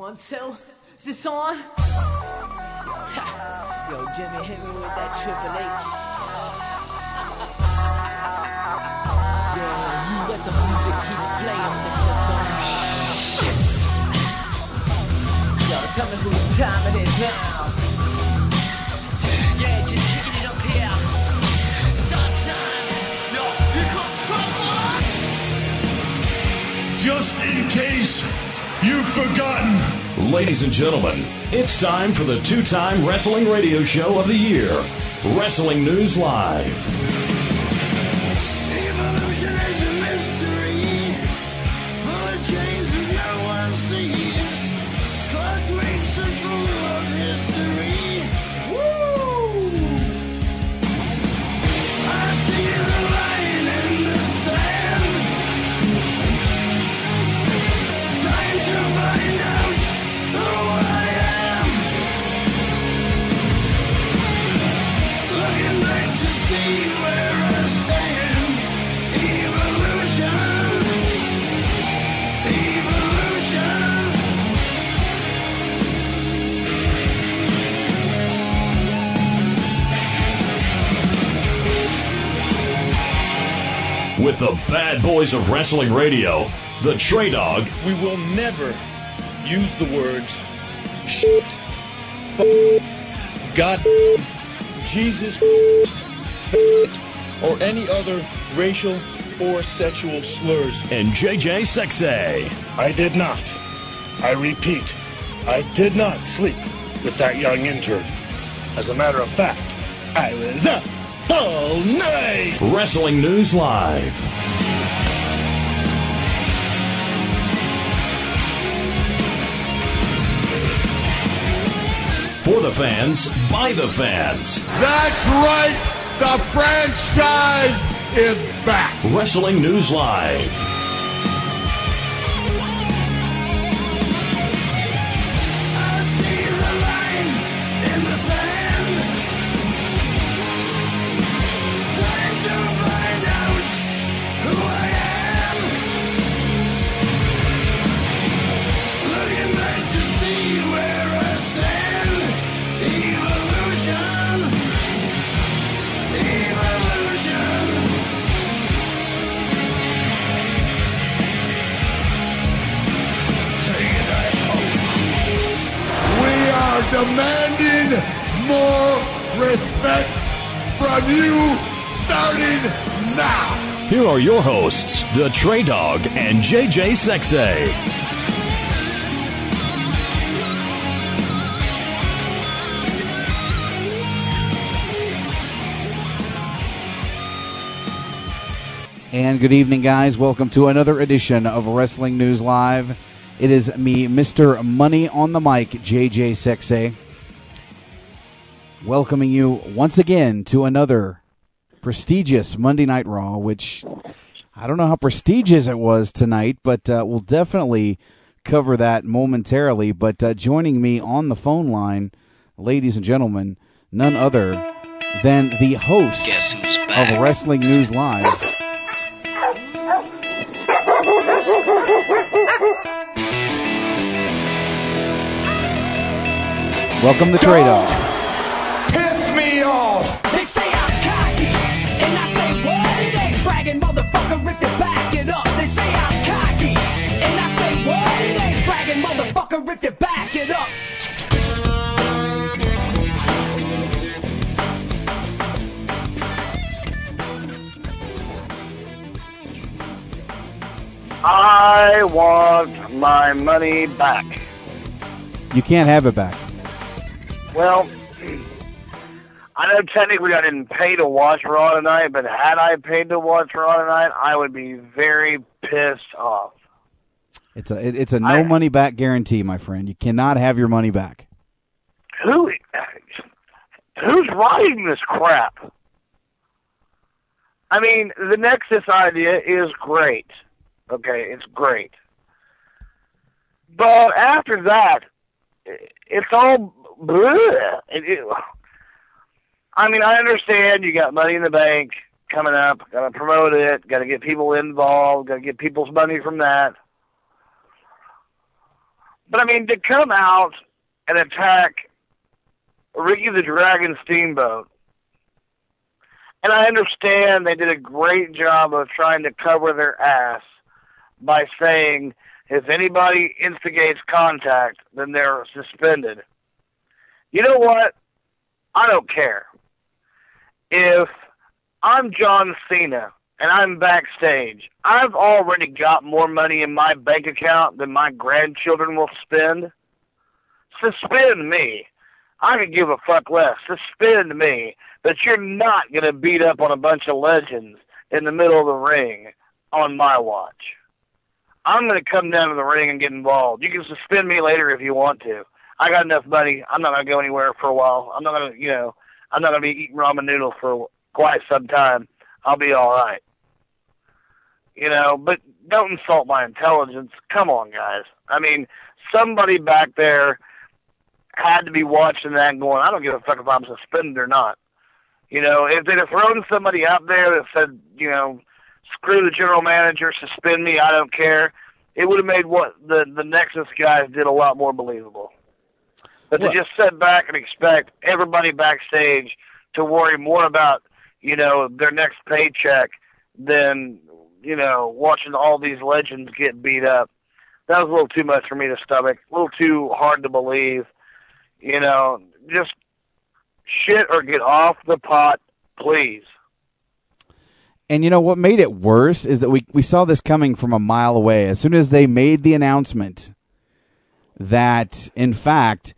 One, two, is this on? Yo, Jimmy, hit me with that Triple H. Yeah, you let the music keep playing, Mr. Dumb Yo, tell me whose time it is now. Yeah, just kicking it up here. Start time. Yo, here comes trouble. Just in case you've forgotten. Ladies and gentlemen, it's time for the two time wrestling radio show of the year Wrestling News Live. The bad boys of wrestling radio, the Trey Dog, we will never use the words shit, f- God, Jesus, f- or any other racial or sexual slurs. and JJ Sexay. I did not. I repeat, I did not sleep with that young intern. As a matter of fact, I was up all night. Wrestling News Live. For the fans, by the fans. That's right. The franchise is back. Wrestling News Live. Demanding more respect from you starting now. Here are your hosts, the Trey Dog and JJ Sexay. And good evening, guys. Welcome to another edition of Wrestling News Live. It is me, Mr. Money on the Mic, JJ Sexay, welcoming you once again to another prestigious Monday Night Raw, which I don't know how prestigious it was tonight, but uh, we'll definitely cover that momentarily. But uh, joining me on the phone line, ladies and gentlemen, none other than the host of Wrestling News Live. You back it up. I want my money back. You can't have it back. Well, I know technically I didn't pay to watch Raw tonight, but had I paid to watch Raw tonight, I would be very pissed off. It's a it- it's a no I- money back guarantee, my friend. You cannot have your money back. Who, who's writing this crap? I mean, the Nexus idea is great. Okay, it's great. But after that, it's all bleh. It, I mean, I understand you got money in the bank coming up, got to promote it, got to get people involved, got to get people's money from that. But I mean, to come out and attack Ricky the Dragon Steamboat, and I understand they did a great job of trying to cover their ass by saying if anybody instigates contact, then they're suspended. You know what? I don't care. If I'm John Cena and I'm backstage, I've already got more money in my bank account than my grandchildren will spend. Suspend me. I could give a fuck less. Suspend me. But you're not going to beat up on a bunch of legends in the middle of the ring on my watch. I'm going to come down to the ring and get involved. You can suspend me later if you want to. I got enough money. I'm not to go anywhere for a while. I'm not to, you know, I'm not to be eating ramen noodles for quite some time. I'll be all right. You know, but don't insult my intelligence. Come on, guys. I mean, somebody back there had to be watching that and going, I don't give a fuck if I'm suspended or not. You know, if they'd have thrown somebody out there that said, you know, screw the general manager, suspend me, I don't care, it would have made what the the Nexus guys did a lot more believable. But Well- to just sit back and expect everybody backstage to worry more about, you know, their next paycheck than, you know, watching all these legends get beat up. That was a little too much for me to stomach. A little too hard to believe. You know, just shit or get off the pot, please. And you know what made it worse is that we, we saw this coming from a mile away. As soon as they made the announcement that, in fact,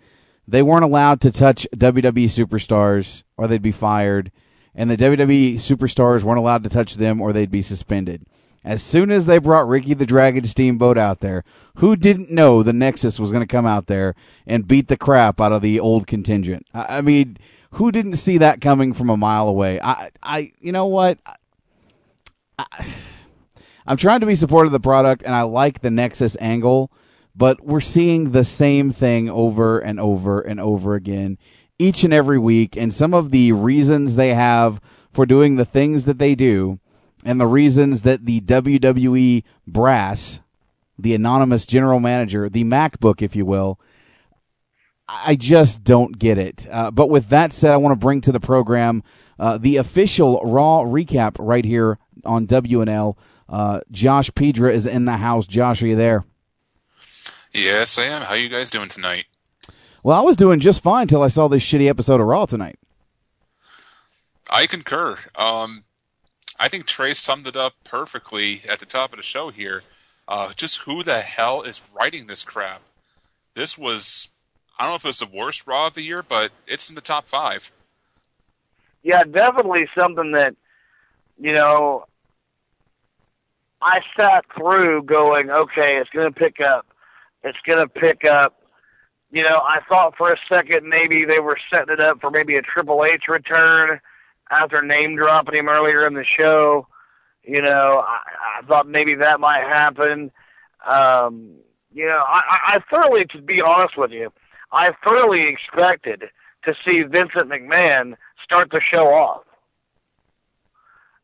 they weren't allowed to touch WWE superstars or they'd be fired, and the WWE superstars weren't allowed to touch them or they'd be suspended. As soon as they brought Ricky the Dragon Steamboat out there, who didn't know the Nexus was going to come out there and beat the crap out of the old contingent? I, I mean, who didn't see that coming from a mile away? I, I, you know what? I'm trying to be supportive of the product, and I like the Nexus angle, but we're seeing the same thing over and over and over again each and every week. And some of the reasons they have for doing the things that they do, and the reasons that the WWE brass, the anonymous general manager, the MacBook, if you will, I just don't get it. Uh, but with that said, I want to bring to the program uh, the official Raw recap right here on WNL. Uh, Josh Pedra is in the house. Josh, are you there? Yes, I am. How you guys doing tonight? Well, I was doing just fine till I saw this shitty episode of Raw tonight. I concur. Um, I think Trey summed it up perfectly at the top of the show here. Uh, just who the hell is writing this crap? This was, I don't know if it's the worst Raw of the year, but it's in the top five. yeah, definitely something that, you know, I sat through going, okay, it's going to pick up. It's going to pick up. You know, I thought for a second maybe they were setting it up for maybe a Triple H return after name dropping him earlier in the show. You know, I, I thought maybe that might happen. Um, you know, I, I thoroughly, to be honest with you, I thoroughly expected to see Vincent McMahon start the show off.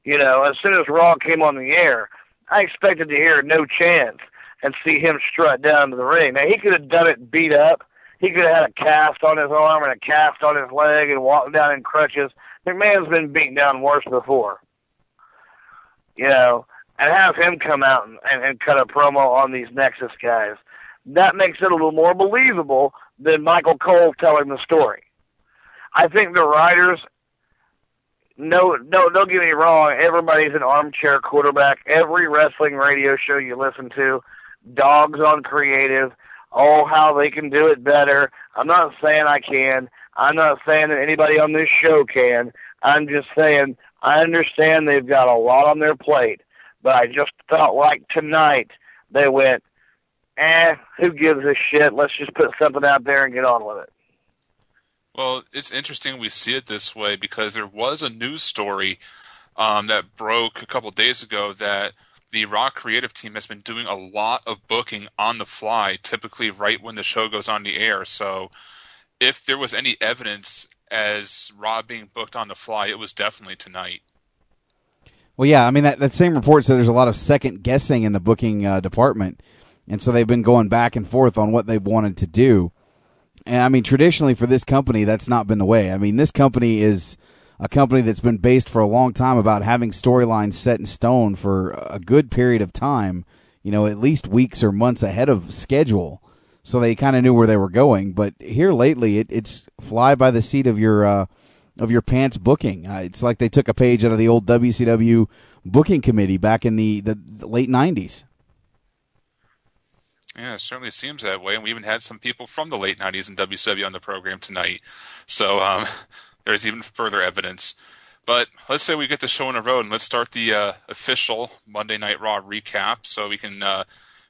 You know, as soon as Raw came on the air, I expected to hear no chance and see him strut down to the ring. Now he could have done it beat up. He could have had a cast on his arm and a cast on his leg and walked down in crutches. McMahon's been beaten down worse before. You know, and have him come out and, and, and cut a promo on these Nexus guys. That makes it a little more believable than Michael Cole telling the story. I think the writers no no don't get me wrong, everybody's an armchair quarterback. Every wrestling radio show you listen to, dogs on creative, oh how they can do it better. I'm not saying I can. I'm not saying that anybody on this show can. I'm just saying I understand they've got a lot on their plate, but I just felt like tonight they went, eh, who gives a shit? Let's just put something out there and get on with it. Well, it's interesting we see it this way because there was a news story um, that broke a couple days ago that the Raw creative team has been doing a lot of booking on the fly, typically right when the show goes on the air. So, if there was any evidence as Raw being booked on the fly, it was definitely tonight. Well, yeah, I mean that, that same report said there's a lot of second guessing in the booking uh, department, and so they've been going back and forth on what they've wanted to do. And I mean, traditionally for this company, that's not been the way. I mean, this company is a company that's been based for a long time about having storylines set in stone for a good period of time, you know, at least weeks or months ahead of schedule. So they kind of knew where they were going. But here lately, it, it's fly by the seat of your uh, of your pants booking. Uh, it's like they took a page out of the old WCW booking committee back in the, the, the late '90s. Yeah, it certainly seems that way. And we even had some people from the late 90s in WCW on the program tonight. So um, there's even further evidence. But let's say we get the show on the road and let's start the uh, official Monday Night Raw recap so we can uh,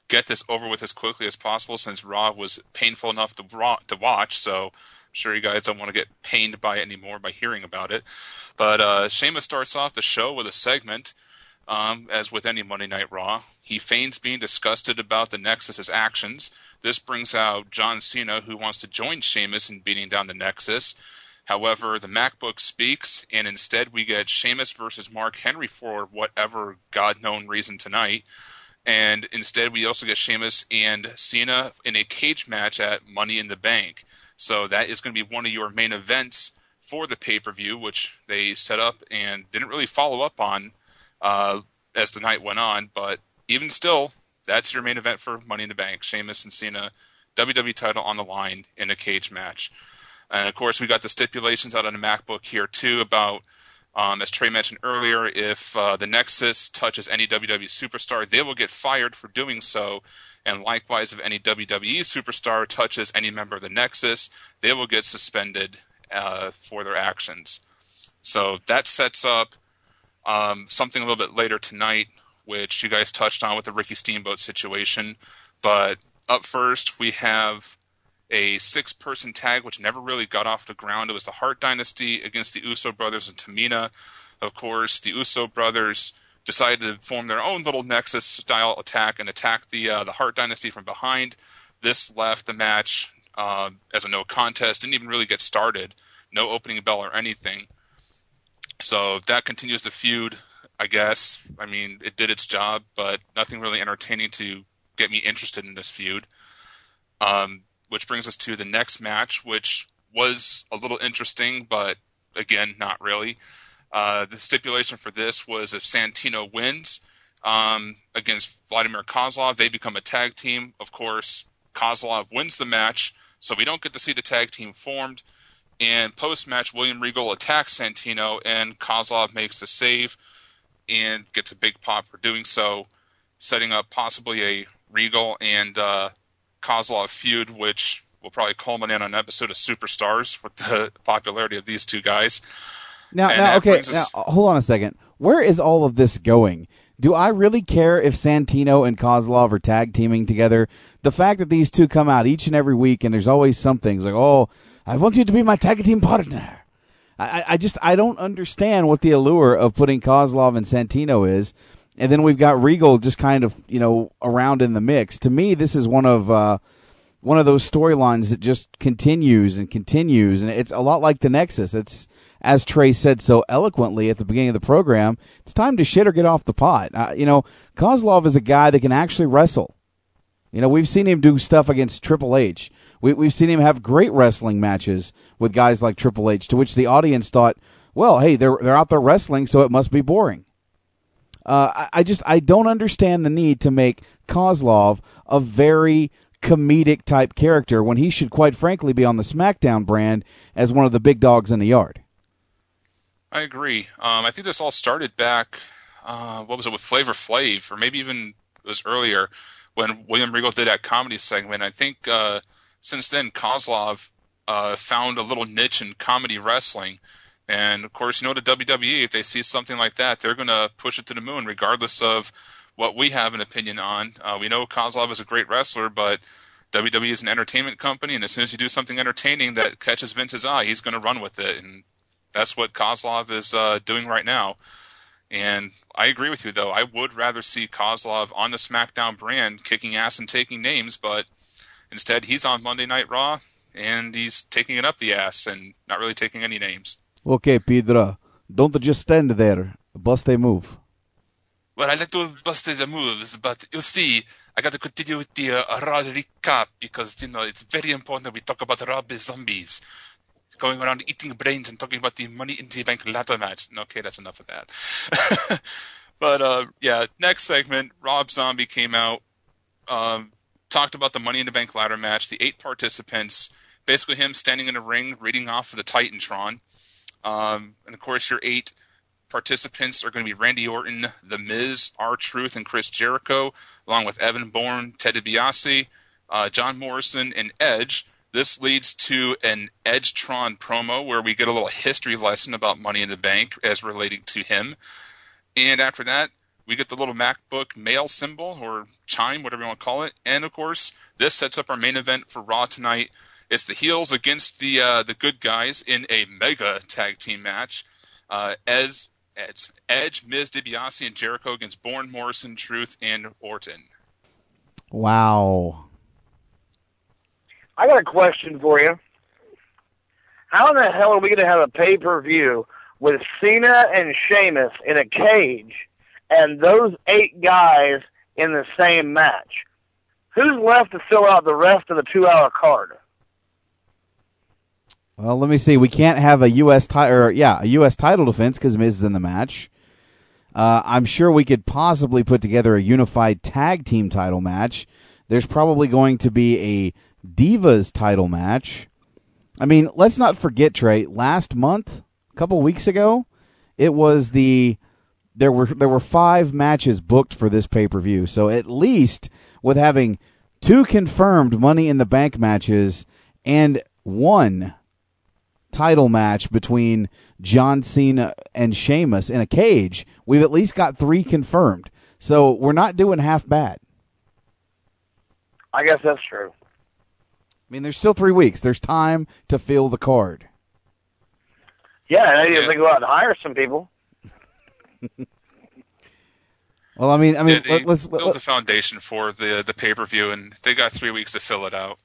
get this over with as quickly as possible since Raw was painful enough to, raw, to watch. So I'm sure you guys don't want to get pained by it anymore by hearing about it. But uh, Sheamus starts off the show with a segment um, as with any Monday Night Raw. He feigns being disgusted about the Nexus's actions. This brings out John Cena, who wants to join Sheamus in beating down the Nexus. However, the MacBook speaks, and instead we get Sheamus versus Mark Henry for whatever God known reason tonight. And instead, we also get Sheamus and Cena in a cage match at Money in the Bank. So that is going to be one of your main events for the pay per view, which they set up and didn't really follow up on uh, as the night went on. But even still, that's your main event for Money in the Bank: Sheamus and Cena, WWE title on the line in a cage match. And of course, we got the stipulations out on the MacBook here too about, um, as Trey mentioned earlier, if uh, the Nexus touches any WWE superstar, they will get fired for doing so. And likewise, if any WWE superstar touches any member of the Nexus, they will get suspended uh, for their actions. So that sets up um, something a little bit later tonight, which you guys touched on with the Ricky Steamboat situation. But up first, we have a six person tag, which never really got off the ground. It was the Hart Dynasty against the Uso brothers and Tamina. Of course, the Uso brothers decided to form their own little Nexus style attack and attack the uh, the Hart Dynasty from behind. This left the match uh, as a no contest. Didn't even really get started. No opening bell or anything. So that continues the feud, I guess. I mean, it did its job, but nothing really entertaining to get me interested in this feud. Um, which brings us to the next match, which was a little interesting, but again, not really. Uh, the stipulation for this was if Santino wins um, against Vladimir Kozlov, they become a tag team. Of course, Kozlov wins the match, so we don't get to see the tag team formed. And post match, William Regal attacks Santino, and Kozlov makes the save and gets a big pop for doing so, setting up possibly a Regal and uh, Kozlov feud, which will probably culminate on an episode of Superstars with the popularity of these two guys. Now, And now, okay, brings now hold on a second. Where is all of this going? Do I really care if Santino and Kozlov are tag teaming together? The fact that these two come out each and every week, and there's always something it's like, oh, I want you to be my tag team partner. I, I- I just I don't understand what the allure of putting Kozlov and Santino is, and then we've got Regal just kind of you know around in the mix. To me, this is one of uh, one of those storylines that just continues and continues, and it's a lot like the Nexus. It's as Trey said so eloquently at the beginning of the program. It's time to shit or get off the pot. Uh, you know, Kozlov is a guy that can actually wrestle. You know, we've seen him do stuff against Triple H. We, we've seen him have great wrestling matches with guys like Triple H, to which the audience thought, well, hey, they're they're out there wrestling, so it must be boring. Uh, I, I just I don't understand the need to make Kozlov a very comedic type character when he should quite frankly be on the SmackDown brand as one of the big dogs in the yard. I agree. Um, I think this all started back, uh, what was it, with Flavor Flav, or maybe even it was earlier when William Regal did that comedy segment. I think uh, since then, Kozlov uh, found a little niche in comedy wrestling. And of course, you know, the WWE, if they see something like that, they're going to push it to the moon, regardless of what we have an opinion on. Uh, we know Kozlov is a great wrestler, but WWE is an entertainment company, and as soon as you do something entertaining that catches Vince's eye, he's going to run with it. And that's what Kozlov is uh, doing right now. And I agree with you, though. I would rather see Kozlov on the SmackDown brand kicking ass and taking names, but instead he's on Monday Night Raw and he's taking it up the ass and not really taking any names. Okay, Pedro, don't just stand there. Bust a move. Well, I like to bust the moves, but you see, I got to continue with the uh, Raw recap because you know it's very important that we talk about Rob Zombies going around eating brains and talking about the Money in the Bank ladder match. Okay, that's enough of that. but uh, yeah, next segment, Rob Zombie came out, um, talked about the Money in the Bank ladder match, the eight participants, basically him standing in a ring reading off of the Titantron. Um, and of course, your eight participants are going to be Randy Orton, The Miz, R Truth, and Chris Jericho, along with Evan Bourne, Ted DiBiase, uh, John Morrison, and Edge. This leads to an Edgetron promo where we get a little history lesson about Money in the Bank as relating to him. And after that, we get the little MacBook mail symbol or chime, whatever you want to call it. And of course, this sets up our main event for Raw tonight. It's the heels against the uh, the good guys in a mega tag team match. Uh, as Edge, Edge, Miz, DiBiase, and Jericho against Bourne, Morrison, Truth, and Orton. Wow. I got a question for you. How in the hell are we going to have a pay per view with Cena and Sheamus in a cage and those eight guys in the same match? Who's left to fill out the rest of the two hour card? Well, let me see. We can't have a U.S. title, yeah, a U.S. title defense because Miz is in the match. Uh, I'm sure we could possibly put together a unified tag team title match. There's probably going to be a Divas title match. I mean, let's not forget, Trey. Last month, a couple weeks ago, it was the there were there were five matches booked for this pay per view. So at least with having two confirmed Money in the Bank matches and one title match between John Cena and Sheamus in a cage, we've at least got three confirmed. So we're not doing half bad. I guess that's true. I mean, there's still three weeks. There's time to fill the card. Yeah, and I need Yeah. to think about and hire some people. Well, I mean, I mean, They- let, let's built let, the foundation for the the pay per view, and they got three weeks to fill it out.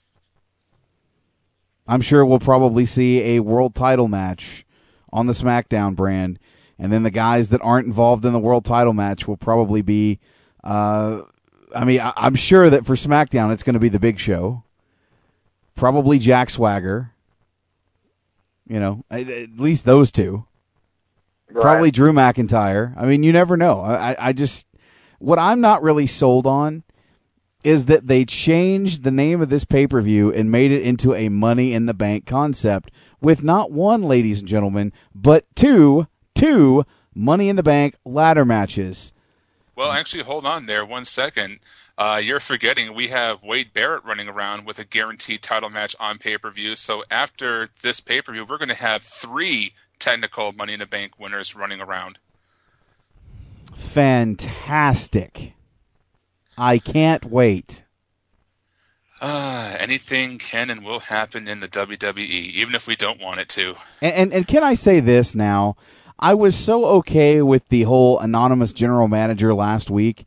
I'm sure we'll probably see a world title match on the SmackDown brand, and then the guys that aren't involved in the world title match will probably be. Uh, I mean, I, I'm sure that for SmackDown, it's going to be the Big Show, probably Jack Swagger. You know, at, at least those two. Probably Drew McIntyre. I mean, you never know. I, I, I just what I'm not really sold on is that they changed the name of this pay per view and made it into a money in the bank concept with not one, ladies and gentlemen, but two, two money in the bank ladder matches. Well, actually, hold on there one second. Uh, you're forgetting we have Wade Barrett running around with a guaranteed title match on pay per view. So after this pay per view, we're going to have three technical Money in the Bank winners running around. Fantastic. I can't wait. Uh, anything can and will happen in the WWE, even if we don't want it to. And, and and can I say this now? I was so okay with the whole anonymous general manager last week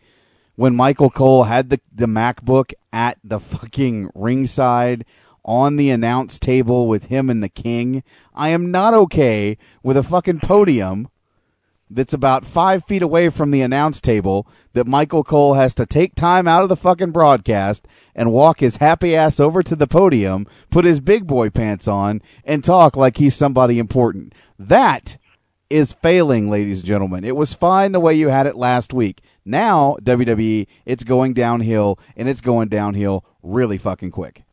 when Michael Cole had the the MacBook at the fucking ringside on the announce table with him and the king. I am not okay with a fucking podium that's about five feet away from the announce table that Michael Cole has to take time out of the fucking broadcast and walk his happy ass over to the podium, put his big boy pants on, and talk like he's somebody important. That is failing, ladies and gentlemen. It was fine the way you had it last week. Now, WWE, it's going downhill, and it's going downhill really fucking quick.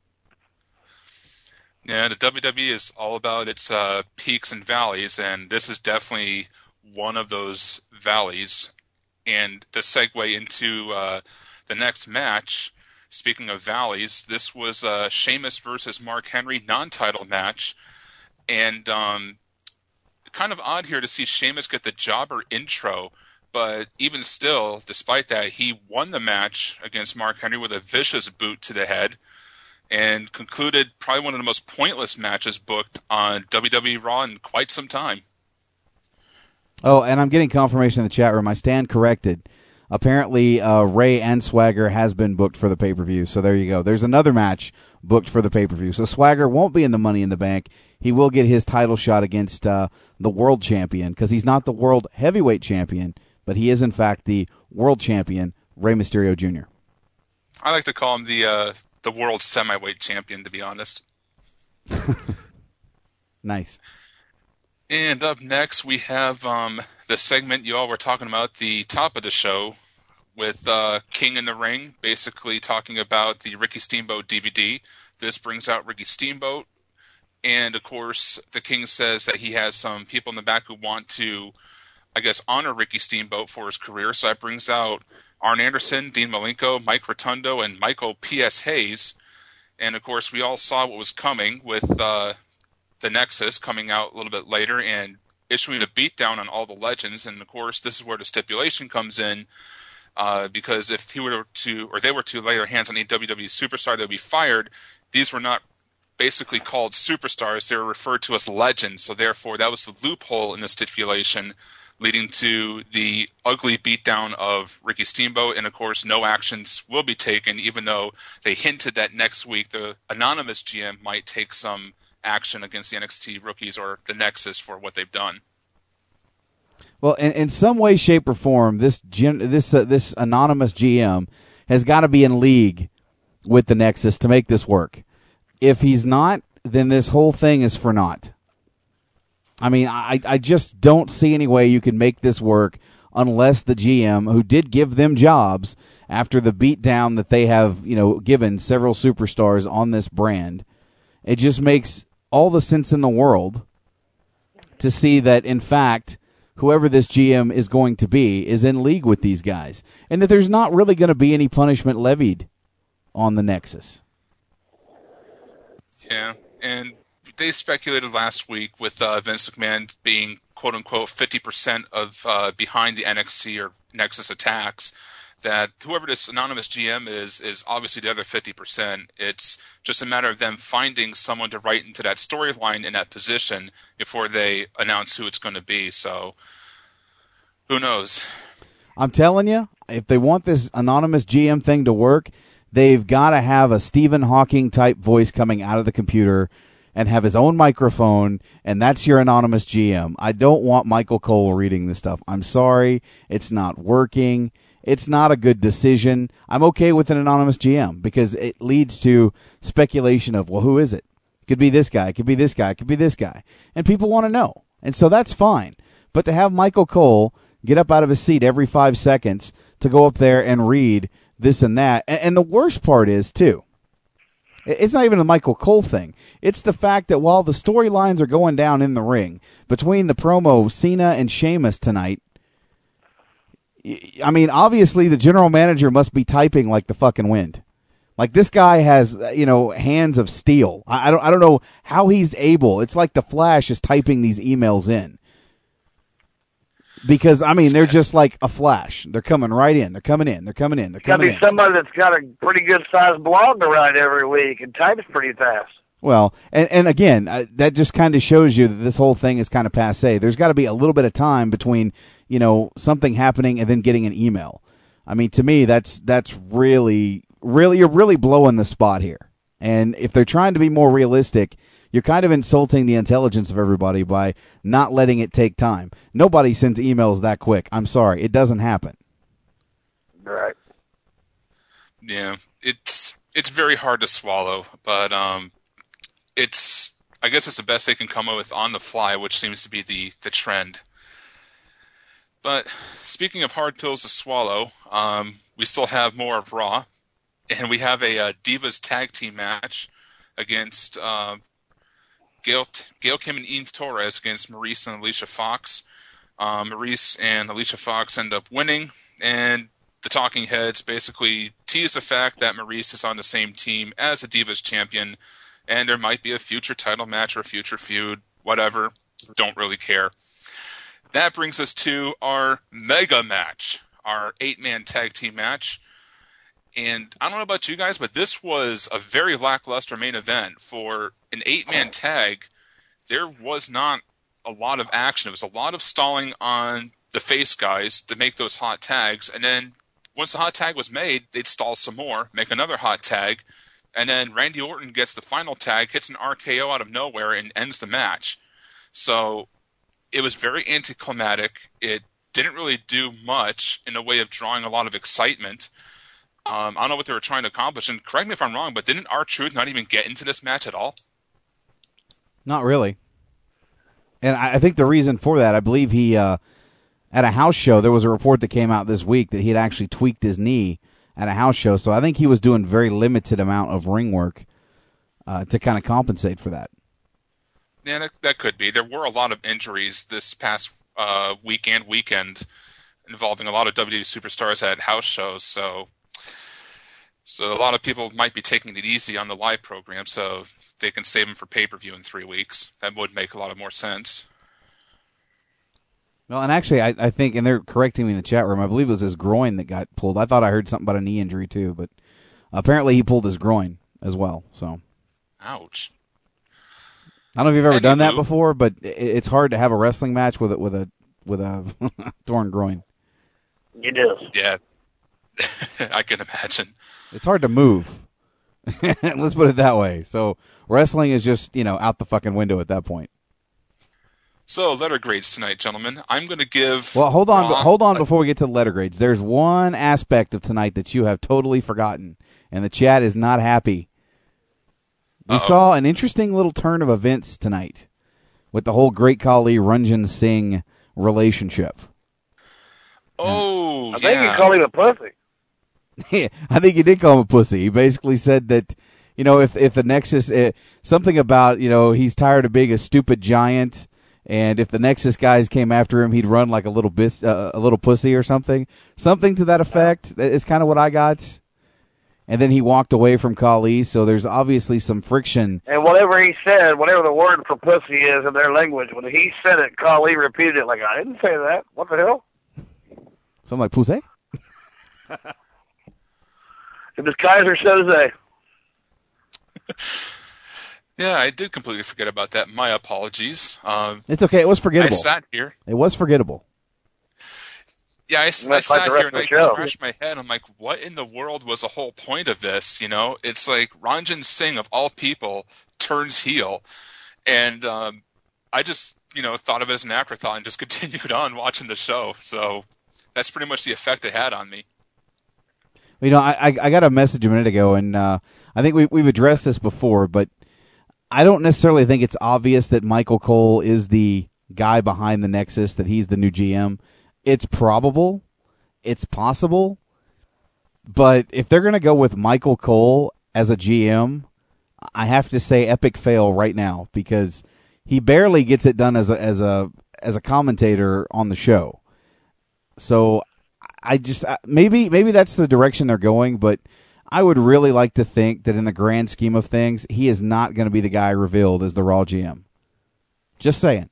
Yeah, the WWE is all about its uh, peaks and valleys, and this is definitely one of those valleys. And to segue into uh, the next match, speaking of valleys, this was uh, Sheamus versus Mark Henry non-title match, and um, kind of odd here to see Sheamus get the jobber intro. But even still, despite that, he won the match against Mark Henry with a vicious boot to the head and concluded probably one of the most pointless matches booked on WWE Raw in quite some time. Oh, and I'm getting confirmation in the chat room. I stand corrected. Apparently, uh, Rey and Swagger has been booked for the pay per view. So there you go. There's another match booked for the pay per view. So Swagger won't be in the Money in the Bank. He will get his title shot against uh, the world champion because he's not the world heavyweight champion, but he is in fact the world champion, Rey Mysterio Jr. I like to call him the uh, the world semi-weight champion, to be honest. Nice. And up next, we have um, the segment you all were talking about, the top of the show, with uh, King in the Ring, basically talking about the Ricky Steamboat DVD. This brings out Ricky Steamboat, and of course, the King says that he has some people in the back who want to, I guess, honor Ricky Steamboat for his career. So that brings out Arn Anderson, Dean Malenko, Mike Rotundo, and Michael P.S. Hayes. And of course, we all saw what was coming with uh, the Nexus coming out a little bit later and issuing a beatdown on all the legends. And of course, this is where the stipulation comes in. Uh, because if he were to, or they were to lay their hands on a WWE superstar, they'd be fired. These were not basically called superstars; they were referred to as legends. So therefore, that was the loophole in the stipulation, leading to the ugly beatdown of Ricky Steamboat. And of course, no actions will be taken, even though they hinted that next week the anonymous GM might take some action against the NXT rookies or the Nexus for what they've done. Well, in, in some way, shape, or form, this gen, this uh, this anonymous GM has got to be in league with the Nexus to make this work. If he's not, then this whole thing is for naught. I mean, I I just don't see any way you can make this work unless the GM, who did give them jobs after the beatdown that they have, you know, given several superstars on this brand, it just makes all the sense in the world to see that, in fact, whoever this GM is going to be is in league with these guys, and that there's not really going to be any punishment levied on the Nexus. Yeah, and they speculated last week with uh, Vince McMahon being quote unquote fifty percent of uh, behind the NXT or Nexus attacks. That whoever this anonymous GM is is obviously the other fifty percent. It's just a matter of them finding someone to write into that storyline in that position before they announce who it's going to be. So who knows? I'm telling you, if they want this anonymous GM thing to work, they've got to have a Stephen Hawking type voice coming out of the computer and have his own microphone, and that's your anonymous GM. I don't want Michael Cole reading this stuff. I'm sorry, it's not working. It's not a good decision. I'm okay with an anonymous GM because it leads to speculation of, well, who is it? Could be this guy, could be this guy, could be this guy. And people want to know. And so that's fine. But to have Michael Cole get up out of his seat every five seconds to go up there and read this and that. And, and the worst part is, too, it's not even the Michael Cole thing. It's the fact that while the storylines are going down in the ring between the promo Cena and Sheamus tonight, I mean, obviously the general manager must be typing like the fucking wind. Like this guy has, you know, hands of steel. I, I don't, I don't know how he's able. It's like the Flash is typing these emails in. Because I mean, they're just like a flash. They're coming right in. They're coming in. They're coming in. They're coming Got to coming be in. somebody that's got a pretty good sized blog to write every week and types pretty fast. Well, and and again, uh, that just kind of shows you that this whole thing is kind of passe. There's got to be a little bit of time between you know something happening and then getting an email. I mean, to me, that's that's really really you're really blowing the spot here. And if they're trying to be more realistic, you're kind of insulting the intelligence of everybody by not letting it take time. Nobody sends emails that quick. I'm sorry, it doesn't happen. Right. Yeah, it's it's very hard to swallow, but um, it's I guess it's the best they can come up with on the fly, which seems to be the the trend. But speaking of hard pills to swallow, um, we still have more of Raw, and we have a, uh Divas tag team match against uh, Gail, Gail Kim and Eve Torres against Maryse and Alicia Fox. Um, Maryse and Alicia Fox end up winning, and the Talking Heads basically tease the fact that Maryse is on the same team as the Divas champion, and there might be a future title match or a future feud, whatever. Don't really care. That brings us to our mega match, our eight man tag team match. And I don't know about you guys, but this was a very lackluster main event. For an eight man tag, there was not a lot of action. It was a lot of stalling on the face guys to make those hot tags. And then once the hot tag was made, they'd stall some more, make another hot tag. And then Randy Orton gets the final tag, hits an RKO out of nowhere, and ends the match. So it was very anticlimactic. It didn't really do much in a way of drawing a lot of excitement. Um, I don't know what they were trying to accomplish. And correct me if I'm wrong, but didn't R Truth not even get into this match at all? Not really. And I, I think the reason for that, I believe he uh, at a house show. There was a report that came out this week that he had actually tweaked his knee at a house show. So I think he was doing very limited amount of ring work uh, to kind of compensate for that. Yeah, that, that could be. There were a lot of injuries this past uh, week and weekend involving a lot of WWE superstars at house shows. So, so a lot of people might be taking it easy on the live program, so they can save them for pay per view in three weeks. That would make a lot of more sense. Well, and actually, I, I think, and they're correcting me in the chat room. I believe it was his groin that got pulled. I thought I heard something about a knee injury too, but apparently he pulled his groin as well. So, ouch. I don't know if you've ever Anywho. done that before, but it, it's hard to have a wrestling match with a with a with a torn groin. It is. Yeah, I can imagine. It's hard to move. Let's put it that way. So wrestling is just you know out the fucking window at that point. So letter grades tonight, gentlemen. I'm going to give. Well, hold on, Raw hold on before we get to letter grades. There's one aspect of tonight that you have totally forgotten, and the chat is not happy. We Uh-oh. saw an interesting little turn of events tonight with the whole Great Khali Ranjin Singh relationship. Oh, I think yeah. you called him a pussy. yeah, I think he did call him a pussy. He basically said that, you know, if if the Nexus uh, something about you know he's tired of being a stupid giant, and if the Nexus guys came after him, he'd run like a little bis- uh, a little pussy or something, something to that effect. That is kind of what I got. And then he walked away from Khali, so there's obviously some friction. And whatever he said, whatever the word for pussy is in their language, when he said it, Khali repeated it like, I didn't say that. What the hell? Something like pussy. It was Keyser Soze. Yeah, I did completely forget about that. My apologies. Um, It's okay. It was forgettable. I sat here. It was forgettable. Yeah, I, That's like sat here and I the show. scratched my head. I'm like, what in the world was the whole point of this? You know, it's like Ranjin Singh of all people turns heel, and um, I just you know thought of it as an afterthought and just continued on watching the show. So that's pretty much the effect it had on me. You know, I, I I got a message a minute ago, and uh, I think we we've addressed this before, but I don't necessarily think it's obvious that Michael Cole is the guy behind the Nexus, that he's the new GM. It's probable, it's possible, but if they're going to go with Michael Cole as a GM, I have to say epic fail right now because he barely gets it done as a as a as a commentator on the show. So I just maybe maybe that's the direction they're going, but I would really like to think that in the grand scheme of things, he is not going to be the guy revealed as the Raw GM. Just saying.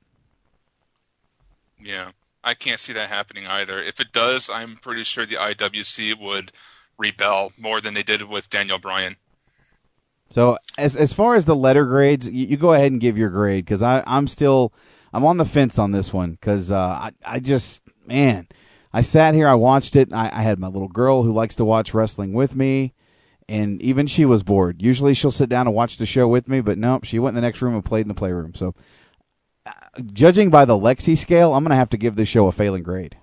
Yeah, I can't see that happening either. If it does, I'm pretty sure the IWC would rebel more than they did with Daniel Bryan. So as as far as the letter grades, you, you go ahead and give your grade because I I'm still I'm on the fence on this one because uh, I I just man I sat here I watched it I, I had my little girl who likes to watch wrestling with me and even she was bored. Usually she'll sit down and watch the show with me, but nope, she went in the next room and played in the playroom. So uh, judging by the Lexi scale, I'm gonna have to give this show a failing grade.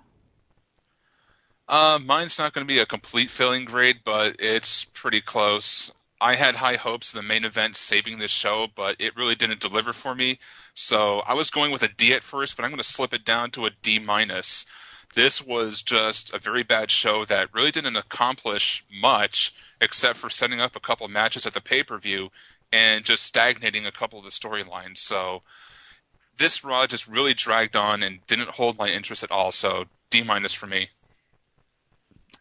Uh, mine's not going to be a complete failing grade, but it's pretty close. I had high hopes of the main event saving this show, but it really didn't deliver for me. So I was going with a D at first, but I'm going to slip it down to a D minus. This was just a very bad show that really didn't accomplish much, except for setting up a couple of matches at the pay per view and just stagnating a couple of the storylines. So this Raw just really dragged on and didn't hold my interest at all. So D minus for me.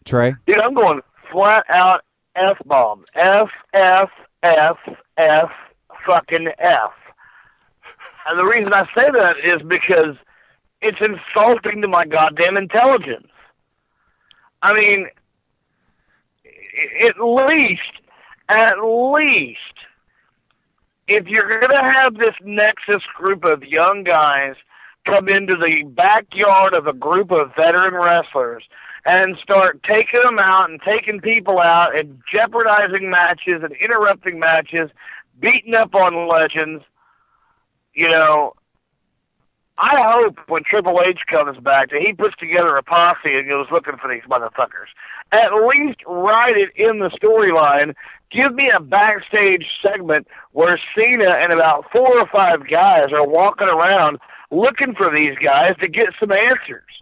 Trey, Dude, I'm going flat out F bomb. F, F, F, F, fucking F. And the reason I say that is because it's insulting to my goddamn intelligence. I mean, at least, at least, if you're going to have this Nexus group of young guys come into the backyard of a group of veteran wrestlers and start taking them out and taking people out and jeopardizing matches and interrupting matches, beating up on legends, you know, I hope when Triple H comes back that he puts together a posse and goes looking for these motherfuckers. At least write it in the storyline. Give me a backstage segment where Cena and about four or five guys are walking around looking for these guys to get some answers.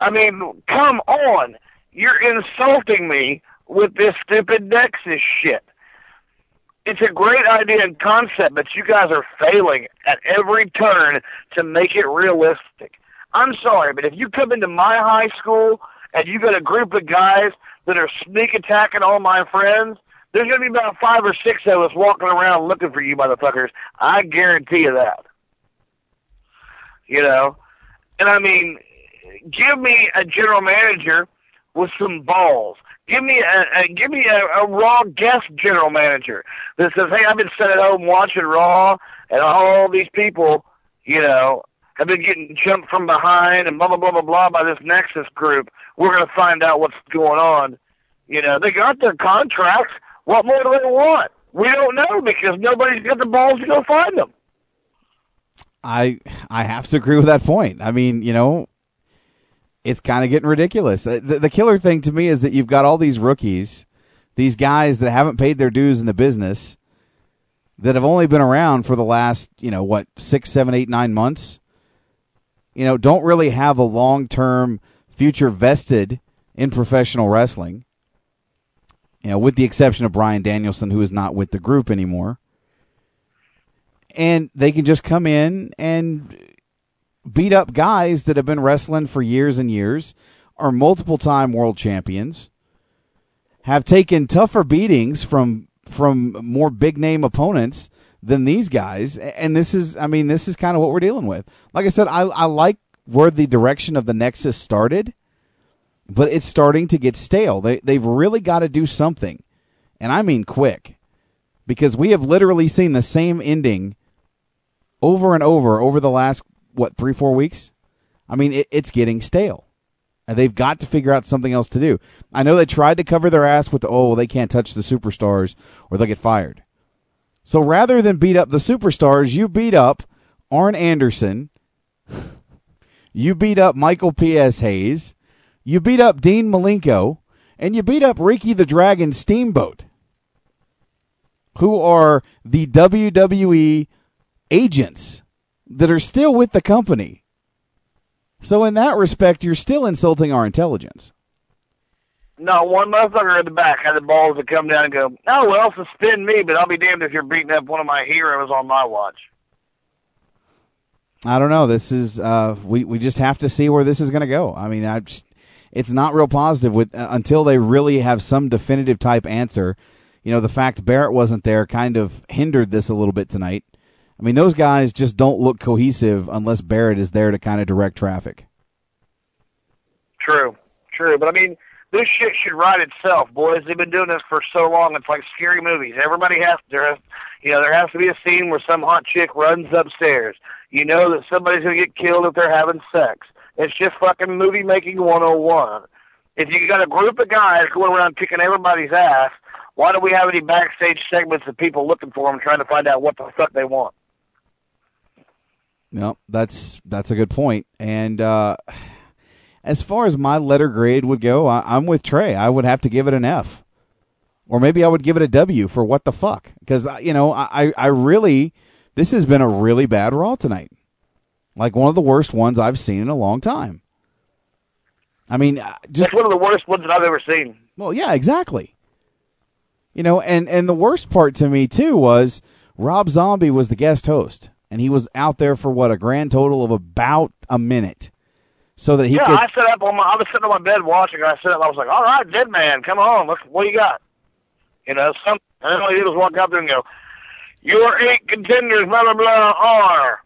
I mean, come on. You're insulting me with this stupid Nexus shit. It's a great idea and concept, but you guys are failing at every turn to make it realistic. I'm sorry, but if you come into my high school and you got a group of guys that are sneak attacking all my friends, there's going to be about five or six of us walking around looking for you motherfuckers. I guarantee you that. You know? And I mean, give me a general manager with some balls. Give me a, a give me a, a raw guest general manager that says, "Hey, I've been sitting at home watching Raw, and all these people, you know, have been getting jumped from behind and blah blah blah blah blah by this Nexus group. We're going to find out what's going on. You know, they got their contracts. What more do they want? We don't know because nobody's got the balls to go find them. I I have to agree with that point. I mean, you know, it's kind of getting ridiculous. Uh, The, the killer thing to me is that you've got all these rookies, these guys that haven't paid their dues in the business, that have only been around for the last, you know, what six, seven, eight, nine months. You know, don't really have a long term future vested in professional wrestling. You know, with the exception of Bryan Danielson, who is not with the group anymore. And they can just come in and beat up guys that have been wrestling for years and years, are multiple time world champions, have taken tougher beatings from from more big name opponents than these guys. And this is I mean, this is kind of what we're dealing with. Like I said, I, I like where the direction of the Nexus started, but it's starting to get stale. They they've really got to do something. And I mean quick. Because we have literally seen the same ending over and over over the last what three four weeks? I mean it, it's getting stale. And they've got to figure out something else to do. I know they tried to cover their ass with oh they can't touch the superstars or they'll get fired. So rather than beat up the superstars you beat up arn anderson. You beat up michael ps hayes. You beat up dean malenko. And you beat up ricky the dragon steamboat who are the wwe agents that are still with the company. So in that respect, you're still insulting our intelligence. No, one motherfucker in the back had the balls to come down and go, oh, well, suspend me, but I'll be damned if you're beating up one of my heroes on my watch. I don't know. This is uh, we we just have to see where this is going to go. I mean, I just, it's not real positive with uh, until they really have some definitive type answer. You know, the fact Barrett wasn't there kind of hindered this a little bit tonight. I mean, those guys just don't look cohesive unless Barrett is there to kind of direct traffic. True, true. But I mean, this shit should write itself, boys. They've been doing this for so long. It's like scary movies. Everybody has there, you know, there has to be a scene where some hot chick runs upstairs. You know that somebody's gonna get killed if they're having sex. It's just fucking movie making 101. If you got a group of guys going around kicking everybody's ass, why don't we have any backstage segments of people looking for them, trying to find out what the fuck they want? No, that's that's a good point. And uh, as far as my letter grade would go, I, I'm with Trey. I would have to give it an F, or maybe I would give it a W for what the fuck. Because you know, I I really this has been a really bad Raw tonight, like one of the worst ones I've seen in a long time. I mean, uh, just It's one of the worst ones that I've ever seen. well, yeah, exactly. You know, and and the worst part to me too was Rob Zombie was the guest host, and he was out there for what a grand total of about a minute, so that he yeah, could. I sat up on my. I was sitting on my bed watching. And I sat up. I was like, "All right, Dead Man, come on. Let's, what you got?" You know, some. And then all he did was walk out there and go, "Your eight contenders, blah blah blah, are."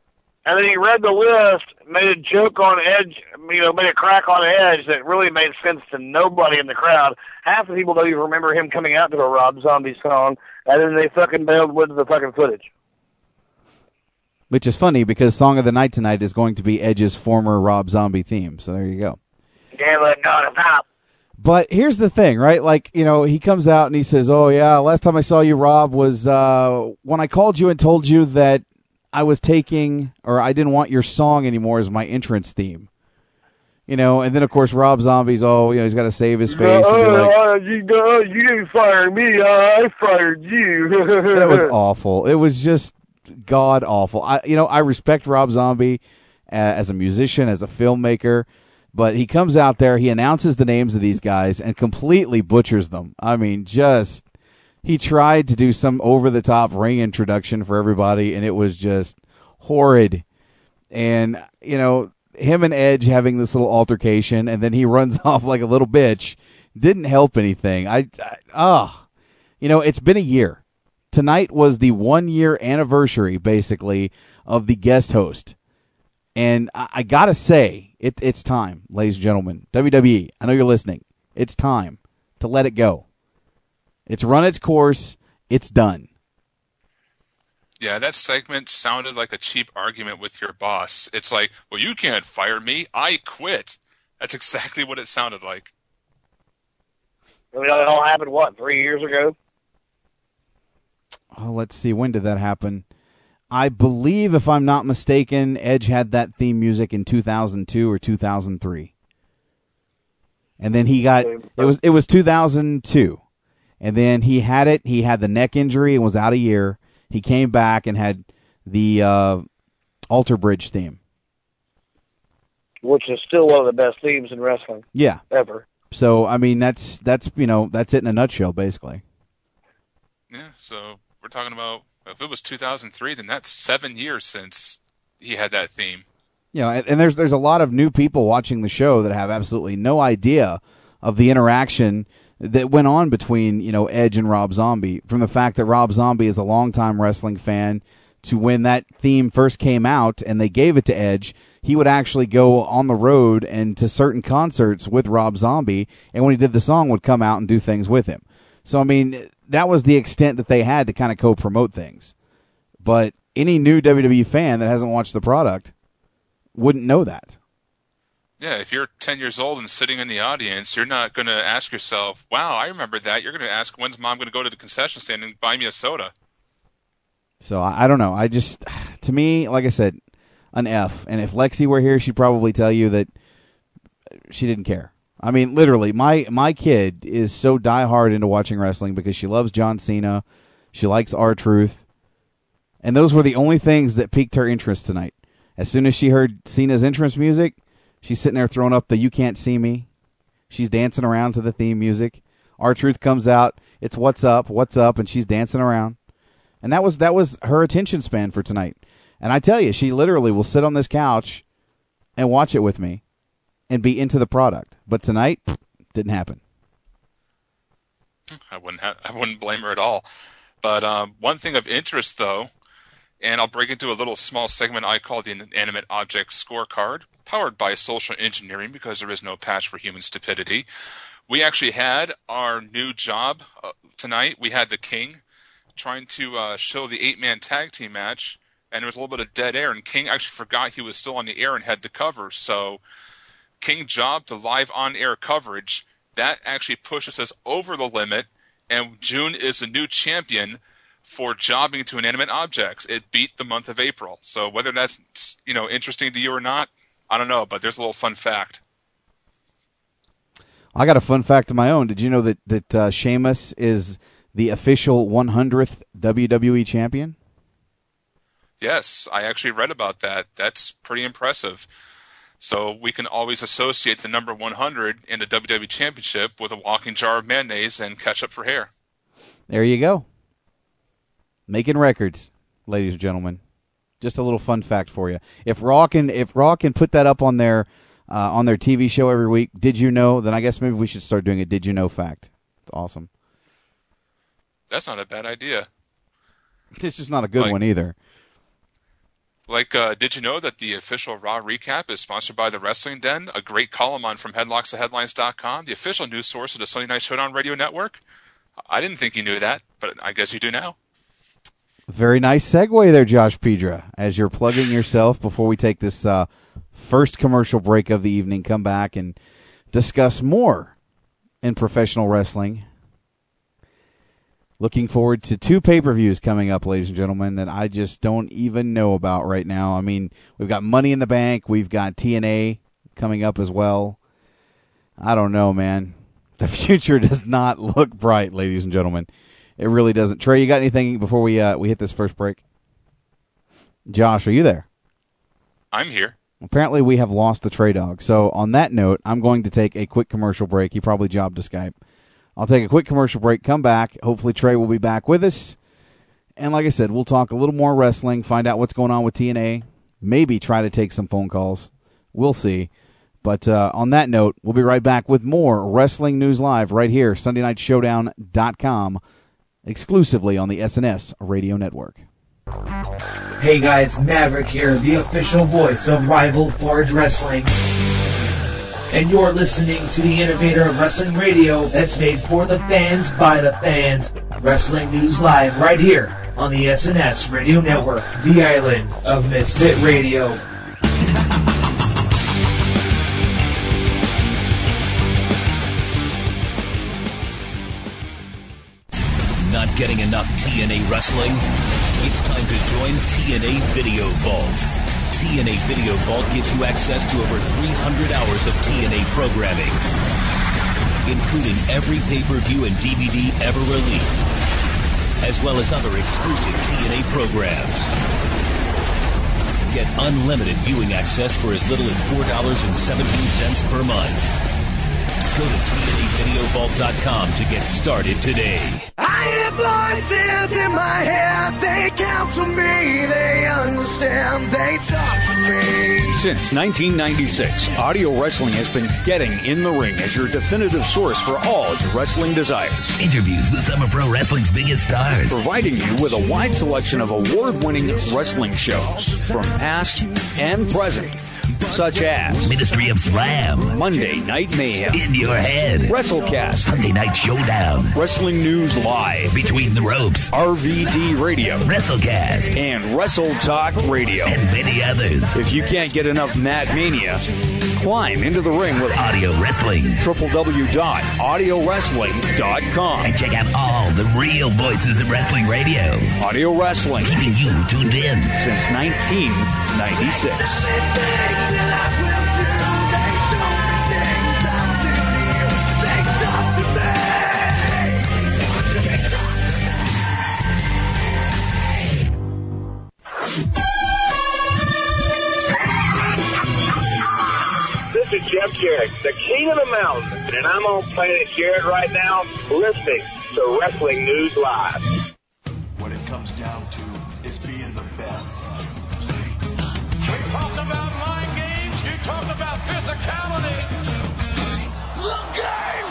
And then he read the list, made a joke on Edge, you know, made a crack on Edge that really made sense to nobody in the crowd. Half the people don't even remember him coming out to a Rob Zombie song, and then they fucking bailed with the fucking footage. Which is funny because Song of the Night tonight is going to be Edge's former Rob Zombie theme. So there you go. Damn it, God, stop. But here's the thing, right? Like, you know, he comes out and he says, Oh, yeah, last time I saw you, Rob, was uh, when I called you and told you that I was taking, or I didn't want your song anymore as my entrance theme. You know, and then of course Rob Zombie's oh, you know, he's got to save his face. and be like, uh, you, uh, you didn't fire me. I fired you. that was awful. It was just god awful. I, you know, I respect Rob Zombie uh, as a musician, as a filmmaker, but he comes out there, he announces the names of these guys, and completely butchers them. I mean, just he tried to do some over the top ring introduction for everybody, and it was just horrid. And you know, him and Edge having this little altercation, and then he runs off like a little bitch, didn't help anything. I, I ah, you know, it's been a year. Tonight was the one year anniversary, basically, of the guest host. And I, I gotta say, it, it's time, ladies and gentlemen. WWE, I know you're listening. It's time to let it go. It's run its course. It's done. Yeah, that segment sounded like a cheap argument with your boss. It's like, well, you can't fire me. I quit. That's exactly what it sounded like. It all happened what three years ago. Oh, let's see. When did that happen? I believe, if I'm not mistaken, Edge had that theme music in 2002 or 2003. And then he got it was it was 2002. And then he had it. He had the neck injury and was out a year. He came back and had the uh, Alter Bridge theme. which is still one of the best themes in wrestling Yeah. ever. So I mean, that's that's you know that's it in a nutshell, basically. Yeah, so we're talking about if it was 2003, then that's seven years since he had that theme. You know, and, and there's there's a lot of new people watching the show that have absolutely no idea of the interaction that went on between you know Edge and Rob Zombie. From the fact that Rob Zombie is a longtime wrestling fan, to when that theme first came out and they gave it to Edge, he would actually go on the road and to certain concerts with Rob Zombie, and when he did the song, would come out and do things with him. So I mean, that was the extent that they had to kind of co-promote things. But any new WWE fan that hasn't watched the product wouldn't know that. Yeah, if you're 10 years old and sitting in the audience, you're not going to ask yourself, wow, I remember that. You're going to ask, when's mom going to go to the concession stand and buy me a soda? So I, I don't know. I just, to me, like I said, an F. And if Lexi were here, she'd probably tell you that she didn't care. I mean, literally, my my kid is so diehard into watching wrestling because she loves John Cena, she likes R Truth, and those were the only things that piqued her interest tonight. As soon as she heard Cena's entrance music, she's sitting there throwing up the "You Can't See Me." She's dancing around to the theme music. R Truth comes out. It's "What's Up, What's Up," and she's dancing around. And that was that was her attention span for tonight. And I tell you, she literally will sit on this couch and watch it with me and be into the product. But tonight didn't happen. I wouldn't ha- I wouldn't blame her at all. But um, one thing of interest, though, and I'll break into a little small segment I call the Inanimate Object Scorecard, powered by social engineering because there is no patch for human stupidity. We actually had our new job uh, tonight. We had the King trying to uh, show the eight man tag team match, and there was a little bit of dead air, and King actually forgot he was still on the air and had to cover. So, King job to live on air coverage. That actually pushes us over the limit, and June is the new champion for jobbing to inanimate objects. It beat the month of April. So whether that's you know interesting to you or not, I don't know. But there's a little fun fact. I got a fun fact of my own. Did you know that that uh, Sheamus is the official 100th WWE champion? Yes, I actually read about that. That's pretty impressive. So we can always associate the number 100 in the WWE Championship with a walking jar of mayonnaise and ketchup for hair. There you go. Making records, ladies and gentlemen. Just a little fun fact for you. If Raw can if Raw can put that up on their uh, on their TV show every week, did you know? Then I guess maybe we should start doing a did you know fact. It's awesome. That's not a bad idea. It's just not a good Like- one either. Like, uh, did you know that the official Raw recap is sponsored by the Wrestling Den, a great column on from headlockstoheadlines.com, the Headlines.com, the official news source of the Sunday Night Showdown radio network? I didn't think you knew that, but I guess you do now. Very nice segue there, Josh Pedra. As you're plugging yourself before we take this uh, first commercial break of the evening, come back and discuss more in professional wrestling. Looking forward to two pay per views coming up, ladies and gentlemen, that I just don't even know about right now. I mean, we've got Money in the Bank, we've got TNA coming up as well. I don't know, man. The future does not look bright, ladies and gentlemen. It really doesn't. Trey, you got anything before we uh, we hit this first break? Josh, are you there? I'm here. Apparently, we have lost the TreyDawg. So, on that note, I'm going to take a quick commercial break. He probably jobbed to Skype. I'll take a quick commercial break, come back. Hopefully, Trey will be back with us. And like I said, we'll talk a little more wrestling, find out what's going on with TNA, maybe try to take some phone calls. We'll see. But uh, on that note, we'll be right back with more Wrestling News Live right here, SundayNightShowdown.com, exclusively on the SNS Radio Network. Hey guys, Maverick here, the official voice of Rival Forge Wrestling. And you're listening to the innovator of wrestling radio that's made for the fans by the fans. Wrestling News Live right here on the SNS Radio Network, the island of Misfit Radio. Not getting enough TNA wrestling? It's time to join TNA Video Vault. TNA Video Vault gives you access to over 300 hours of TNA programming, including every pay-per-view and DVD ever released, as well as other exclusive TNA programs. Get unlimited viewing access for as little as $4.17 per month. Go to TNAVideoVault.com to get started today. I hear voices in my head, they counsel me, they understand, they talk to me. Since 1996, Audio Wrestling has been getting in the ring as your definitive source for all your wrestling desires. Interviews with some of pro wrestling's biggest stars. Providing you with a wide selection of award winning wrestling shows from past and present, such as Ministry of Slam, Monday Night Mayhem, In Your Head, WrestleCast, Sunday Night Showdown, Wrestling News Live, Between the Ropes, RVD Radio, WrestleCast, and Wrestle Talk Radio. and many others. If you can't get enough Mad Mania, climb into the ring with Audio Wrestling. www.audiowrestling.com. And check out all the real voices of wrestling radio. Audio Wrestling Keeping you tuned in. since 1996. This is Jeff Jarrett, the king of the mountain, and I'm on Planet Jarrett right now, listening to Wrestling News Live. Games, you talked about physicality. The game!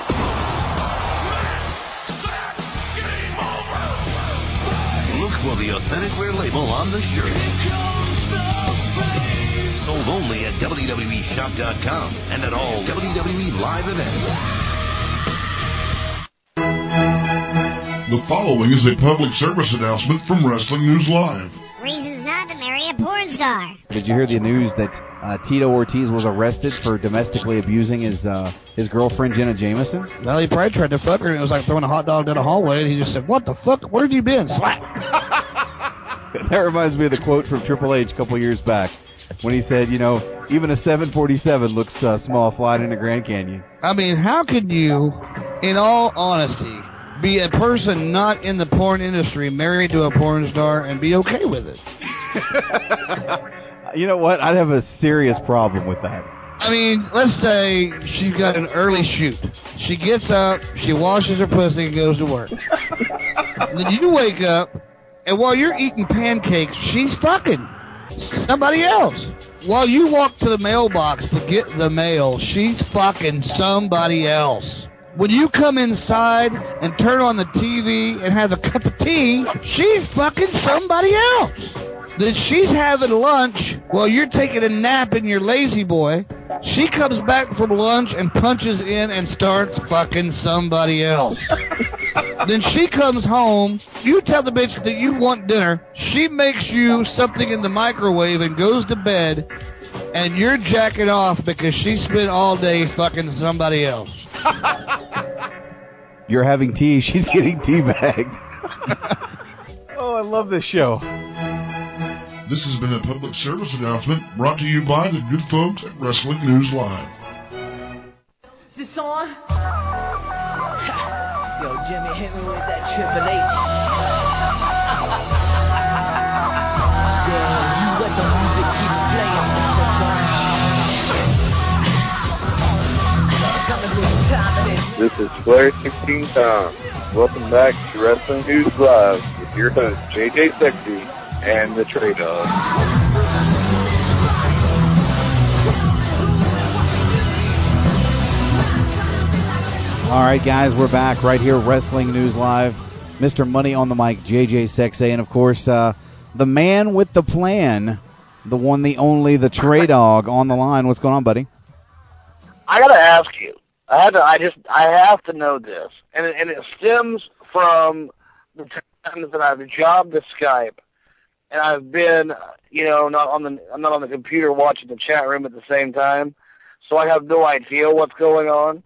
Match, set, game over! Look for the authentic wear label on the shirt. Sold only at WWEshop.com and at all WWE live events. The following is a public service announcement from Wrestling News Live. Reasons not to marry a porn star. Did you hear the news that uh, Tito Ortiz was arrested for domestically abusing his uh, his girlfriend Jenna Jameson? Well, he probably tried to fuck her, and it was like throwing a hot dog down a hallway, and he just said, "What the fuck? Where'd you been?" Slap. that reminds me of the quote from Triple H a couple years back when he said, "You know, even a 747 looks uh, small flying in the Grand Canyon." I mean, how could you, in all honesty, be a person not in the porn industry, married to a porn star, and be okay with it? You know what? I'd have a serious problem with that. I mean, let's say she's got an early shoot. She gets up, she washes her pussy, and goes to work. then you wake up, and while you're eating pancakes, she's fucking somebody else. While you walk to the mailbox to get the mail, she's fucking somebody else. When you come inside and turn on the TV and have a cup of tea, she's fucking somebody else. Then she's having lunch while you're taking a nap in your lazy boy. She comes back from lunch and punches in and starts fucking somebody else. then she comes home. You tell the bitch that you want dinner. She makes you something in the microwave and goes to bed. And you're jacking off because she spent all day fucking somebody else. You're having tea, she's getting tea bagged. Oh, I love this show. This has been a public service announcement brought to you by the good folks at Wrestling News Live. Is this on? Yo, Jimmy, hit me with that Triple H. Girl, you let the music keep playing, Mr. Burns. Coming with the time it is. This is Flair 16 Tom. Welcome back to Wrestling News Live with your host, JJ Sexay and the TreyDawg. All right, guys, we're back right here, Wrestling News Live. Mr. Money on the mic, JJ Sexay, and of course, uh, the man with the plan, the one, the only, the Trey Dog on the line. What's going on, buddy? I gotta ask you. I had to. I just. I have to know this, and it, and it stems from the times that I've jobbed the Skype, and I've been, you know, not on the. I'm not on the computer watching the chat room at the same time, so I have no idea what's going on.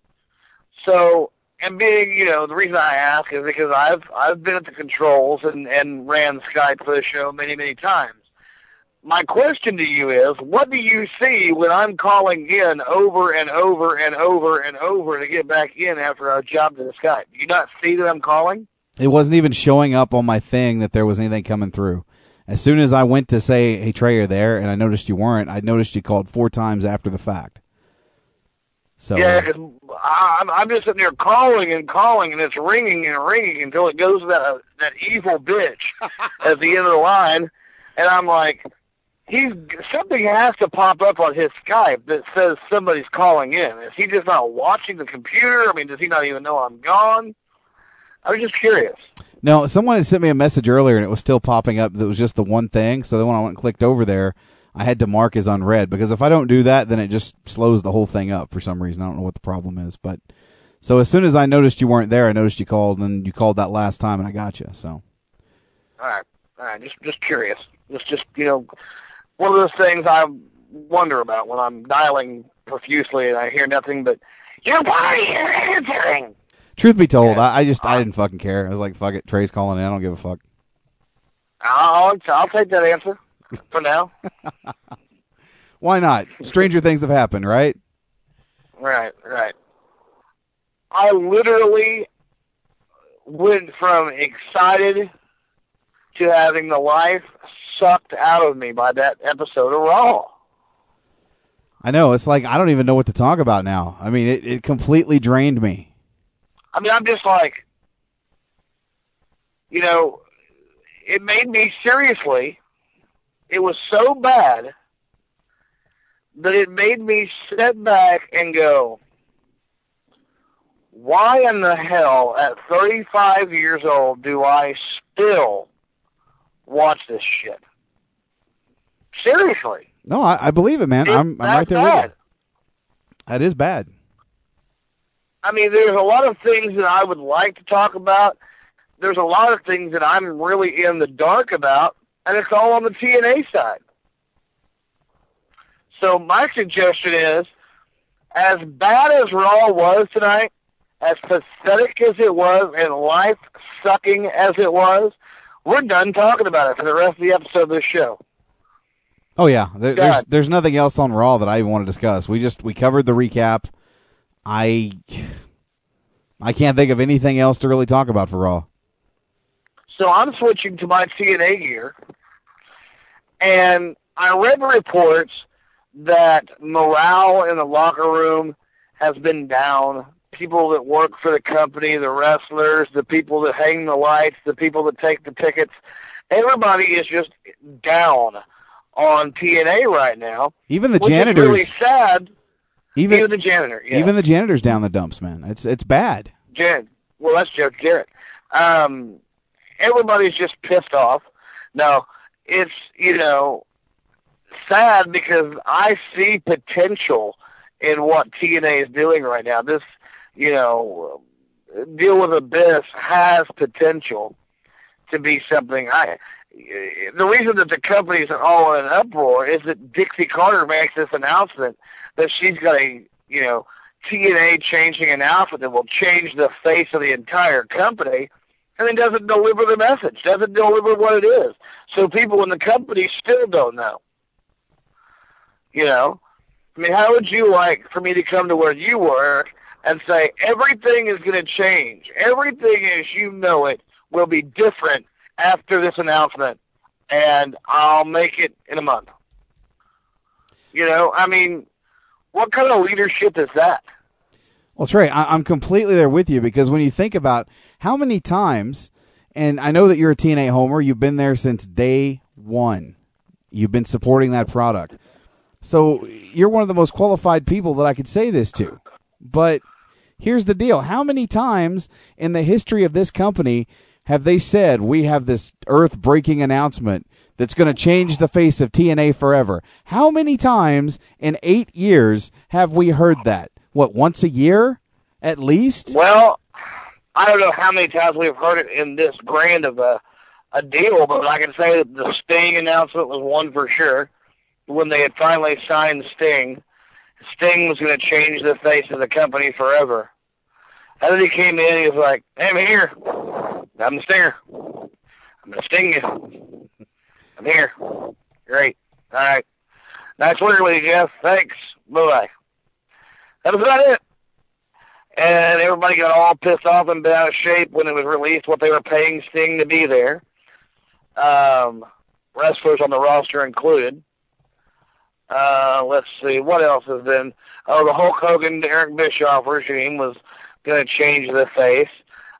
So, and being, you know, the reason I ask is because I've I've been at the controls and and ran for the show many many times. My question to you is, what do you see when I'm calling in over and over and over and over to get back in after I've jobbed the Skype? Do you not see that I'm calling? It wasn't even showing up on my thing that there was anything coming through. As soon as I went to say, "Hey Trey, you're there," and I noticed you weren't, I noticed you called four times after the fact. So Yeah, uh, I'm, I'm just sitting there calling and calling, and it's ringing and ringing until it goes to that that evil bitch at the end of the line, and I'm like, he's something has to pop up on his Skype that says somebody's calling in. Is he just not watching the computer? I mean, does he not even know I'm gone? I was just curious. No, someone had sent me a message earlier and it was still popping up that was just the one thing. So then when I went and clicked over there, I had to mark as unread because if I don't do that, then it just slows the whole thing up for some reason. I don't know what the problem is, but so as soon as I noticed you weren't there, I noticed you called and you called that last time and I got you. So All right, all right, just just curious. Just just you know, one of those things I wonder about when I'm dialing profusely and I hear nothing but your party you're answering. Truth be told, I, I just I uh, didn't fucking care. I was like, fuck it, Trey's calling in. I don't give a fuck. I'll I'll take that answer for now. Why not? Stranger things have happened, right? Right, right. I literally went from excited to having the life sucked out of me by that episode of Raw. I know. It's like I don't even know what to talk about now. I mean, it, it completely drained me. I mean, I'm just like, you know, it made me seriously. It was so bad that it made me sit back and go, why in the hell at 35 years old do I still watch this shit? Seriously. No, I, I believe it, man. It's I'm I'm right there with you. That is bad. I mean, there's a lot of things that I would like to talk about. There's a lot of things that I'm really in the dark about, and it's all on the TNA side. So my suggestion is, as bad as Raw was tonight, as pathetic as it was, and life sucking as it was, we're done talking about it for the rest of the episode of this show. Oh yeah, there, there's there's nothing else on Raw that I even want to discuss. We just we covered the recap. I I can't think of anything else to really talk about for Raw. So I'm switching to my TNA gear, and I read reports that morale in the locker room has been down. People that work for the company, the wrestlers, the people that hang the lights, the people that take the tickets, everybody is just down on TNA right now. Even the janitors, really sad. Even even the janitor, yeah. even the janitors down the dumps, man. It's it's bad. Jan, well, that's Joe Garrett. Um, everybody's just pissed off. Now, it's, you know, sad because I see potential in what TNA is doing right now. This, you know, deal with Abyss has potential to be something. I, the reason that the companies are all in an uproar is that Dixie Carter makes this announcement that she's got a, you know, TNA changing an outfit that will change the face of the entire company. and it doesn't deliver the message, doesn't deliver what it is. So people in the company still don't know. You know, I mean, how would you like for me to come to where you work and say everything is going to change, everything as you know it will be different after this announcement, and I'll make it in a month. You know, I mean, what kind of leadership is that? Well, Trey, I- I'm completely there with you because when you think about how many times, and I know that you're a TNA homer, you've been there since day one. You've been supporting that product. So you're one of the most qualified people that I could say this to. But here's the deal how many times in the history of this company have they said we have this earth breaking announcement that's going to change the face of TNA forever? How many times in eight years have we heard that? What, once a year at least? Well, I don't know how many times we've heard it in this grand of a a deal, but I can say that the Sting announcement was one for sure. When they had finally signed Sting, Sting was going to change the face of the company forever. And then he came in, he was like, hey, I'm here. I'm the Stinger. I'm going to sting you. I'm here. Great. All right. Nice you, Jeff. Thanks. Bye-bye. That was about it. And everybody got all pissed off and bent out of shape when it was released what they were paying Sting to be there. Um, wrestlers on the roster included. Uh, let's see, what else has been? Oh, the Hulk Hogan, Eric Bischoff regime was going to change the face.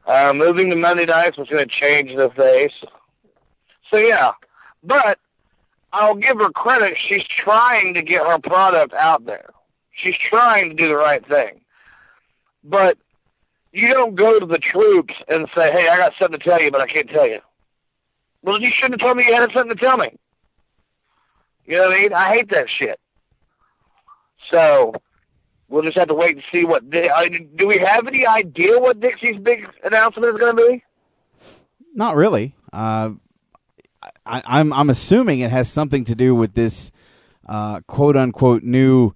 Uh, moving to Monday nights was going to change the face. So yeah, but I'll give her credit. She's trying to get her product out there. She's trying to do the right thing. But you don't go to the troops and say, "Hey, I got something to tell you, but I can't tell you." Well, you shouldn't have told me you had something to tell me. You know what I mean? I hate that shit. So we'll just have to wait and see what. I do we have any idea what Dixie's big announcement is going to be? Not really. Uh, I, I'm I'm assuming it has something to do with this uh, quote unquote new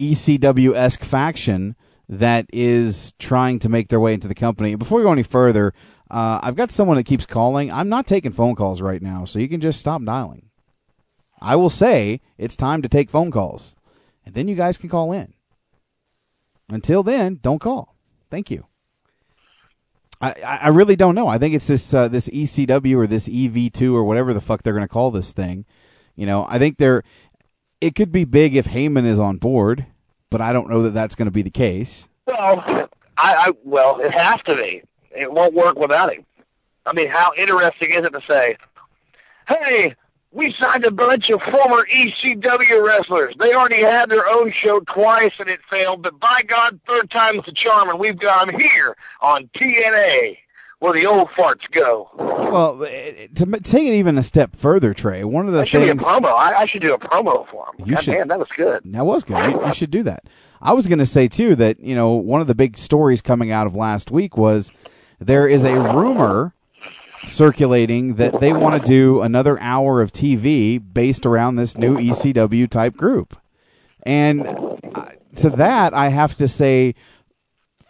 ECW esque faction that is trying to make their way into the company. Before we go any further, uh, I've got someone that keeps calling. I'm not taking phone calls right now, so you can just stop dialing. I will say it's time to take phone calls, and then you guys can call in. Until then, don't call. Thank you. I, I really don't know. I think it's this uh, this ECW or this EV2 or whatever the fuck they're going to call this thing. You know, I think they're. It could be big if Heyman is on board, but I don't know that that's going to be the case. Well, I, I well, it has to be. It won't work without him. I mean, how interesting is it to say, "Hey, we signed a bunch of former ECW wrestlers. They already had their own show twice and it failed, but by God, third time's the charm, and we've got them here on TNA, where the old farts go." Well, to take it even a step further, Trey, one of the That should be a things promo. I, I should do a promo for him. You God should- damn, that was good. That was good. You, you should do that. I was going to say too that you know one of the big stories coming out of last week was there is a rumor circulating that they want to do another hour of TV based around this new ECW type group, and uh, to that I have to say.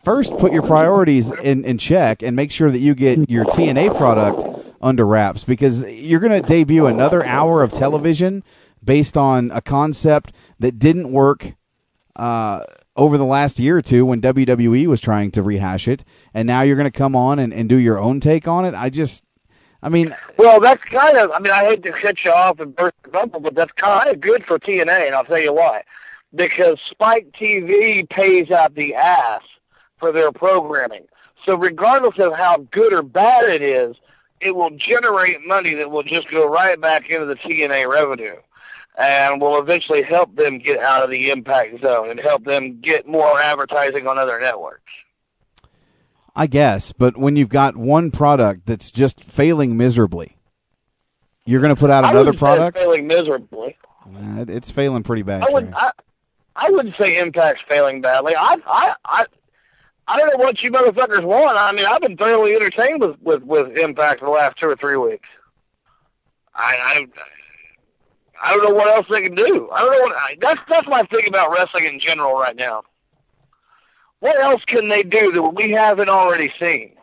First, put your priorities in, in check and make sure that you get your TNA product under wraps because you're going to debut another hour of television based on a concept that didn't work uh, over the last year or two when WWE was trying to rehash it, and now you're going to come on and, and do your own take on it. I just, I mean, Well, that's kind of, I mean, I hate to cut you off and burst the bubble, but that's kind of good for TNA, and I'll tell you why. Because Spike TV pays out the ass for their programming. So regardless of how good or bad it is, it will generate money that will just go right back into the TNA revenue and will eventually help them get out of the impact zone and help them get more advertising on other networks. I guess, but when you've got one product that's just failing miserably, you're going to put out another wouldn't say it's product. failing miserably. It's failing pretty bad. I would. I, I wouldn't say Impact's failing badly. I, I, I, I don't know what you motherfuckers want. I mean, I've been thoroughly entertained with with with Impact for the last two or three weeks. I, I, I don't know what else they can do. I don't know what. I, that's that's my thing about wrestling in general right now. What else can they do that we haven't already seen?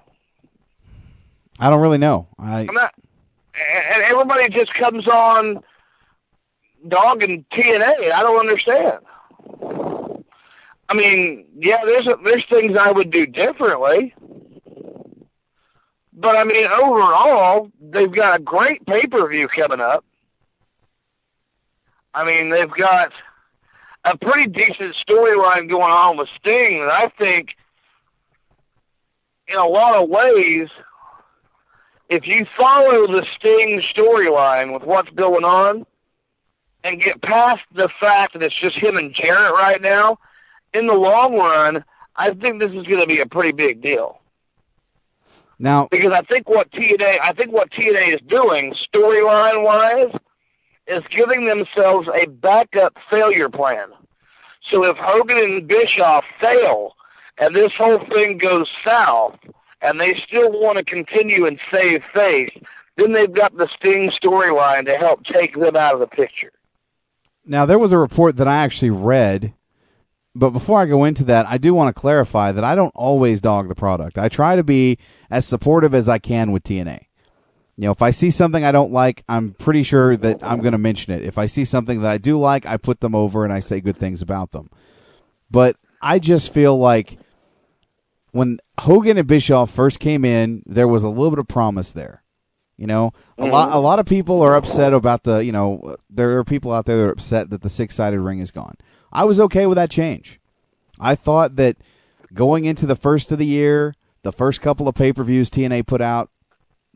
I don't really know. I I'm not, and everybody just comes on dogging TNA. I don't understand. I mean, yeah, there's a, there's things I would do differently, but I mean, overall, they've got a great pay per view coming up. I mean, they've got a pretty decent storyline going on with Sting that I think, in a lot of ways, if you follow the Sting storyline with what's going on and get past the fact that it's just him and Jarrett right now, in the long run, I think this is going to be a pretty big deal. now Because I think what TNA, I think what TNA is doing storyline wise is giving themselves a backup failure plan. So if Hogan and Bischoff fail and this whole thing goes south and they still want to continue and save face, then they've got the Sting storyline to help take them out of the picture. Now, there was a report that I actually read, but before I go into that, I do want to clarify that I don't always dog the product. I try to be as supportive as I can with TNA. You know, if I see something I don't like, I'm pretty sure that I'm going to mention it. If I see something that I do like, I put them over and I say good things about them. But I just feel like when Hogan and Bischoff first came in, there was a little bit of promise there. You know, a mm-hmm. lot a lot of people are upset about the, you know, there are people out there that are upset that the six-sided ring is gone. I was okay with that change. I thought that going into the first of the year, the first couple of pay-per-views TNA put out,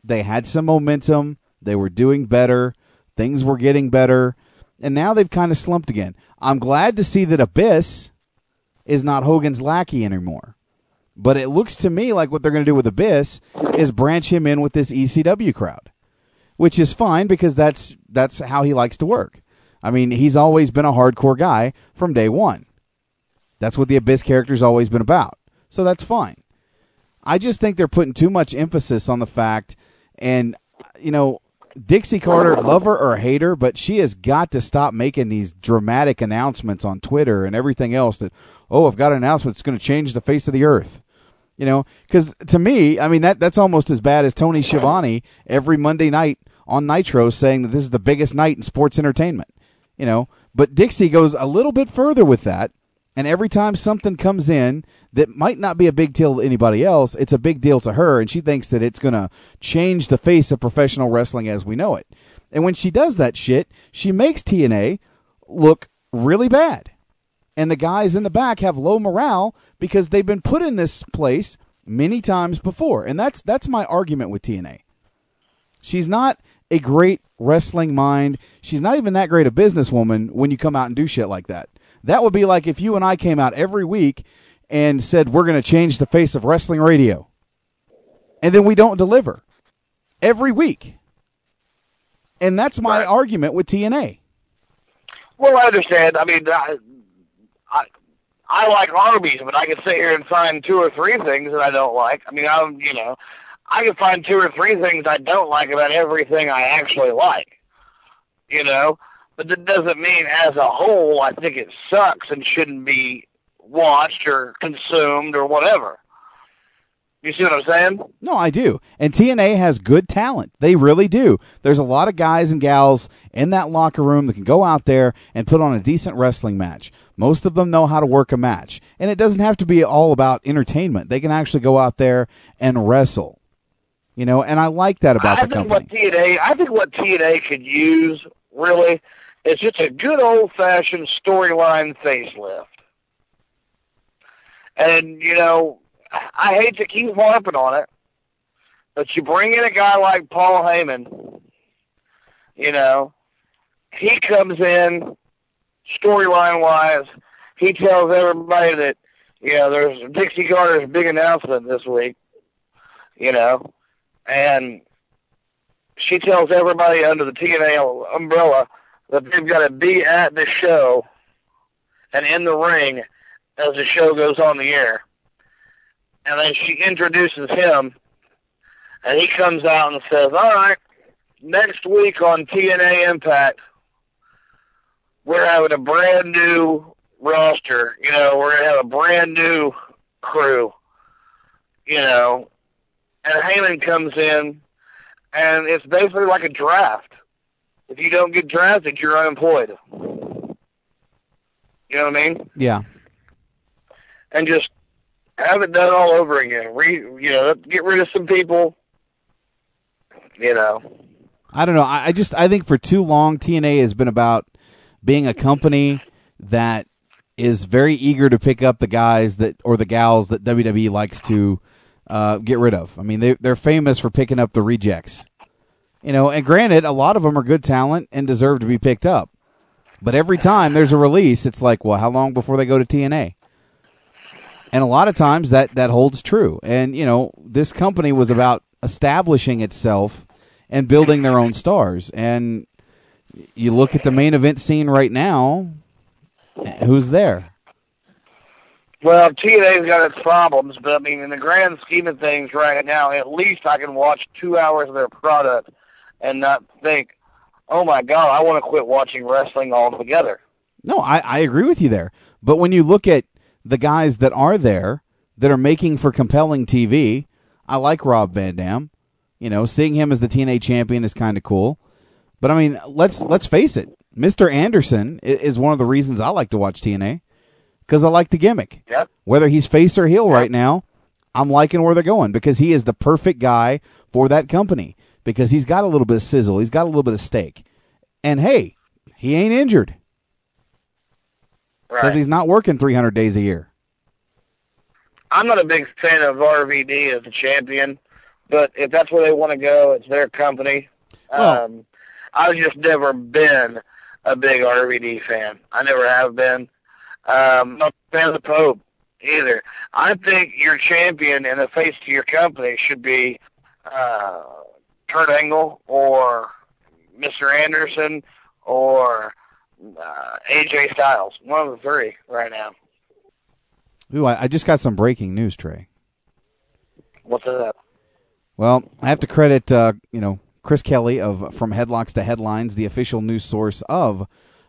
they had some momentum, they were doing better, things were getting better, and now they've kind of slumped again. I'm glad to see that Abyss is not Hogan's lackey anymore. But it looks to me like what they're going to do with Abyss is branch him in with this ECW crowd, which is fine because that's that's how he likes to work. I mean, he's always been a hardcore guy from day one. That's what the Abyss character's always been about. So that's fine. I just think they're putting too much emphasis on the fact, and you know, Dixie Carter, love her or hate her, but she has got to stop making these dramatic announcements on Twitter and everything else that, oh, I've got an announcement that's going to change the face of the earth. You know, because to me, I mean that that's almost as bad as Tony Schiavone every Monday night on Nitro saying that this is the biggest night in sports entertainment. You know, but Dixie goes a little bit further with that, and every time something comes in that might not be a big deal to anybody else, it's a big deal to her, and she thinks that it's going to change the face of professional wrestling as we know it. And when she does that shit, she makes TNA look really bad. And the guys in the back have low morale because they've been put in this place many times before. And that's that's my argument with TNA. She's not a great wrestling mind. She's not even that great a businesswoman when you come out and do shit like that. That would be like if you and I came out every week and said we're going to change the face of wrestling radio. And then we don't deliver every week. And that's my argument with TNA. Well, I understand. I mean, I, I, I like Arby's, but I can sit here and find two or three things that I don't like. I mean, I'm, you know, I can find two or three things I don't like about everything I actually like. You know, but that doesn't mean as a whole I think it sucks and shouldn't be watched or consumed or whatever. You see what I'm saying? No, I do. And TNA has good talent. They really do. There's a lot of guys and gals in that locker room that can go out there and put on a decent wrestling match. Most of them know how to work a match. And it doesn't have to be all about entertainment. They can actually go out there and wrestle. You know, and I like that about I the think company. what TNA, I think what TNA could use really is just a good old fashioned storyline facelift. And you know, I hate to keep harping on it, but you bring in a guy like Paul Heyman, you know, he comes in storyline wise, he tells everybody that, you know, there's Dixie Carter's big announcement this week, you know, and she tells everybody under the TNA umbrella that they've got to be at the show and in the ring as the show goes on the air. And then she introduces him, and he comes out and says, All right, next week on TNA Impact, we're having a brand new roster. You know, we're going to have a brand new crew. You know, and Heyman comes in, and it's basically like a draft. If you don't get drafted, you're unemployed. You know what I mean? Yeah. And just have it done all over again. Re, you know, get rid of some people. You know, I don't know. I, I just I think for too long TNA has been about being a company that is very eager to pick up the guys that or the gals that WWE likes to uh, get rid of. I mean, they they're famous for picking up the rejects. You know, and granted, a lot of them are good talent and deserve to be picked up. But every time there's a release, it's like, well, how long before they go to TNA? And a lot of times that that holds true. And you know, this company was about establishing itself and building their own stars. And you look at the main event scene right now, who's there? well, TNA's got its problems, but I mean, in the grand scheme of things, right now, at least I can watch two hours of their product and not think, "Oh my God, I want to quit watching wrestling altogether." No, I, I agree with you there. But when you look at the guys that are there that are making for compelling TV, I like Rob Van Dam. You know, seeing him as the TNA champion is kind of cool. But I mean, let's let's face it. Mr. Anderson is one of the reasons I like to watch TNA because I like the gimmick. Yep. Whether he's face or heel right now, I'm liking where they're going because he is the perfect guy for that company because he's got a little bit of sizzle, he's got a little bit of steak, and hey, he ain't injured because Right. he's not working 300 days a year. I'm not a big fan of RVD as the champion, but if that's where they want to go, it's their company. Well- um, I've just never been a big RVD fan. I never have been. Um, I'm not a fan of the Pope either. I think your champion and the face to your company should be uh, Kurt Angle or Mr. Anderson or uh, AJ Styles. One of the three right now. Ooh, I, I just got some breaking news, Trey. What's that? Well, I have to credit, uh, you know, Chris Kelly of from Headlocks to Headlines, the official news source of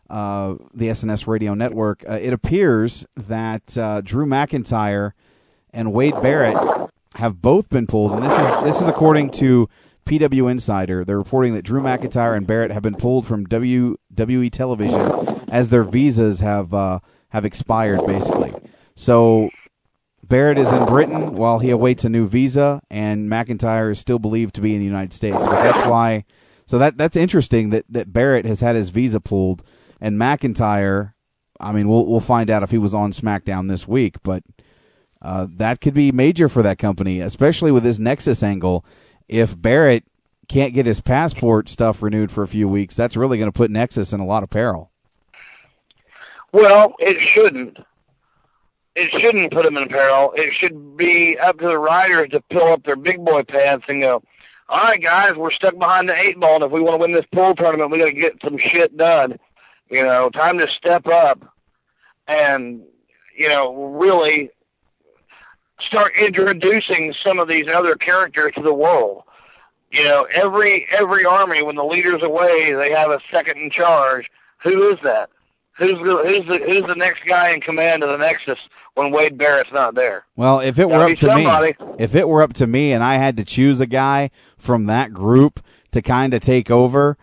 uh, the SNS Radio Network. Uh, it appears that uh, Drew McIntyre and Wade Barrett have both been pulled, and this is this is according to PW Insider. They're reporting that Drew McIntyre and Barrett have been pulled from WWE television as their visas have uh, have expired, basically. So Barrett is in Britain while he awaits a new visa, and McIntyre is still believed to be in the United States. But that's why. So that that's interesting that, that Barrett has had his visa pulled, and McIntyre. I mean, we'll we'll find out if he was on SmackDown this week, but uh, that could be major for that company, especially with this Nexus angle. If Barrett can't get his passport stuff renewed for a few weeks, that's really going to put Nexus in a lot of peril. Well, it shouldn't. It shouldn't put them in peril. It should be up to the riders to pull up their big boy pants and go, all right, guys, we're stuck behind the eight ball, and if we want to win this pool tournament, we got to get some shit done. You know, time to step up and, you know, really start introducing some of these other characters to the world. You know, every every army, when the leader's away, they have a second in charge. Who is that? Who's the, who's the who's the next guy in command of the Nexus when Wade Barrett's not there? Well, if it were up to somebody. me, if it were up to me, and I had to choose a guy from that group to kind of take over,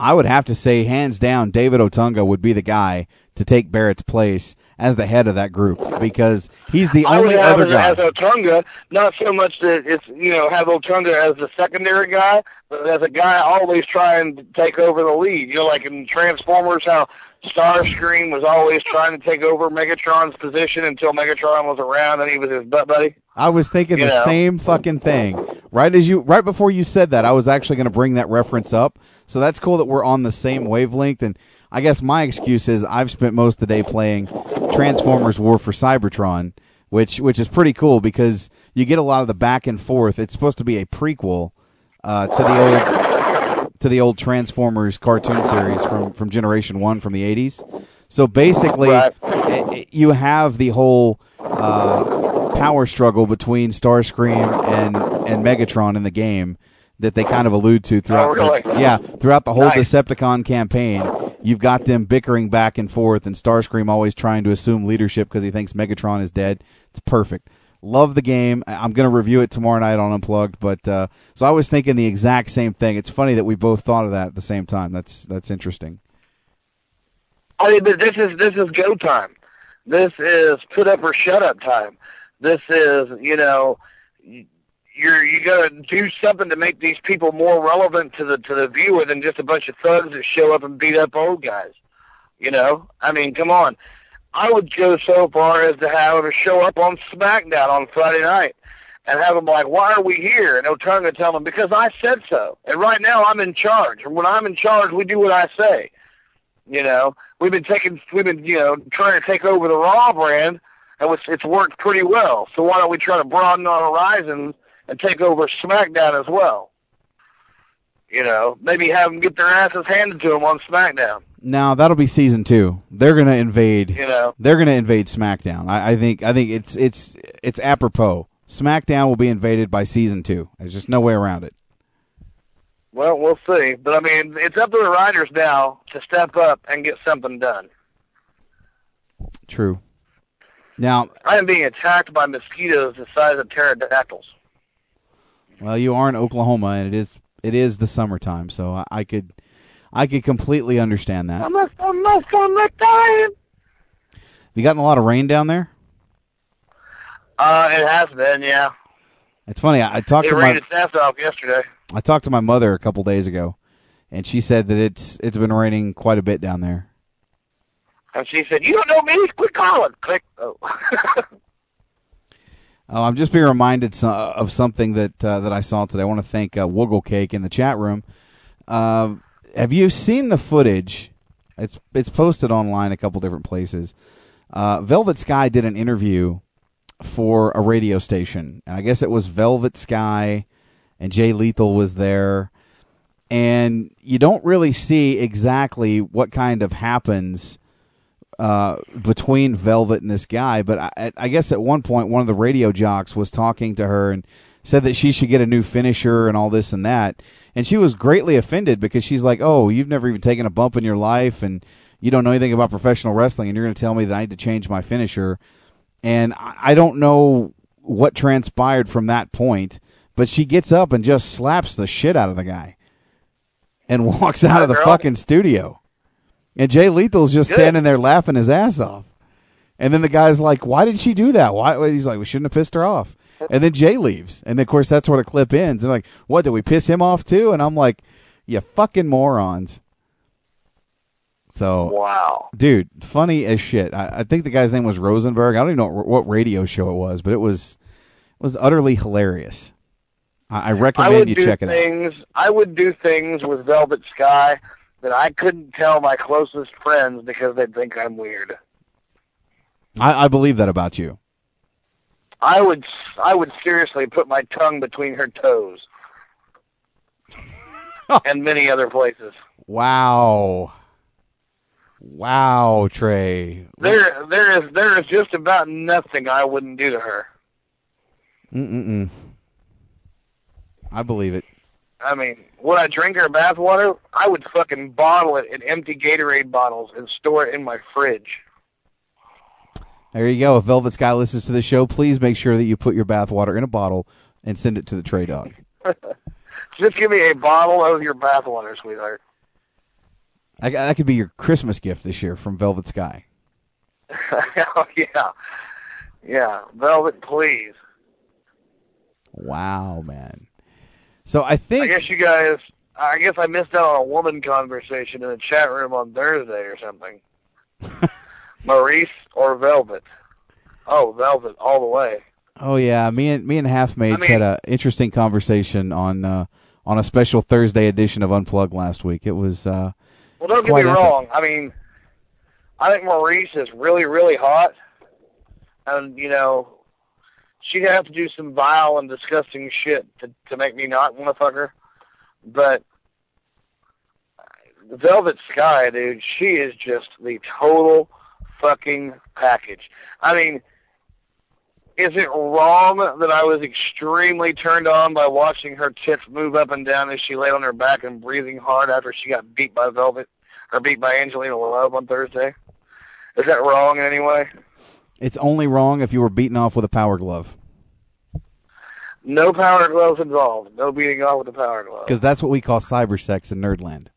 I would have to say, hands down, David Otunga would be the guy to take Barrett's place as the head of that group because he's the only other guy. as Otunga, not so much that it's you know have Otunga as the secondary guy, but as a guy always trying to take over the lead. You know, like in Transformers, how Starscream was always trying to take over Megatron's position until Megatron was around and he was his butt buddy. I was thinking You the know. same fucking thing. Right as you, right before you said that, I was actually going to bring that reference up. So that's cool that we're on the same wavelength. And I guess my excuse is I've spent most of the day playing Transformers War for Cybertron, which which is pretty cool because you get a lot of the back and forth. It's supposed to be a prequel uh, to the old to the old Transformers cartoon series from from Generation One from the '80s. So basically, Right. i- i- you have the whole uh, power struggle between Starscream and and Megatron in the game that they kind of allude to throughout. Oh, really? the, yeah, throughout the whole Nice. Decepticon campaign, you've got them bickering back and forth, and Starscream always trying to assume leadership because he thinks Megatron is dead. It's perfect. Love the game. I'm going to review it tomorrow night on Unplugged. But uh, so I was thinking the exact same thing. It's funny that we both thought of that at the same time. That's that's interesting. I mean, but this is this is go time. This is put up or shut up time. This is you know, you're you got to do something to make these people more relevant to the to the viewer than just a bunch of thugs that show up and beat up old guys. You know, I mean, come on. I would go so far as to have them show up on SmackDown on Friday night and have them like, "Why are we here?" And and tell them, "Because I said so." And right now, I'm in charge. And when I'm in charge, we do what I say. You know, we've been taking, we've been, you know, trying to take over the Raw brand, and it's, it's worked pretty well. So why don't we try to broaden our horizons and take over SmackDown as well? You know, maybe have them get their asses handed to them on SmackDown. Now that'll be season two. They're going to invade. You know. They're going to invade SmackDown. I, I think. I think it's it's it's apropos. SmackDown will be invaded by season two. There's just no way around it. Well, we'll see. But I mean, it's up to the writers now to step up and get something done. True. Now, I am being attacked by mosquitoes the size of pterodactyls. Well, you are in Oklahoma, and it is it is the summertime, so I, I could I could completely understand that. I'm a, I'm a, I'm a dying. You gotten a lot of rain down there? Uh, it has been, yeah. It's funny. I, I talked It to rained my its off yesterday. I talked to my mother a couple days ago, and she said that it's it's been raining quite a bit down there. And she said, "You don't know me? Quit calling." Click. Oh. Oh, I'm just being reminded of something that uh, that I saw today. I want to thank uh, Cake in the chat room. Uh, have you seen the footage? It's it's posted online a couple different places. Uh, Velvet Sky did an interview for a radio station. I guess it was Velvet Sky, and Jay Lethal was there. And you don't really see exactly what kind of happens uh, between Velvet and this guy. But I, I guess at one point, one of the radio jocks was talking to her and said that she should get a new finisher and all this and that. And she was greatly offended because she's like, "Oh, you've never even taken a bump in your life, and you don't know anything about professional wrestling, and you're going to tell me that I need to change my finisher." And I I don't know what transpired from that point, but she gets up and just slaps the shit out of the guy and walks out of the fucking studio. And Jay Lethal's just Good. standing there laughing his ass off. And then the guy's like, "Why did she do that? Why?" He's like, "We shouldn't have pissed her off." And then Jay leaves, and then, of course that's where the clip ends. And like, "What? Did we piss him off too?" And I'm like, "You fucking morons." So wow, dude, funny as shit. I, I think the guy's name was Rosenberg. I don't even know what radio show it was, but it was it was utterly hilarious. I, I I recommend would you check it out. things. I would do things with Velvet Sky that I couldn't tell my closest friends because they'd think I'm weird. I, I believe that about you. I would. I would seriously put my tongue between her toes, and many other places. Wow. Wow, Trey. There, there is, there is just about nothing I wouldn't do to her. Mm-mm-mm. I believe it. I mean, would I drink her bathwater? I would fucking bottle it in empty Gatorade bottles and store it in my fridge. There you go. If Velvet Sky listens to the show, please make sure that you put your bathwater in a bottle and send it to the TreyDawg. Just give me a bottle of your bathwater, sweetheart. I, that could be your Christmas gift this year from Velvet Sky. oh, yeah. Yeah. Velvet, please. Wow, man. So I think I guess you guys, I guess I missed out on a woman conversation in the chat room on Thursday or something. Maryse or Velvet? Oh, Velvet all the way. Oh yeah, me and me and Half Mates I mean- had an interesting conversation on uh, on a special Thursday edition of Unplugged last week. It was uh, Well, don't get me epic. wrong. I mean, I think Maurice is really, really hot, and you know, she'd have to do some vile and disgusting shit to to make me not want to fuck her. But Velvet Sky, dude, she is just the total fucking package. I mean, is it wrong that I was extremely turned on by watching her tits move up and down as she lay on her back and breathing hard after she got beat by Velvet or beat by Angelina Love on Thursday? Is that wrong in any way? It's only wrong if you were beaten off with a power glove. No power gloves involved. No beating off with a power glove. Because that's what we call cyber sex in Nerdland.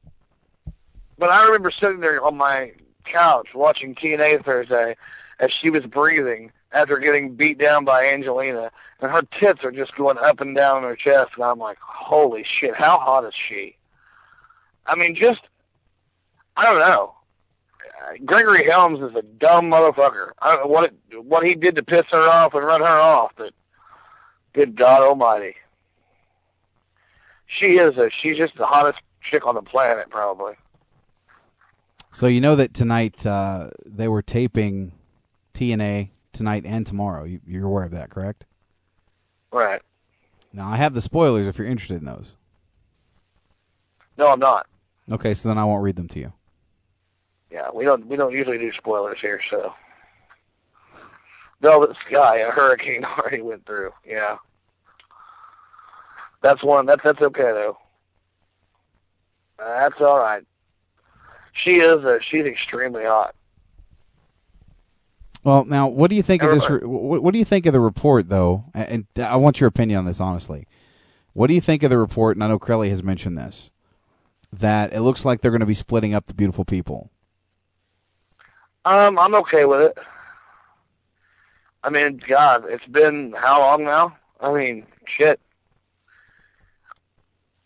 But I remember sitting there on my couch watching TNA Thursday as she was breathing after getting beat down by Angelina, and her tits are just going up and down her chest, and I'm like, holy shit, how hot is she? I mean, just, I don't know. Gregory Helms is a dumb motherfucker. I don't know what it, what he did to piss her off and run her off, but good God Almighty, she is a she's just the hottest chick on the planet, probably. So you know that tonight uh, they were taping TNA tonight and tomorrow. You, you're aware of that, correct? Right? Now I have the spoilers if you're interested in those. No, I'm not. Okay, so then I won't read them to you. Yeah, we don't we don't usually do spoilers here, so. Velvet Sky, a hurricane already went through. Yeah. That's one. That's that's okay though. Uh, that's all right. She is. A, she's extremely hot. Well, now what do you think of this? What, what do you think of the report, though? And, and I want your opinion on this, honestly. What do you think of the report? And I know Crelly has mentioned this that it looks like they're going to be splitting up the beautiful people. Um, I'm okay with it. I mean, God, it's been how long now? I mean, shit.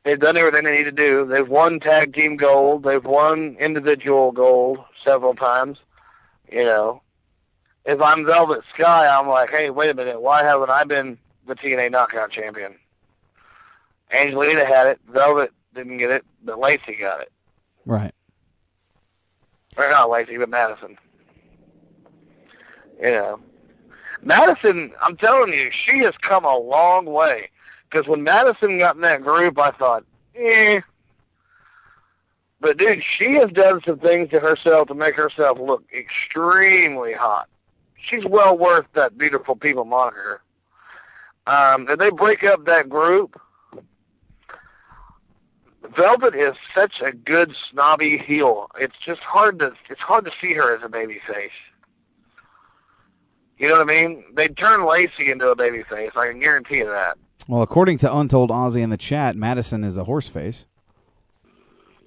They've done everything they need to do. They've won tag team gold. They've won individual gold several times. You know, if I'm Velvet Sky, I'm like, hey, wait a minute, why haven't I been the TNA Knockout Champion? Angelina had it. Velvet didn't get it, but Lacey got it. Right. Or not Lacey, but Madison. Know, Madison. I'm telling you, she has come a long way. Because when Madison got in that group, I thought, eh. But dude, she has done some things to herself to make herself look extremely hot. She's well worth that beautiful people moniker. Um, if they break up that group, Velvet is such a good snobby heel. It's just hard to it's hard to see her as a baby face. You know what I mean? They'd turn Lacey into a baby face. I can guarantee you that. Well, according to Untold Aussie in the chat, Madison is a horse face.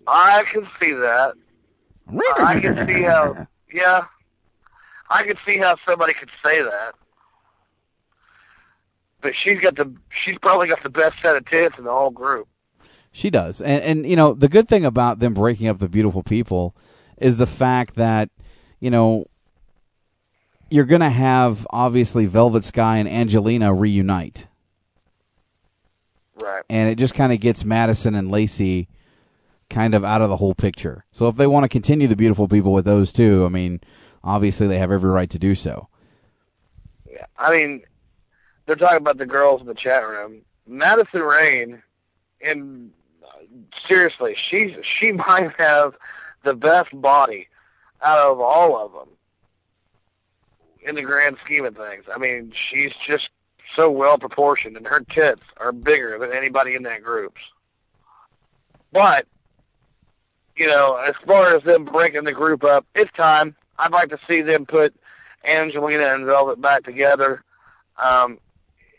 I can see that. I can see how. Yeah, I can see how somebody could say that. But she's got the. She's probably got the best set of tits in the whole group. She does, and and you know the good thing about them breaking up the beautiful people is the fact that you know you're going to have obviously Velvet Sky and Angelina reunite. Right. And it just kind of gets Madison and Lacey kind of out of the whole picture. So if they want to continue the beautiful people with those two, I mean, obviously they have every right to do so. Yeah, I mean, they're talking about the girls in the chat room. Madison Rayne, and uh, seriously, she's she might have the best body out of all of them in the grand scheme of things. I mean, she's just so well proportioned, and her tits are bigger than anybody in that group. But you know, as far as them breaking the group up, it's time. I'd like to see them put Angelina and Velvet back together. Um,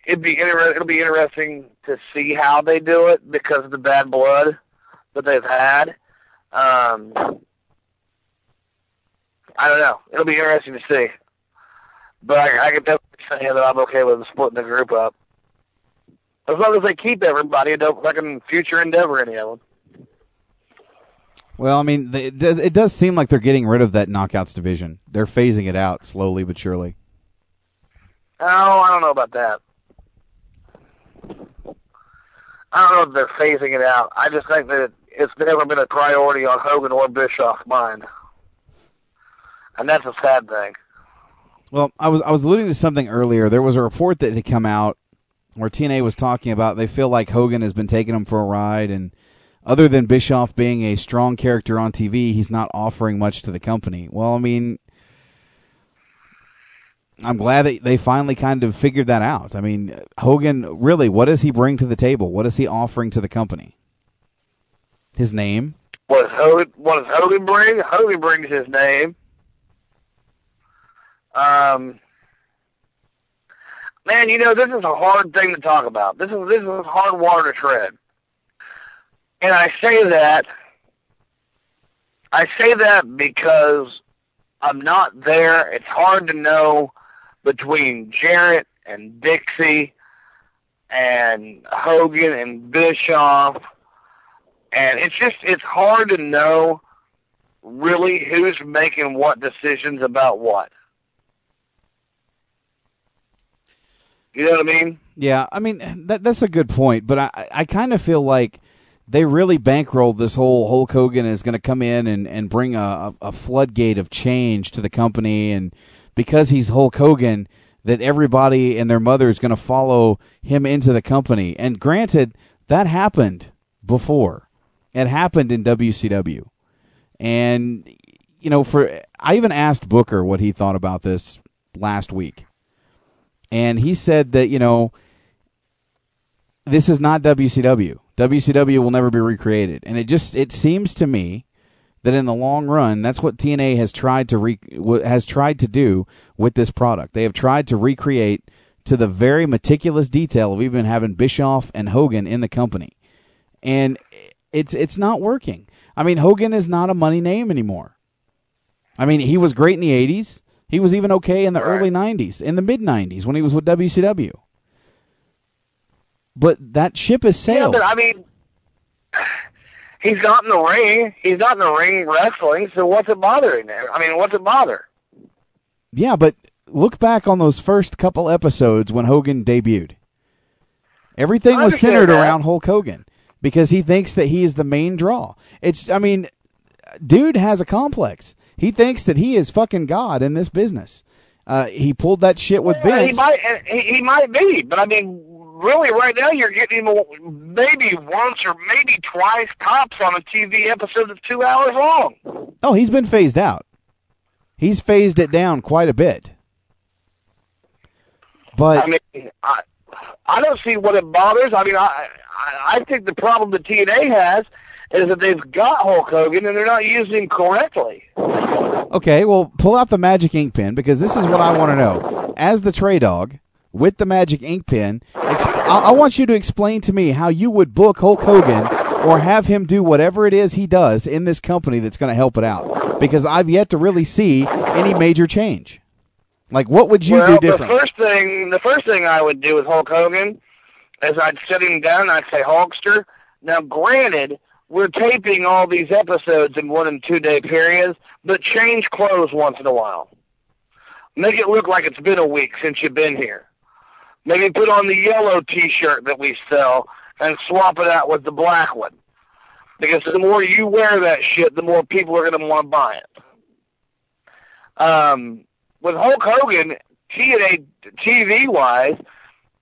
it'd be inter- it'll be interesting to see how they do it because of the bad blood that they've had. Um, I don't know. It'll be interesting to see. But I, I can definitely say that I'm okay with splitting the group up. As long as they keep everybody and don't fucking future endeavor any of them. Well, I mean, it does, it does seem like they're getting rid of that knockouts division. They're phasing it out slowly but surely. Oh, I don't know about that. I don't know if they're phasing it out. I just think that it's never been a priority on Hogan or Bischoff's mind. And that's a sad thing. Well, I was I was alluding to something earlier. There was a report that had come out where TNA was talking about they feel like Hogan has been taking them for a ride, and other than Bischoff being a strong character on TV, he's not offering much to the company. Well, I mean, I'm glad that they finally kind of figured that out. I mean, Hogan really, what does he bring to the table? What is he offering to the company? His name. What does Hogan, what does Hogan bring? Hogan brings his name. Um, man, you know, this is a hard thing to talk about. This is this is hard water to tread. And I say that I say that because I'm not there. It's hard to know between Jarrett and Dixie and Hogan and Bischoff and it's just it's hard to know really who's making what decisions about what. You know what I mean? Yeah, I mean that that's a good point, but I I kind of feel like they really bankrolled this whole Hulk Hogan is going to come in and and bring a, a floodgate of change to the company, and because he's Hulk Hogan, that everybody and their mother is going to follow him into the company. And granted, that happened before. It happened in WCW, and you know, for I even asked Booker what he thought about this last week and he said that you know this is not WCW. WCW will never be recreated, and it just it seems to me that in the long run, that's what TNA has tried to re, has tried to do with this product. They have tried to recreate to the very meticulous detail of even having Bischoff and Hogan in the company, and it's it's not working. I mean, Hogan is not a money name anymore. I mean, he was great in the '80s. He was even okay in the early 90s, in the mid 90s when he was with WCW. But that ship has Yeah, sailed. but I mean, he's not in the ring. He's not in the ring wrestling. So what's it bothering there? I mean, what's it bother? Yeah, but look back on those first couple episodes when Hogan debuted. Everything was centered that. around Hulk Hogan because he thinks that he is the main draw. It's I mean, dude has a complex. He thinks that he is fucking god in this business. Uh, he pulled that shit with Yeah, he Vince. might. He, he might be, but I mean, really, right now you're getting maybe once or maybe twice tops on a TV episode that's two hours long. Oh, he's been phased out. He's phased it down quite a bit. But I mean, I I don't see what it bothers. I mean, I I, I think the problem that TNA has is that they've got Hulk Hogan and they're not using him correctly. Okay, well, pull out the magic ink pen because this is what I want to know. As the TreyDawg with the magic ink pen, exp- I-, I want you to explain to me how you would book Hulk Hogan or have him do whatever it is he does in this company that's going to help it out. Because I've yet to really see any major change. Like, what would you well, do different? the first thing the first thing I would do with Hulk Hogan is I'd sit him down and I'd say, Hulkster. Now, granted, we're taping all these episodes in one and two day periods, but change clothes once in a while. Make it look like it's been a week since you've been here. Maybe put on the yellow T-shirt that we sell and swap it out with the black one. Because the more you wear that shit, the more people are going to want to buy it. Um, with Hulk Hogan, TNA TV wise,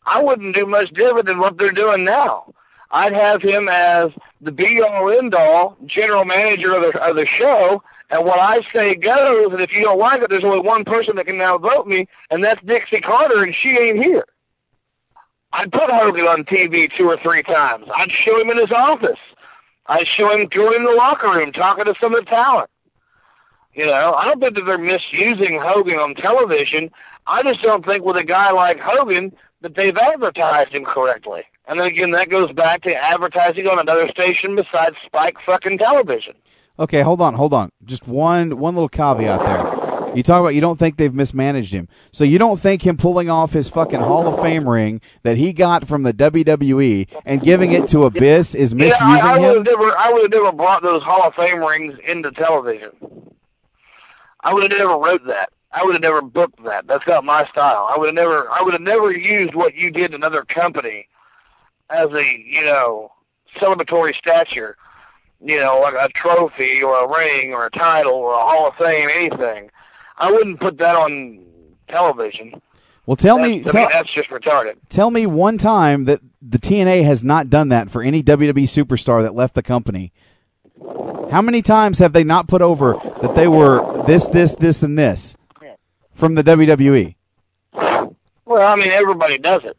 I wouldn't do much different than what they're doing now. I'd have him as the be all end all general manager of the of the show, and what I say goes. And if you don't like it, there's only one person that can now vote me, and that's Dixie Carter, and she ain't here. I'd put Hogan on TV two or three times. I'd show him in his office. I'd show him going in the locker room talking to some of the talent. You know, I don't think that they're misusing Hogan on television. I just don't think with a guy like Hogan that they've advertised him correctly. And then again, that goes back to advertising on another station besides Spike fucking television. Okay, hold on, hold on. Just one one little caveat there. You talk about you don't think they've mismanaged him. So you don't think him pulling off his fucking Hall of Fame ring that he got from the WWE and giving it to Abyss is misusing yeah, I, I would him? have never, I would have never brought those Hall of Fame rings into television. I would have never wrote that. I would have never booked that. That's not my style. I would have never, I would have never used what you did in another company as a, you know, celebratory stature. You know, like a trophy or a ring or a title or a Hall of Fame, anything. I wouldn't put that on television. Well, tell That's- me, I tell, mean, that's just retarded. tell me one time that the TNA has not done that for any WWE superstar that left the company. How many times have they not put over that they were this, this, this, and this from the? WWE? Well, I mean, everybody does it.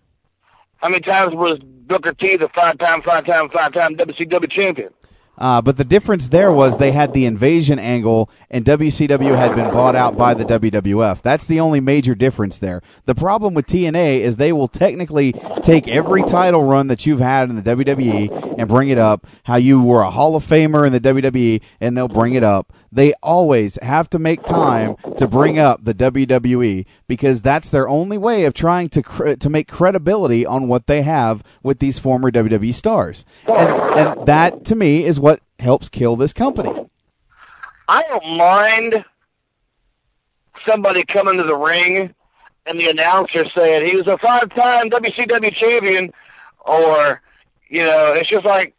How many times was Booker T the five-time, five-time, five-time WCW champion? Uh, but the difference there was they had the invasion angle, and WCW had been bought out by the WWF. That's the only major difference there. The problem with TNA is they will technically take every title run that you've had in the WWE and bring it up. How you were a Hall of Famer in the WWE, and they'll bring it up. They always have to make time to bring up the WWE because that's their only way of trying to cre- to make credibility on what they have with these former WWE stars. And, and that to me is helps kill this company. I don't mind somebody coming to the ring and the announcer saying he was a five-time WCW champion, or you know, it's just like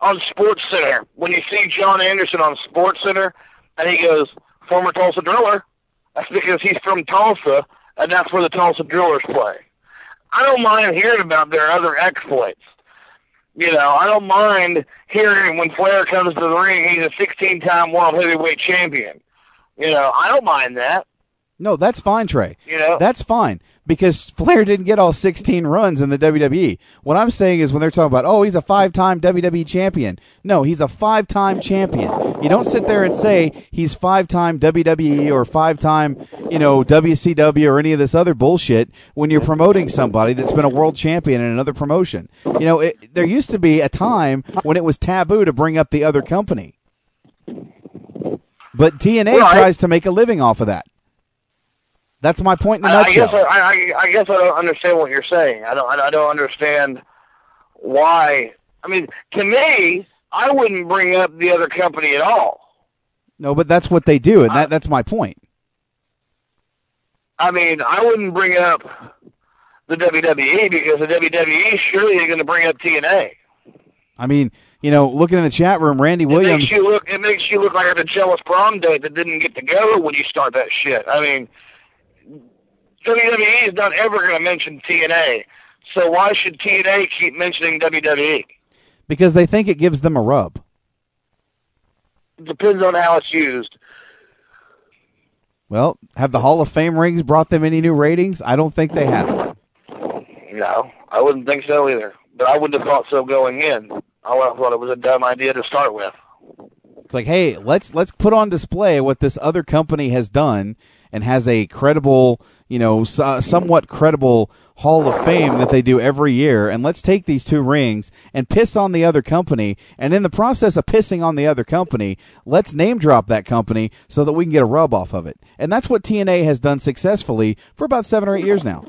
on Sports Center when you see John Anderson on Sports Center and he goes former Tulsa Driller. That's because he's from Tulsa and that's where the Tulsa Drillers play. I don't mind hearing about their other exploits. You know, I don't mind hearing when Flair comes to the ring, he's a 16-time world heavyweight champion. You know, I don't mind that. No, that's fine, Trey. You know? That's fine because Flair didn't get all 16 runs in the WWE. What I'm saying is when they're talking about, oh, he's a five-time WWE champion. No, he's a five-time champion. You don't sit there and say he's five-time WWE or five-time, you know, WCW or any of this other bullshit when you're promoting somebody that's been a world champion in another promotion. You know, it, there used to be a time when it was taboo to bring up the other company. But TNA Right. tries to make a living off of that. That's my point in a I, I nutshell. guess I, I, I guess I don't understand what you're saying. I don't I don't understand why. I mean, to me, I wouldn't bring up the other company at all. No, but that's what they do, and that, that's my point. I mean, I wouldn't bring up the WWE because the WWE surely is going to bring up TNA. I mean, you know, looking in the chat room, Randy It Williams. makes you look. It makes you look like a jealous prom date that didn't get together when you start that shit. I mean, WWE is not ever going to mention TNA. So why should TNA keep mentioning? WWE? because they think it gives them a rub. Depends on how it's used. Well, have the Hall of Fame rings brought them any new ratings? I don't think they have. No, I wouldn't think so either. But I wouldn't have thought so going in. I would have thought it was a dumb idea to start with. It's like, hey, let's let's put on display what this other company has done and has a credible, you know, so, uh, somewhat credible Hall of Fame that they do every year, and let's take these two rings and piss on the other company, and in the process of pissing on the other company, let's name drop that company so that we can get a rub off of it. And that's what TNA has done successfully for about seven or eight years now.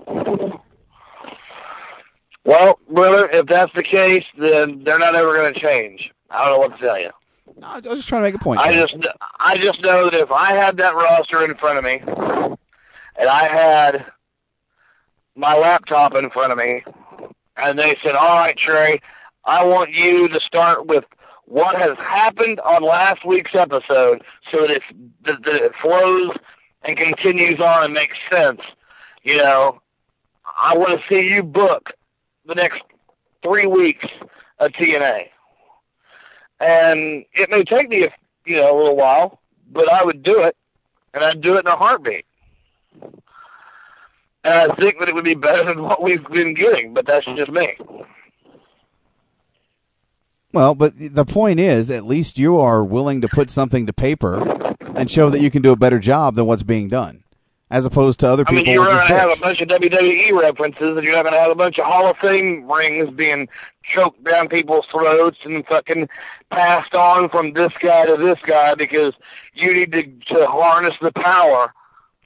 Well, brother, if that's the case, then they're not ever going to change. I don't know what to tell you. No, I was just trying to make a point. I just, I just know that if I had that roster in front of me, and I had my laptop in front of me, and they said, "All right, Trey, I want you to start with what has happened on last week's episode, so that, that, that it flows and continues on and makes sense." You know, I want to see you book the next three weeks of TNA. And it may take me, a, you know, a little while, but I would do it, and I'd do it in a heartbeat. And I think that it would be better than what we've been getting, but that's just me. Well, but the point is, at least you are willing to put something to paper and show that you can do a better job than what's being done, as opposed to other I people. mean, you're going to have a bunch of WWE references, and you're not going to have a bunch of Hall of Fame rings being choked down people's throats and fucking passed on from this guy to this guy because you need to, to harness the power.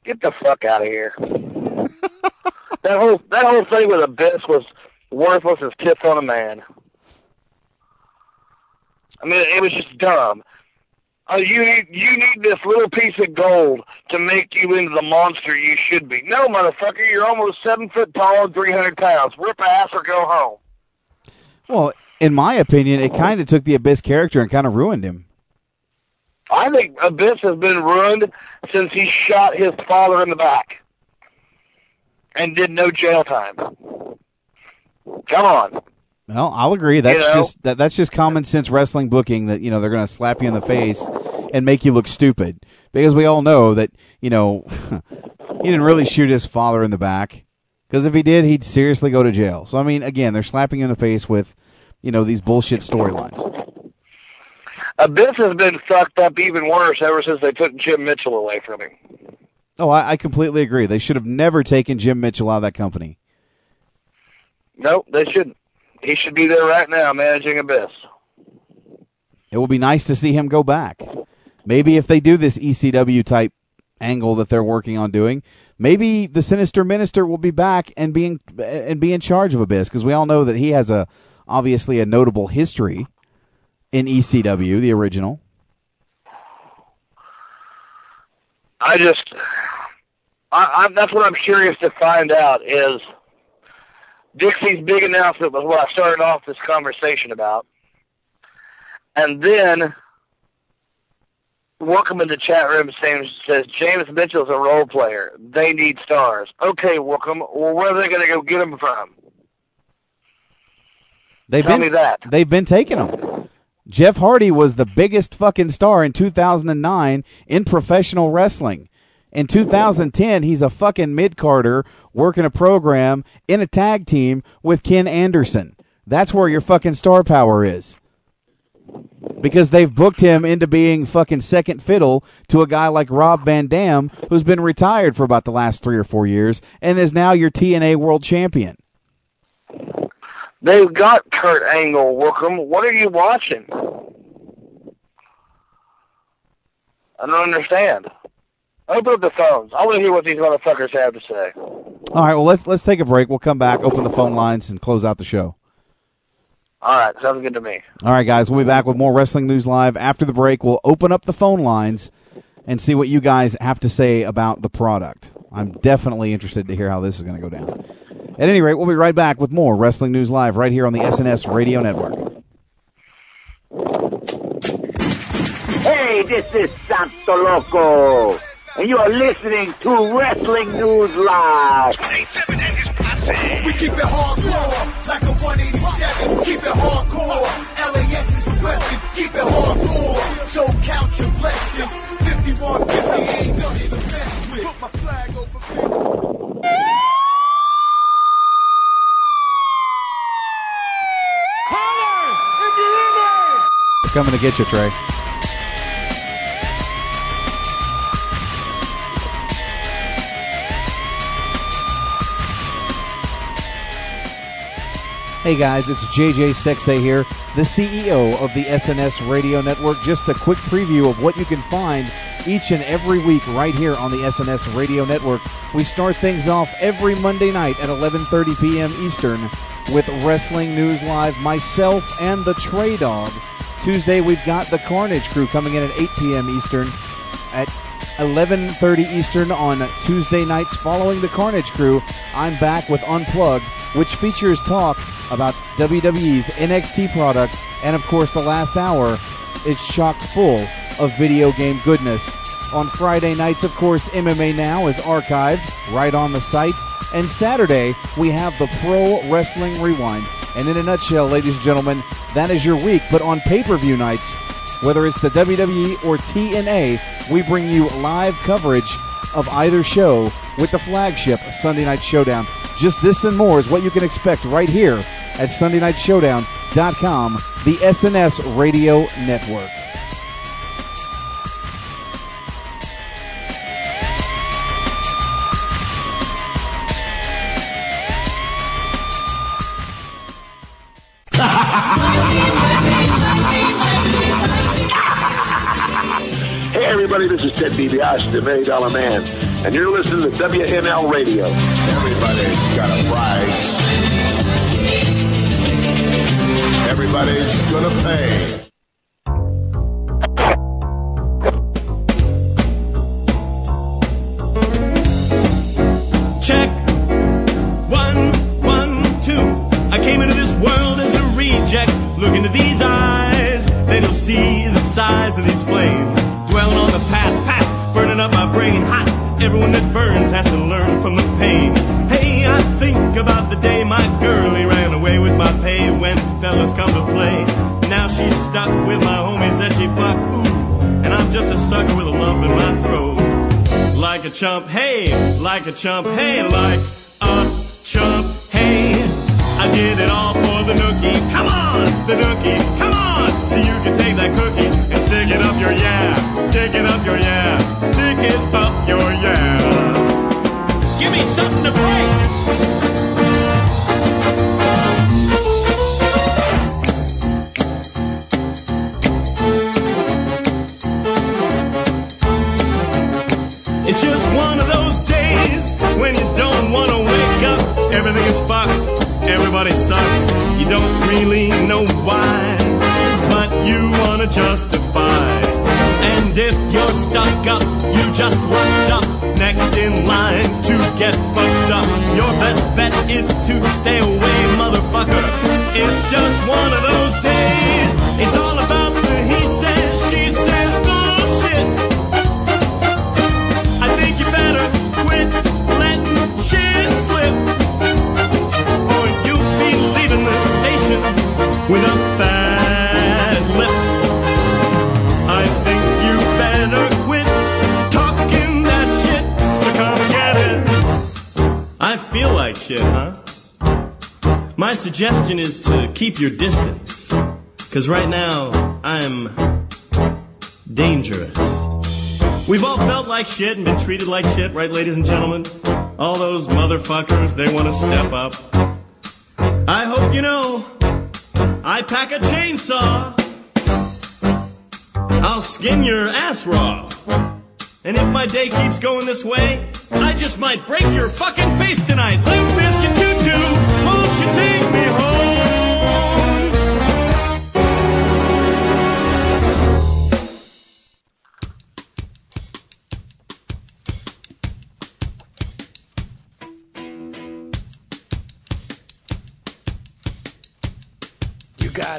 Get the fuck out of here. That whole that whole thing with Abyss was worthless as tits on a man. I mean, it was just dumb. Uh, you need you need this little piece of gold to make you into the monster you should be. No, motherfucker, you're almost seven foot tall and three hundred pounds. Rip ass or go home. Well, in my opinion, it kind of took the Abyss character and kind of ruined him. I think Abyss has been ruined since he shot his father in the back and did no jail time. Come on. Well, I'll agree. That's You know? just that, that's just common sense wrestling booking. That you know they're going to slap you in the face and make you look stupid because we all know that you know he didn't really shoot his father in the back because if he did, he'd seriously go to jail. So I mean, again, they're slapping you in the face with you know these bullshit storylines. Uh, Abyss has been fucked up even worse ever since they took Jim Mitchell away from him. Oh, I, I completely agree. They should have never taken Jim Mitchell out of that company. Nope, they shouldn't. He should be there right now managing Abyss. It will be nice to see him go back. Maybe if they do this ECW type angle that they're working on doing, maybe the Sinister Minister will be back and being and be in charge of Abyss because we all know that he has a obviously a notable history in ECW, the original. I just, I, I, that's what I'm curious to find out is Dixie's big announcement was what I started off this conversation about. And then welcome in the chat room James says James Mitchell's a role player. They need stars. Okay, welcome. Well, where are they going to go get them from? They've Tell been me that. they've been taking them. Jeff Hardy was the biggest fucking star in 2009 in professional wrestling. In 2010, he's a fucking mid carder working a program in a tag team with Ken Anderson. That's where your fucking star power is. Because they've booked him into being fucking second fiddle to a guy like Rob Van Dam, who's been retired for about the last three or four years and is now your TNA world champion. They've got Kurt Angle, Welcome. What are you watching? I don't understand. Open up the phones. I want to hear what these motherfuckers have to say. All right, well let's let's take a break. We'll come back, open the phone lines, and close out the show. All right, sounds good to me. All right, guys, we'll be back with more Wrestling News Live after the break. We'll open up the phone lines and see what you guys have to say about the product. I'm definitely interested to hear how this is going to go down. At any rate, we'll be right back with more Wrestling News Live right here on the SNS Radio Network. Hey, this is Santo Loco, and you are listening to Wrestling News Live. We keep it hardcore, like a 187. Keep it hardcore. LAX is a weapon. Keep it hardcore. So count your blessings. 5150 ain't nothing to mess with. Put my flag over We're coming to get you, Trey. Hey guys, it's JJ Sexay here, the CEO of the SNS Radio Network. Just a quick preview of what you can find each and every week right here on the SNS Radio Network. We start things off every Monday night at 11:30 p.m. Eastern with Wrestling News Live, myself and the TreyDawg. Tuesday we've got the Carnage Crew coming in at 8 p.m. Eastern. At 11:30 Eastern on Tuesday nights following the Carnage Crew, I'm back with Unplugged, which features talk about WWE's NXT products and of course the last hour is chocked full of video game goodness. On Friday nights, of course, MMA Now is archived right on the site. And Saturday, we have the Pro Wrestling Rewind. And in a nutshell, ladies and gentlemen, that is your week. But on pay per view nights, whether it's the WWE or TNA, we bring you live coverage of either show with the flagship Sunday Night Showdown. Just this and more is what you can expect right here at SundayNightShowdown.com, the SNS Radio Network. Ted DiBiase, the Million Dollar Man, and you're listening to WNL Radio. Everybody's got a price. Everybody's gonna pay. Check. One, one, two. I came into this world as a reject. Look into these eyes. They don't see the size of these flames. Dwelling on the past, past, burning up my brain. Hot. Everyone that burns has to learn from the pain. Hey, I think about the day my girlie ran away with my pay when fellas come to play. Now she's stuck with my homies that she fucked. Ooh, and I'm just a sucker with a lump in my throat. Like a chump, hey, like a chump, hey, like a chump, hey. I did it all for the nookie. Come on, the nookie, come on. So you can take that cookie Stick it up your yeah. Stick it up your yeah. Stick it up your yeah. Give me something to break. It's just one of those days when you don't want to wake up. Everything is fucked. Everybody sucks. You don't really know why, but you want to justify. And if you're stuck up, you just locked up next in line to get fucked up. Your best bet is to stay away, motherfucker. It's just one of those days. It's all about the he says, she says bullshit. I think you better quit letting shit slip. Or you'll be leaving the station with a bad shit, huh? My suggestion is to keep your distance. Cause right now, I'm dangerous. We've all felt like shit and been treated like shit, right, ladies and gentlemen? All those motherfuckers, they want to step up. I hope you know, I pack a chainsaw. I'll skin your ass raw. And if my day keeps going this way, I just might break your fucking face tonight. Limp Bizkit choo choo,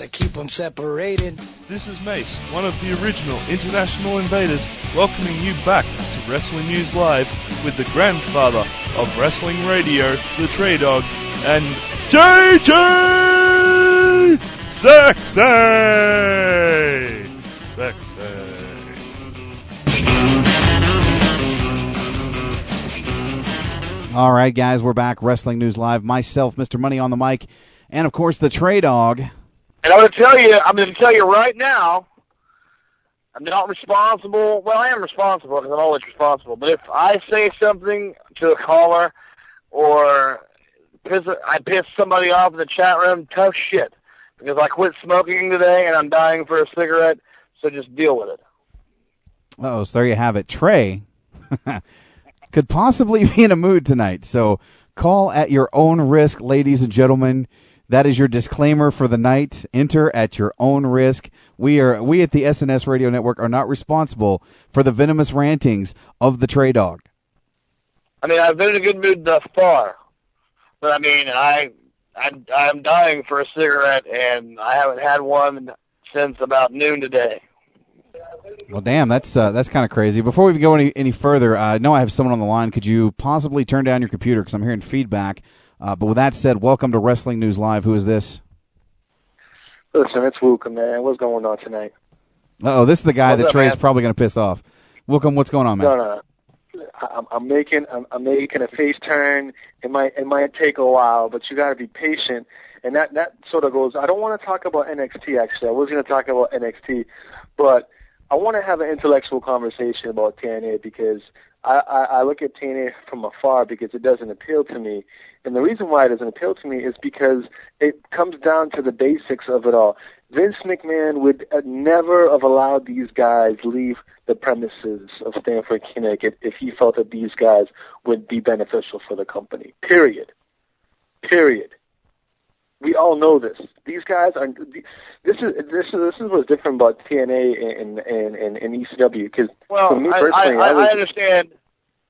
gotta keep them separated. This is Mace, one of the original International Invaders, welcoming you back to Wrestling News Live with the grandfather of wrestling radio, the TreyDawg, and JJ Sexay! Sexy. All right, guys, we're back. Wrestling News Live. Myself, Mr. Money on the mic, and of course the Trey Dog. And I'm going to tell you, I'm going to tell you right now, I'm not responsible. Well, I am responsible because I'm always responsible. But if I say something to a caller or piss, I piss somebody off in the chat room, tough shit. Because I quit smoking today and I'm dying for a cigarette, so just deal with it. Oh, so there you have it. Trey could possibly be in a mood tonight. So call at your own risk, ladies and gentlemen. That is your disclaimer for the night. Enter at your own risk. We are we at the SNS Radio Network are not responsible for the venomous rantings of the TreyDawg. I mean, I've been in a good mood thus far, but I mean, I, I I'm dying for a cigarette, and I haven't had one since about noon today. Well, damn, that's uh, that's kind of crazy. Before we go any any further, uh, I know I have someone on the line. Could you possibly turn down your computer because I'm hearing feedback? Uh, but with that said, welcome to Wrestling News Live. Who is this? Listen, it's Luca, man. What's going on tonight? Oh, this is the guy What's that up, Trey's man? probably going to piss off. Welcome. What's going on, man? No, no. I- I'm, I'm making I'm, I'm making a face turn. It might it might take a while, but you got to be patient. And that that sort of goes. I don't want to talk about NXT actually. I was going to talk about NXT, but I want to have an intellectual conversation about TNA because I, I, I look at TNA from afar because it doesn't appeal to me. And the reason why it doesn't appeal to me is because it comes down to the basics of it all. Vince McMahon would uh, never have allowed these guys leave the premises of Stamford, Connecticut if he felt that these guys would be beneficial for the company. Period. Period. We all know this. These guys are. This is this is this is what's different about TNA and and and, and ECW. Because Well, for me I, I, I, was, I understand.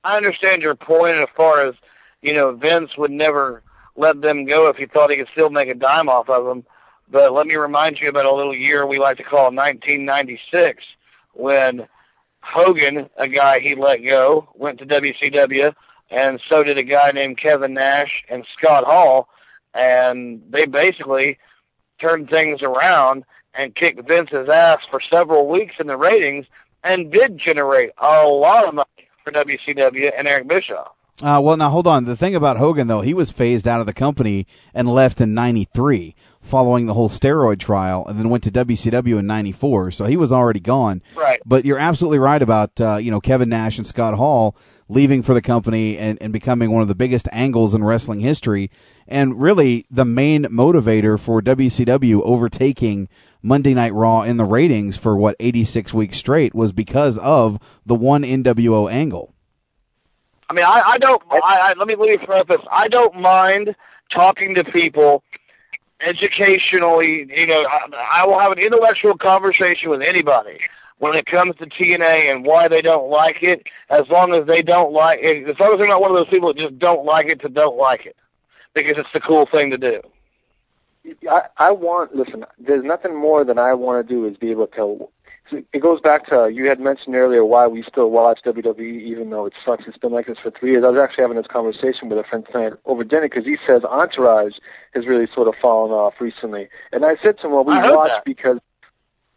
I understand your point as far as you know. Vince would never let them go if he thought he could still make a dime off of them. But let me remind you about a little year we like to call 1996 when Hogan, a guy he let go, went to WCW, and so did a guy named Kevin Nash and Scott Hall, and they basically turned things around and kicked Vince's ass for several weeks in the ratings and did generate a lot of money for WCW and Eric Bischoff. Uh, well, now hold on. The thing about Hogan, though, he was phased out of the company and left in '93. following the whole steroid trial, and then went to WCW in '94. So he was already gone. Right. But you're absolutely right about uh, you know Kevin Nash and Scott Hall leaving for the company and, and becoming one of the biggest angles in wrestling history, and really the main motivator for WCW overtaking Monday Night Raw in the ratings for what 86 weeks straight was because of the one NWO angle. I mean, I, I don't. I, I, let me let me preface. I don't mind talking to people educationally. You know, I, I will have an intellectual conversation with anybody when it comes to TNA and why they don't like it. As long as they don't like, as long as they're not one of those people that just don't like it to don't like it, because it's the cool thing to do. I, I want listen. There's nothing more than I want to do is be able to. It goes back to you had mentioned earlier why we still watch WWE even though it sucks. It's been like this for three years. I was actually having this conversation with a friend tonight over dinner because he says Entourage has really sort of fallen off recently, and I said to him, "Well, we watch that. because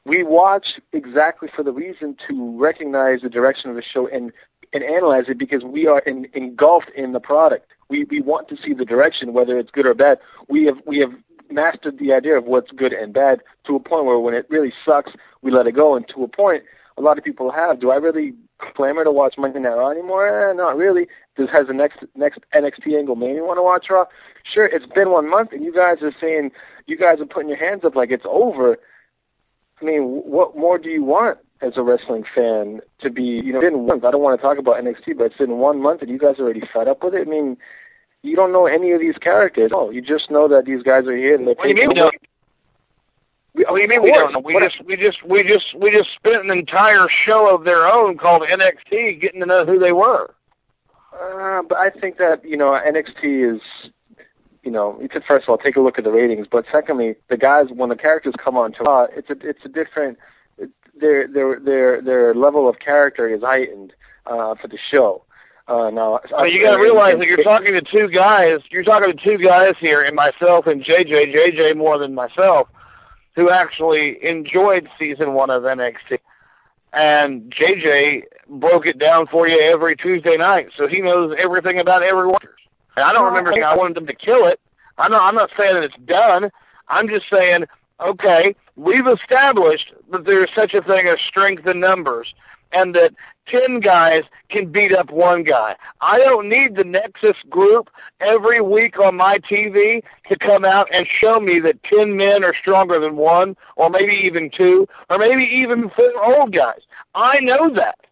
we watch exactly for the reason to recognize the direction of the show and and analyze it because we are in, engulfed in the product. We we want to see the direction, whether it's good or bad. We have we have mastered the idea of what's good and bad to a point where when it really sucks, we let it go. And to a point, a lot of people have. Do I really clamor to watch Monday Night Raw anymore? Eh, not really. Does has the next next NXT angle me want to watch Raw? Sure. It's been one month, and you guys are saying you guys are putting your hands up like it's over. I mean, what more do you want as a wrestling fan to be? You know, been one. Month. I don't want to talk about NXT, but it's been one month, and you guys are already fed up with it. I mean, you don't know any of these characters. No, you just know that these guys are here and they're What do you mean we taking don't? What do you mean we don't know? We just we just we just we just spent an entire show of their own called NXT, getting to know who they were. Uh, but I think that you know NXT is, you know, it's a, first of all take a look at the ratings, but secondly, the guys when the characters come on to Raw, it's a it's a different. Their their their their level of character is heightened uh, for the show. Uh, now, mean, you got to realize that you're talking to two guys. You're talking to two guys here, and myself and JJ. JJ more than myself, who actually enjoyed season one of NXT. And JJ broke it down for you every Tuesday night, so he knows everything about every one. And I don't remember saying I wanted them to kill it. I'm not. I'm not saying that it's done. I'm just saying, okay, we've established that there's such a thing as strength in numbers, and that ten guys can beat up one guy. I don't need the Nexus group every week on my TV to come out and show me that ten men are stronger than one, or maybe even two, or maybe even four old guys. I know that.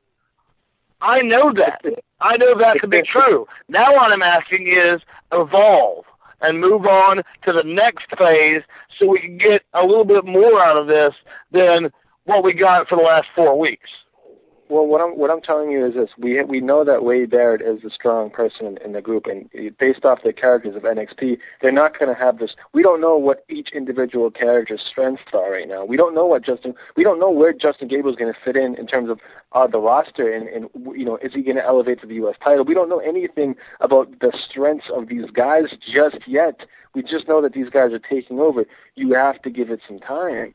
I know that. I know that to be true. Now what I'm asking is evolve and move on to the next phase so we can get a little bit more out of this than what we got for the last four weeks. Well, what I'm what I'm telling you is this: we we know that Wade Barrett is the strong person in, in the group, and based off the characters of NXT, they're not going to have this. We don't know what each individual character's strengths are right now. We don't know what Justin. We don't know where Justin Gabriel is going to fit in in terms of uh, the roster, and, and you know, is he going to elevate to the U.S. title? We don't know anything about the strengths of these guys just yet. We just know that these guys are taking over. You have to give it some time.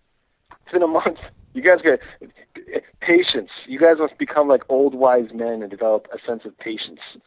It's been a month. You guys got patience. You guys must become like old wise men and develop a sense of patience.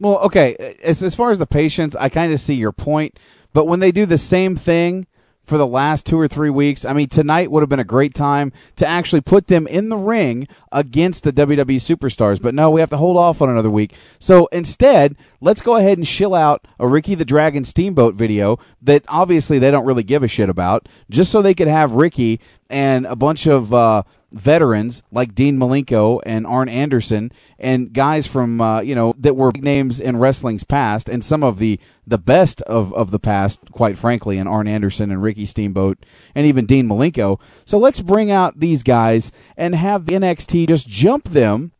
Well, okay. As as far as the patience, I kind of see your point, but when they do the same thing for the last two or three weeks, I mean, tonight would have been a great time to actually put them in the ring against the WWE superstars. But no, we have to hold off on another week. So instead, let's go ahead and shill out a Ricky the Dragon Steamboat video that obviously they don't really give a shit about, just so they could have Ricky and a bunch of uh, veterans like Dean Malenko and Arn Anderson and guys from uh, you know that were big names in wrestling's past and some of the the best of, of the past, quite frankly, and Arn Anderson and Ricky Steamboat and even Dean Malenko. So let's bring out these guys and have the NXT just jump them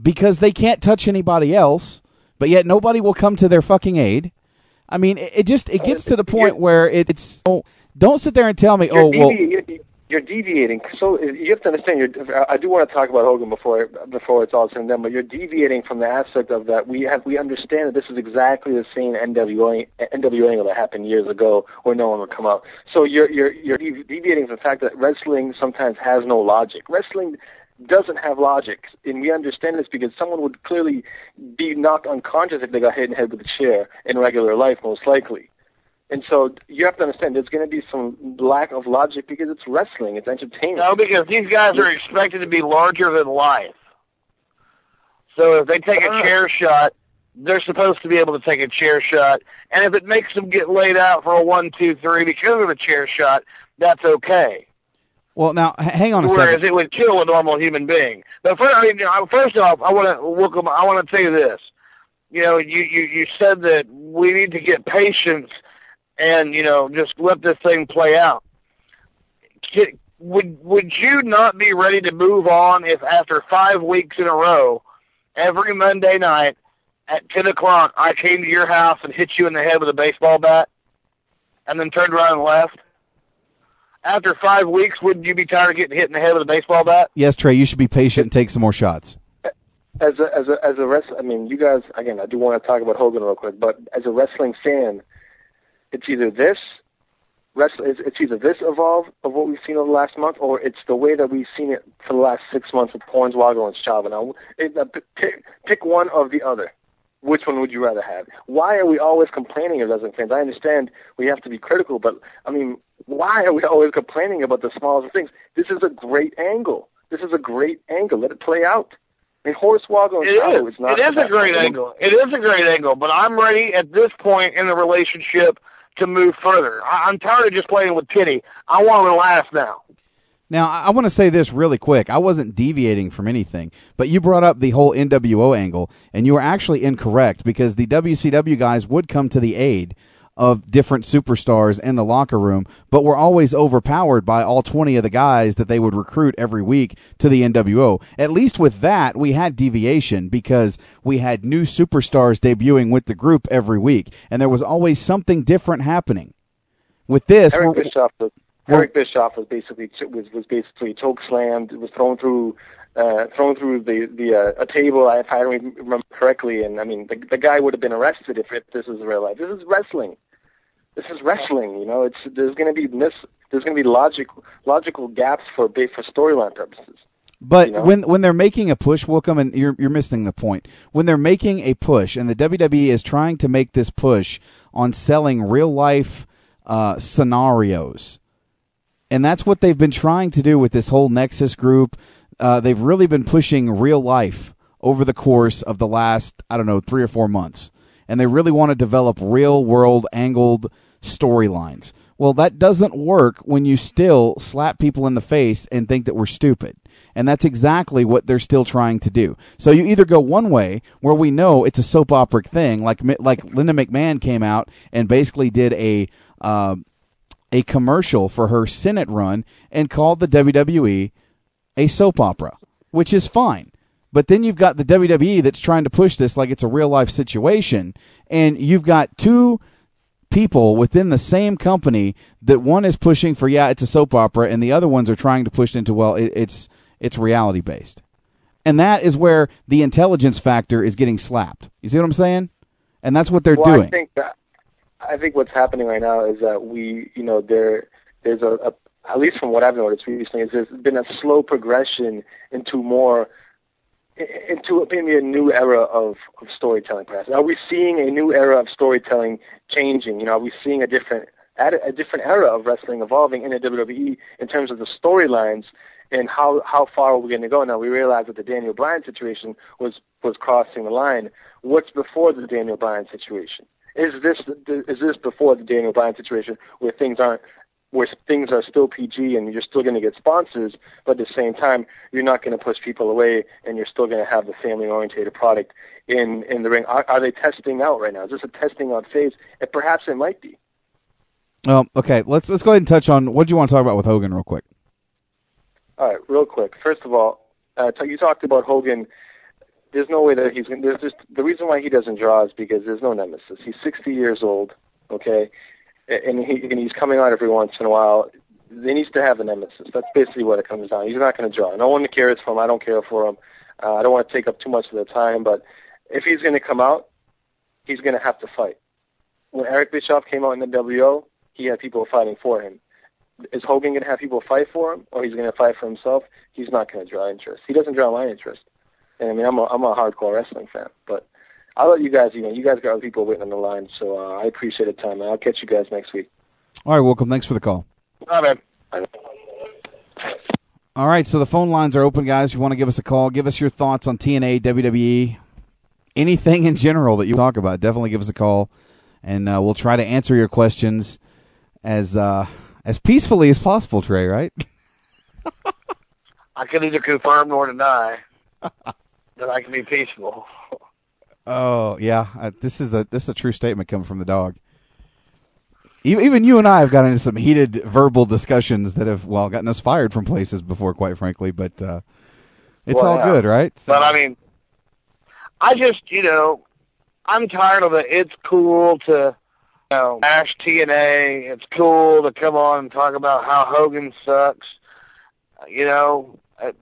because they can't touch anybody else, but yet nobody will come to their fucking aid. I mean, it, it just it gets to the point where it, it's oh, don't sit there and tell me, oh well, you're, deviating. So you have to understand. I do want to talk about Hogan before before it's all said and done, but you're deviating from the aspect of that. We have we understand that this is exactly the same NWA NWA angle that happened years ago, where no one would come out. So you're you're you're deviating from the fact that wrestling sometimes has no logic. Wrestling doesn't have logic, and we understand this because someone would clearly be knocked unconscious if they got hit in the head with a chair in regular life, most likely. And so you have to understand there's going to be some lack of logic because it's wrestling, it's entertainment. No, because these guys are expected to be larger than life. So if they take a chair uh-huh. shot, they're supposed to be able to take a chair shot. And if it makes them get laid out for a one, two, three because of a chair shot, that's okay. Well, now hang on a Whereas second. it would kill a normal human being. But first, I mean, first off, I want to welcome. I want to tell you this. You know, you, you you said that we need to get patience and you know just let this thing play out. Ki- Would would you not be ready to move on if after five weeks in a row, every Monday night at ten o'clock, I came to your house and hit you in the head with a baseball bat, and then turned around and left? After five weeks, wouldn't you be tired of getting hit in the head with a baseball bat? Yes, Trey, you should be patient and take some more shots. as a as a as a wrestler, I mean, you guys again. I do want to talk about Hogan real quick, but as a wrestling fan, it's either this wrestle. It's, either this evolve of what we've seen over the last month, or it's the way that we've seen it for the last six months with Hornswoggle and Chavo. Now, it, uh, pick, pick one of the other. Which one would you rather have? Why are we always complaining as wrestling fans? I understand we have to be critical, but I mean, why are we always complaining about the smallest things? This is a great angle. This is a great angle. Let it play out. I mean, Hornswoggle and It Chavo is. is not. It is a great angle. It is a great angle, but I'm ready at this point in the relationship to move further. I- I'm tired of just playing with Kitty. I want to laugh now. Now, I want to say this really quick. I wasn't deviating from anything, but you brought up the whole NWO angle, and you were actually incorrect because the WCW guys would come to the aid of different superstars in the locker room, but were always overpowered by all 20 of the guys that they would recruit every week to the NWO. At least with that, we had deviation because we had new superstars debuting with the group every week, and there was always something different happening. With this, Eric Bischoff was Eric Bischoff was basically was was basically choke slammed. Was thrown through uh, thrown through the the uh, a table. If I remember correctly, and I mean the the guy would have been arrested if, if this was real life. This is wrestling. This is wrestling. You know, it's there's going to be mis there's going to be logical logical gaps for for storyline purposes. But You know? when when they're making a push, Wilcom, and you're you're missing the point. When they're making a push, and the WWE is trying to make this push on selling real life uh, scenarios, and that's what they've been trying to do with this whole Nexus group. Uh, they've really been pushing real life over the course of the last I don't know three or four months, and they really want to develop real world angled storylines. Well, that doesn't work when you still slap people in the face and think that we're stupid. And that's exactly what they're still trying to do. So you either go one way where we know it's a soap opera thing, like like Linda McMahon came out and basically did a uh, a commercial for her Senate run and called the WWE a soap opera, which is fine. But then you've got the WWE that's trying to push this like it's a real life situation, and you've got two people within the same company that one is pushing for yeah it's a soap opera and the other ones are trying to push into well it, it's it's reality based and that is where the intelligence factor is getting slapped. You see what i'm saying? And that's what they're well, doing. I think that I think what's happening right now is that we, you know, there there's a, a at least from what I've noticed recently is there's been a slow progression into more into maybe a new era of, of storytelling. Perhaps are we seeing a new era of storytelling changing? You know, are we seeing a different a, different era of wrestling evolving in the WWE in terms of the storylines and how how far are we going to go? Now we realize that the Daniel Bryan situation was was crossing the line. What's before the Daniel Bryan situation? Is this is this before the Daniel Bryan situation where things aren't where things are still PG and you're still going to get sponsors, but at the same time you're not going to push people away and you're still going to have the family oriented product in in the ring. Are, are they testing out right now? Is this a testing out phase? And perhaps it might be. well okay let's let's go ahead and touch on what do you want to talk about with hogan real quick All right, real quick. First of all, uh, t- you talked about Hogan. There's no way that he's going. There's just the reason why he doesn't draw is because there's no nemesis. He's 60 years old, okay, and he and he's coming out every once in a while. They needs to have a nemesis. That's basically what it comes down. He's not going to draw. No one cares for him. I don't care for him. Uh, I don't want to take up too much of their time, but if he's going to come out, he's going to have to fight. When Eric Bischoff came out in the WO, he had people fighting for him is Hogan going to have people fight for him, or he's going to fight for himself? He's not going to draw interest. He doesn't draw my interest. And I mean, I'm a I'm a hardcore wrestling fan, but I'll let you guys. You know, you guys got other people waiting on the line, so uh, I appreciate the time. Man. I'll catch you guys next week. All right, welcome. Thanks for the call. All right, man. All right, so the phone lines are open, guys. If you want to give us a call, give us your thoughts on TNA, WWE, E, anything in general that you talk about. Definitely give us a call, and uh, we'll try to answer your questions as uh, as peacefully as possible. Trey, right? I can neither confirm nor deny that I can be peaceful. Oh yeah, uh, this is a this is a true statement coming from the dog. Even you and I have gotten into some heated verbal discussions that have well gotten us fired from places before, quite frankly. But uh, it's Well, all yeah. good, right? But I mean, I just, you know, I'm tired of it. It's cool to, you know, bash TNA. It's cool to come on and talk about how Hogan sucks. You know, uh,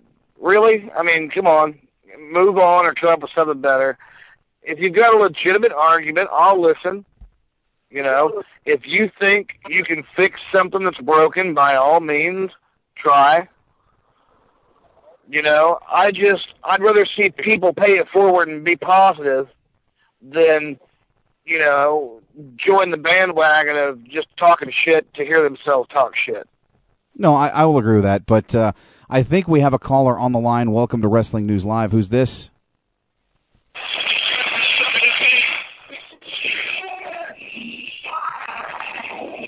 really? I mean, come on, move on or come up with something better. If you've got a legitimate argument, I'll listen. You know, if you think you can fix something that's broken, by all means, try. You know, I just I'd rather see people pay it forward and be positive than, you know, join the bandwagon of just talking shit to hear themselves talk shit. No, I, I will agree with that. But uh, I think we have a caller on the line. Welcome to Wrestling News Live. Who's this?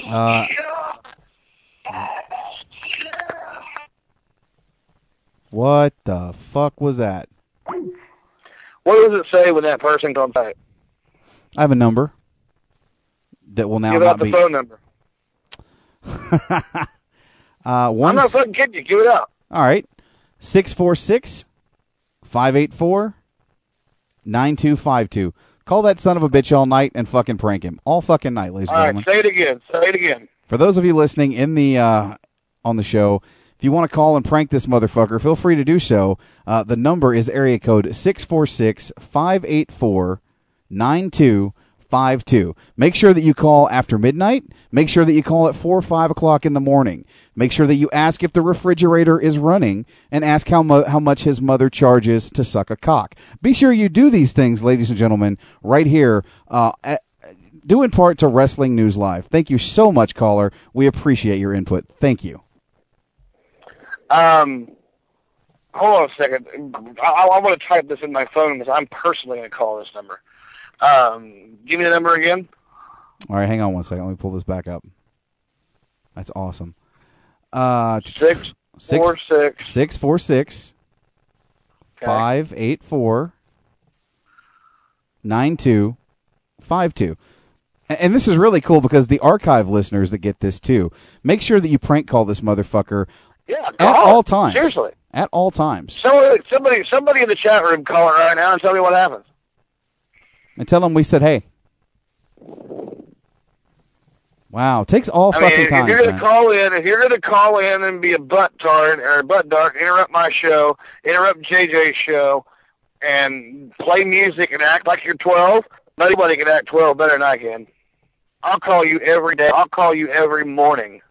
Uh, what the fuck was that? What does it say when that person comes back? I have a number that will now Give out the be. phone number. Uh, one I'm not fucking kidding you. Give it out. All right. 646 584 9252. Call that son of a bitch all night and fucking prank him. All fucking night, ladies and gentlemen. right, say it again. Say it again. For those of you listening in the uh, on the show, if you want to call and prank this motherfucker, feel free to do so. Uh, the number is area code 646 584 9252. Make sure that you call after midnight. Make sure that you call at 4 or 5 o'clock in the morning. Make sure that you ask if the refrigerator is running and ask how, mu- how much his mother charges to suck a cock. Be sure you do these things, ladies and gentlemen, right here uh, at, due in part to Wrestling News Live. Thank you so much, caller. We appreciate your input. Thank you. Um, hold on a second. I, I want to type this in my phone because I'm personally going to call this number. Um, give me the number again. All right, hang on one second. Let me pull this back up. That's awesome. Uh, Six four six six four six five eight four nine two five two. A- And this is really cool because the archive listeners that get this too, make sure that you prank call this motherfucker Yeah, at all it. times. Seriously. At all times. Somebody, somebody, somebody in the chat room call it right now and tell me what happens. And tell them we said hey. Wow, takes all I mean, fucking if you're gonna man. call in, if you're gonna call in and be a butt tart or a butt dark, interrupt my show, interrupt JJ's show, and play music and act like you're 12, nobody can act 12 better than I can. I'll call you every day. I'll call you every morning.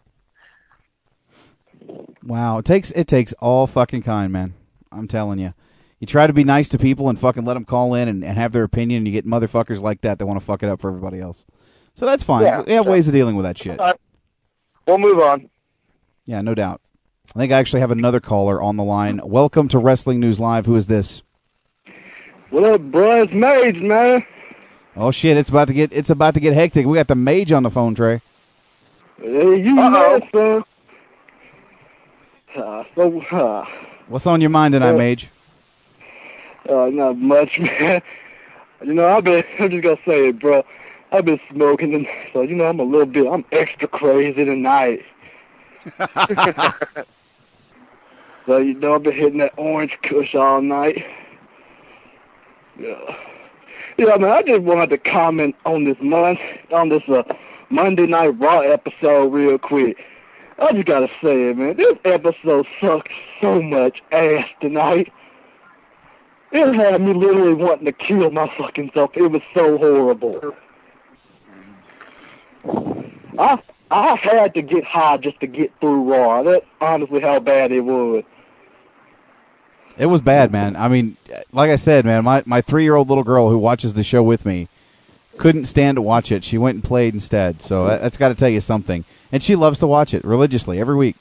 Wow, it takes it takes all fucking kind, man. I'm telling you. You try to be nice to people and fucking let them call in and, and have their opinion, and you get motherfuckers like that that want to fuck it up for everybody else. So that's fine. Yeah, we have so- ways of dealing with that shit. All right. We'll move on. Yeah, no doubt. I think I actually have another caller on the line. Welcome to Wrestling News Live. Who is this? What up, bro? It's Mage, man. Oh shit! It's about to get it's about to get hectic. We got the mage on the phone, Trey. Hey, you man, son. Uh, so, uh, What's on your mind tonight, Uh, Mage? Uh, not much, man. You know, I've been, I'm just gonna say it, bro. I've been smoking, and so, you know, I'm a little bit, I'm extra crazy tonight. so, you know, I've been hitting that orange kush all night. Yeah. Yeah, man, I just wanted to comment on this month, on this uh, Monday Night Raw episode real quick. I just gotta say it, man. This episode sucked so much ass tonight. It had me literally wanting to kill my fucking self. It was so horrible. I I had to get high just to get through Raw. That's honestly how bad it was. It was bad, man. I mean, like I said, man, my my three year old little girl who watches the show with me couldn't stand to watch it. She went and played instead. So that, that's got to tell you something. And she loves to watch it religiously every week,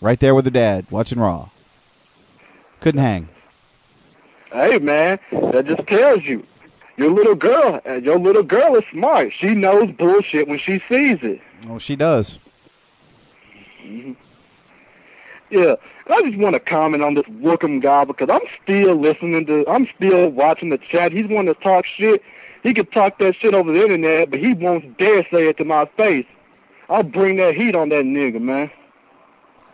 right there with her dad watching Raw. Couldn't hang. Hey man, that just tells you your little girl, uh, your little girl is smart. She knows bullshit when she sees it. Oh, she does. Mhm. Yeah, I just want to comment on this Wookum guy because I'm still listening to, I'm still watching the chat. He's wanting to talk shit. He could talk that shit over the internet, but he won't dare say it to my face. I'll bring that heat on that nigga, man.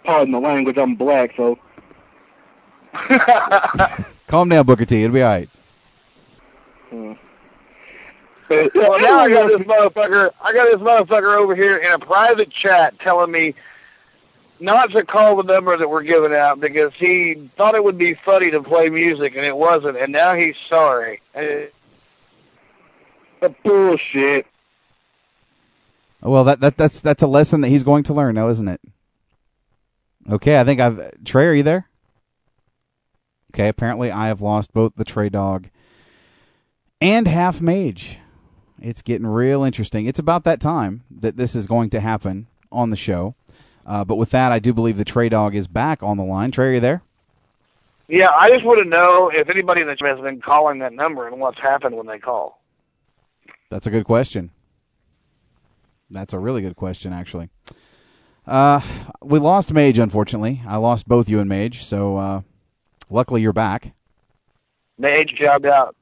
Pardon the language, I'm black, so. Calm down, Booker T. It'll be all right. uh, Well, now I got this motherfucker. I got this motherfucker over here in a private chat telling me not to call the number that we're giving out because he thought it would be funny to play music and it wasn't, and now he's sorry. Uh, bullshit. Well, that, that that's that's a lesson that he's going to learn now, isn't it? Okay, I think I've Trey. Are you there? Okay, apparently I have lost both the TreyDawg and Half Mage. It's getting real interesting. It's about that time that this is going to happen on the show. Uh, but with that, I do believe the TreyDawg is back on the line. Trey, are you there? yeah, I just want to know if anybody chat has been calling that number and what's happened when they call. That's a good question. That's a really good question, actually. Uh, we lost Mage, unfortunately. I lost both you and Mage, so uh, luckily you're back. Mage jobbed out.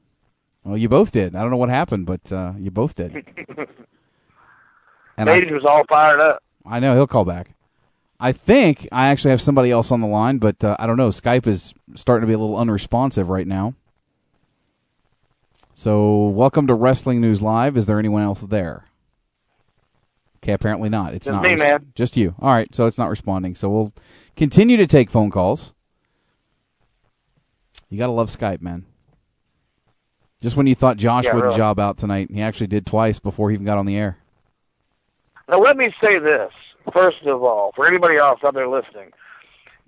Well, you both did. I don't know what happened, but uh, you both did. And I- was all fired up. I know he'll call back. I think I actually have somebody else on the line, but uh, I don't know. Skype is starting to be a little unresponsive right now. So, welcome to Wrestling News Live. Is there anyone else there? Okay, apparently not. It's Just not me, man. Just you. All right, so it's not responding. So we'll continue to take phone calls. You gotta love Skype, man. Just when you thought Josh Yeah, would really. job out tonight, he actually did twice before he even got on the air. Now, let me say this, first of all, for anybody else out there listening.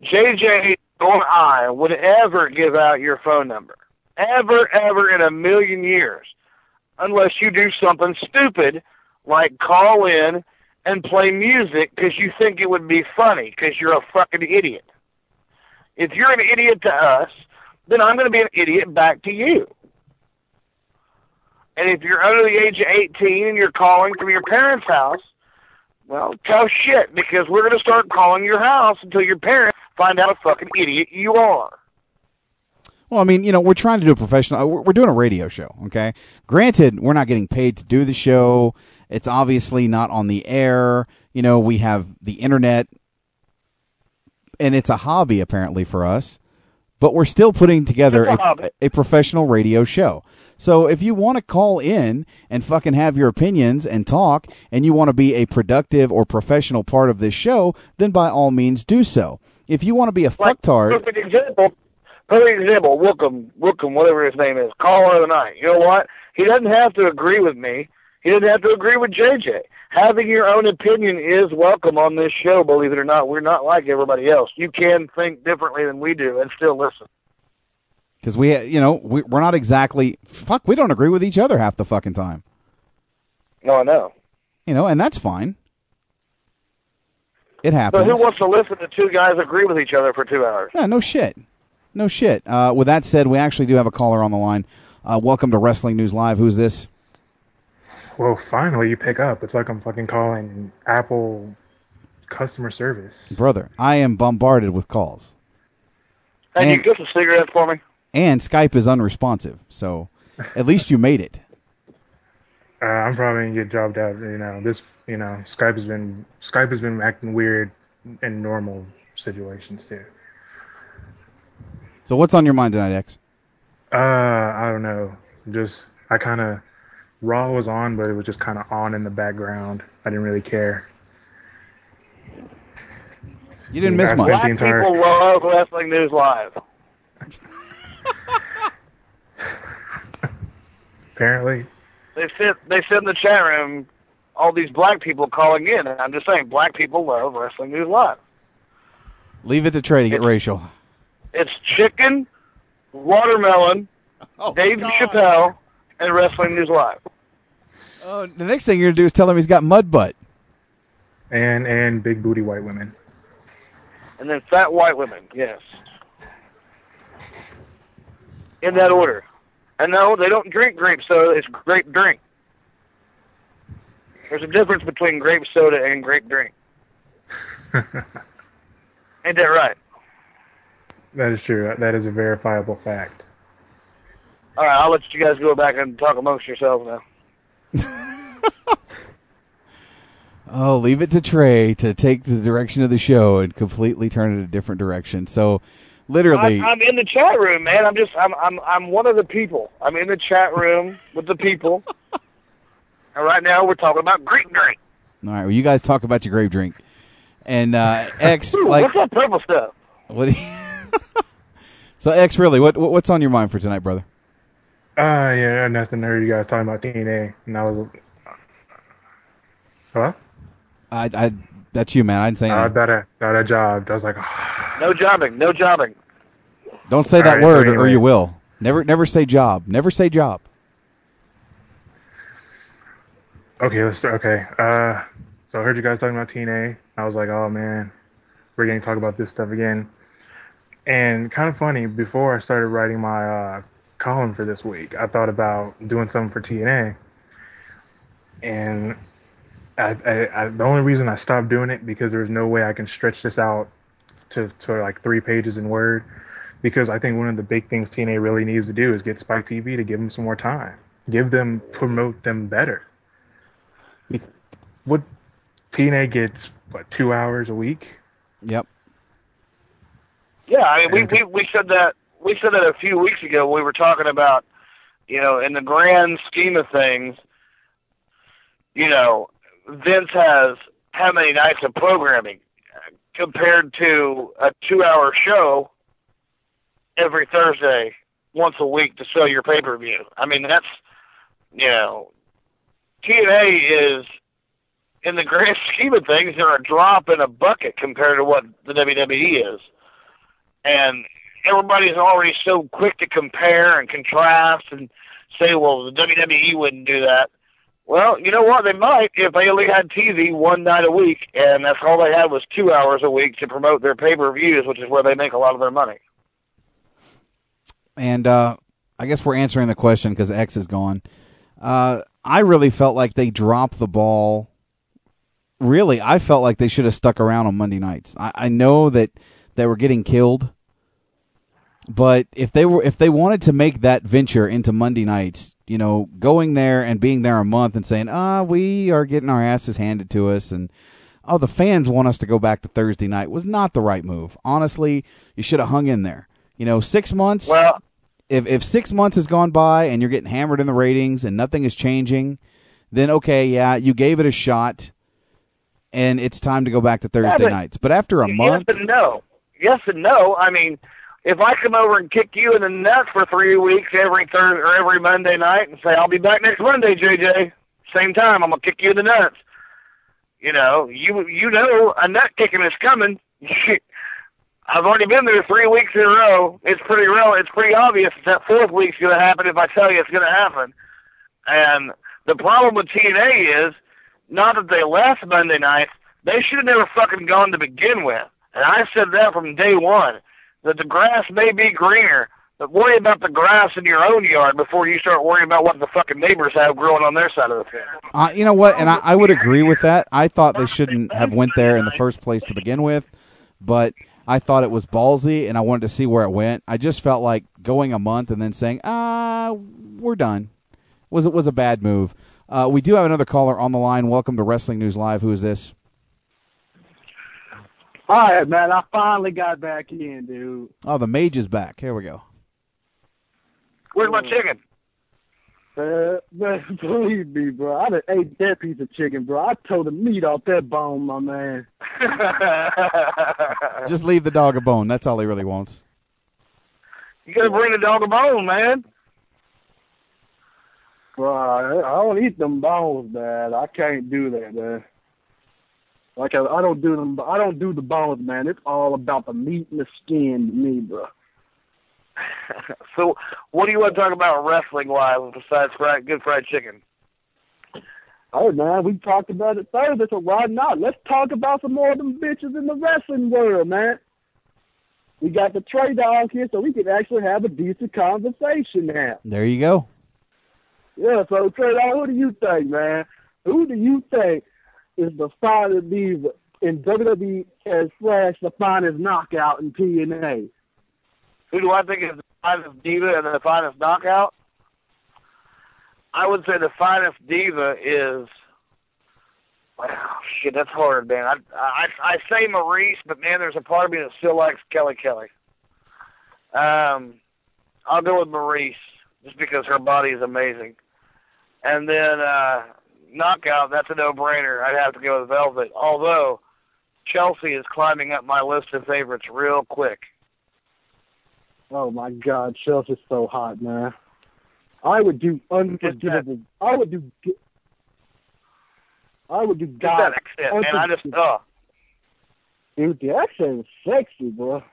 JJ or I would ever give out your phone number. Ever, ever in a million years. Unless you do something stupid like call in and play music because you think it would be funny because you're a fucking idiot. If you're an idiot to us, then I'm going to be an idiot back to you. And if you're under the age of 18 and you're calling from your parents' house, well, tough shit, because we're going to start calling your house until your parents find out a fucking idiot you are. Well, I mean, you know, we're trying to do a professional. we're doing a radio show, okay? Granted, we're not getting paid to do the show. It's obviously not on the air. You know, we have the internet, and it's a hobby apparently for us. But we're still putting together a a, professional radio show. So if you want to call in and fucking have your opinions and talk, and you want to be a productive or professional part of this show, then by all means do so. If you want to be a fucktard, Perfect example. Perfect example. Wookum, Wookum, whatever his name is, caller of the night. You know what? He doesn't have to agree with me. He doesn't have to agree with JJ. Having your own opinion is welcome on this show. Believe it or not, we're not like everybody else. You can think differently than we do and still listen. because we, you know, we, we're not exactly fuck. We don't agree with each other half the fucking time, No, I know. you know, and that's fine. It happens. So who wants to listen to two guys agree with each other for two hours? Yeah, no shit. No shit. Uh, with that said, we actually do have a caller on the line. Uh, welcome to Wrestling News Live. Who's this? Well, finally you pick up. It's like I'm fucking calling Apple customer service. Brother, I am bombarded with calls. Hey, And- you get some cigarettes for me? And Skype is unresponsive, so at least you made it. Uh, I'm probably gonna get jobbed out. You know, this. You know, Skype has been Skype has been acting weird in normal situations too. So what's on your mind tonight, X? Uh, I don't know. Just I kind of Raw was on, but it was just kind of on in the background. I didn't really care. You didn't miss I much. Black entire- people love Wrestling News Live. Apparently, They said they said in the chat room all these black people calling in, and I'm just saying black people love Wrestling News Live. Leave it to Trey to get racial. It's chicken, Watermelon, Oh, Dave Chappelle, and Wrestling News Live. Oh, the next thing you're gonna do is tell him he's got mud butt. And and big booty white women. And then fat white women, yes. In that uh-huh. order. And no, they don't drink grape soda, it's grape drink. There's a difference between grape soda and grape drink. Ain't that right? That is true. That is a verifiable fact. All right, I'll let you guys go back and talk amongst yourselves now. Oh, leave it to Trey to take the direction of the show and completely turn it a different direction. So, literally, I'm, I'm in the chat room, man. I'm just I'm I'm I'm one of the people. I'm in the chat room with the people. and right now we're talking about Greek drink. all right. Well, you guys talk about your grave drink, and uh, X Ooh, like what's that purple stuff? what? you- so X, really, what- what's on your mind for tonight, brother? Uh, yeah, nothing. I heard you guys talking about TNA, and I was. Hello? I, I that's you, man. I didn't say I anything. thought I thought I jobbed. I was like, No jobbing, no jobbing. Don't say that right, so word, or you will. Never, never say job. Never say job. okay, let's start. Okay. Uh, so I heard you guys talking about TNA. I was like, oh man, we're going to talk about this stuff again. And kind of funny, before I started writing my uh, column for this week, I thought about doing something for TNA. And I, I, I, the only reason I stopped doing it because there was no way I can stretch this out to, to like three pages in Word. Because I think one of the big things TNA really needs to do is get Spike TV to give them some more time, give them promote them better. What TNA gets what two hours a week? Yep. Yeah, I mean, we, we we said that we said that a few weeks ago. We were talking about, you know, in the grand scheme of things, you know, Vince has how many nights of programming compared to a two-hour show every Thursday, once a week to sell your pay-per-view. I mean, that's, you know, TNA is in the grand scheme of things, they're a drop in a bucket compared to what the WWE is and everybody's already so quick to compare and contrast and say, well, the WWE wouldn't do that. Well, you know what? They might if they only had TV one night a week, and that's all they had was two hours a week to promote their pay-per-views, which is where they make a lot of their money. And uh, I guess we're answering the question because X is gone. Uh, I really felt like they dropped the ball. Really, I felt like they should have stuck around on Monday nights. I, I know that they were getting killed, but if they were if they wanted to make that venture into Monday nights, you know, going there and being there a month and saying, "Ah, we are getting our asses handed to us," and oh, the fans want us to go back to Thursday night was not the right move. Honestly, you should have hung in there. You know, six months. Well, if if six months has gone by and you're getting hammered in the ratings and nothing is changing, then okay, yeah, you gave it a shot, and it's time to go back to Thursday but- nights. But after a month, Yes and no. Yes and no. I mean, if I come over and kick you in the nuts for three weeks every Thursday or every Monday night and say I'll be back next Monday, JJ, same time I'm gonna kick you in the nuts. You know, you you know a nut kicking is coming. I've already been there three weeks in a row. It's pretty real. It's pretty obvious that fourth week's to happen if I tell you it's to happen. And the problem with TNA is not that they left Monday nights. They should have never fucking gone to begin with. And I said that from day one. That the grass may be greener, but worry about the grass in your own yard before you start worrying about what the fucking neighbors have growing on their side of the fence. Uh, you know what? And I, I would agree with that. I thought they shouldn't have went there in the first place to begin with, but I thought it was ballsy, and I wanted to see where it went. I just felt like going a month and then saying, "Ah, we're done," was it was a bad move. Uh, we do have another caller on the line. Welcome to Wrestling News Live. Who is this? All right, man. I finally got back in, dude. Oh, the mage is back. Here we go. Where's my chicken? Uh, man, believe me, bro. I done ate that piece of chicken, bro. I tore the meat off that bone, my man. Just leave the dog a bone. That's all he really wants. You gotta bring the dog a bone, man. Bro, I, I don't eat them bones, man. I can't do that, man. Like I, I don't do them. I don't do the bones, man. It's all about the meat and the skin to me, bro. so, what do you want to talk about wrestling wise besides fried, good fried chicken? Oh man, we talked about it Thursday, so why not? Let's talk about some more of them bitches in the wrestling world, man. We got the TreyDawg here, so we can actually have a decent conversation now. There you go. Yeah, so TreyDawg, who do you think, man? Who do you think is the finest diva in WWE as slash the finest knockout in TNA? Who do I think is the finest diva and the finest knockout? I would say the finest diva is. Wow, shit, that's hard, man. I I I say Maryse, but man, there's a part of me that still likes Kelly Kelly. Um, I'll go with Maryse just because her body is amazing, and then uh, knockout. That's a no-brainer. I'd have to go with Velvet. Although Chelsea is climbing up my list of favorites real quick. Oh my God, Chelsea's so hot, man. I would do unforgivable. I would do. I would do Just God. that accent, man. I just oh Dude, the accent is sexy, bro.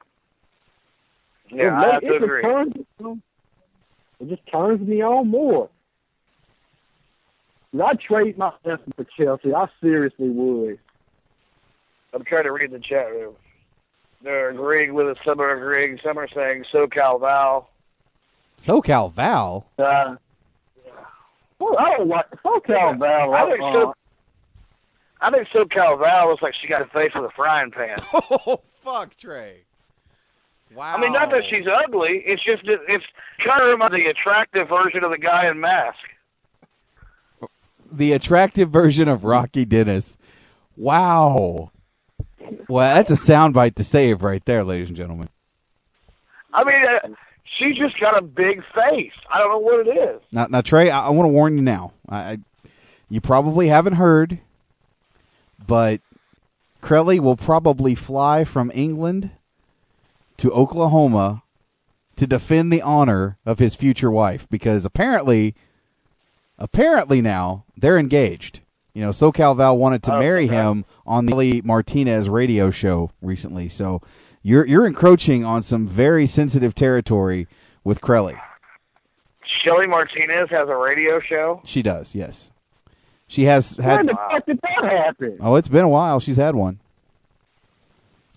yeah, It I have to it agree. turns It just turns me on more. Would I trade my lesson for Chelsea? I seriously would. I'm trying to read the chat room. They're agreeing with us. Some are agreeing. Some are saying SoCal Val. SoCal Val. Uh, Well, I don't like SoCal Val. I think uh, so. I think SoCal Val looks like she got a face with a frying pan. Oh fuck, Trey. Wow. I mean, not that she's ugly. It's just that it's kind of reminds the attractive version of the guy in Mask. The attractive version of Rocky Dennis. Wow. Well, that's a soundbite to save right there, ladies and gentlemen. I mean, uh, she's just got a big face. I don't know what it is. Now, now Trey, I, I want to warn you now. I, I, you probably haven't heard, but Crowley will probably fly from England to Oklahoma to defend the honor of his future wife because apparently, apparently now they're engaged. You know, SoCal Val wanted to Oh, marry okay. him on the Shelly Martinez radio show recently. So you're you're encroaching on some very sensitive territory with Crowley. Shelly Martinez has a radio show. She does, yes. She has had. When the fuck did that happen? Oh, it's been a while. She's had one.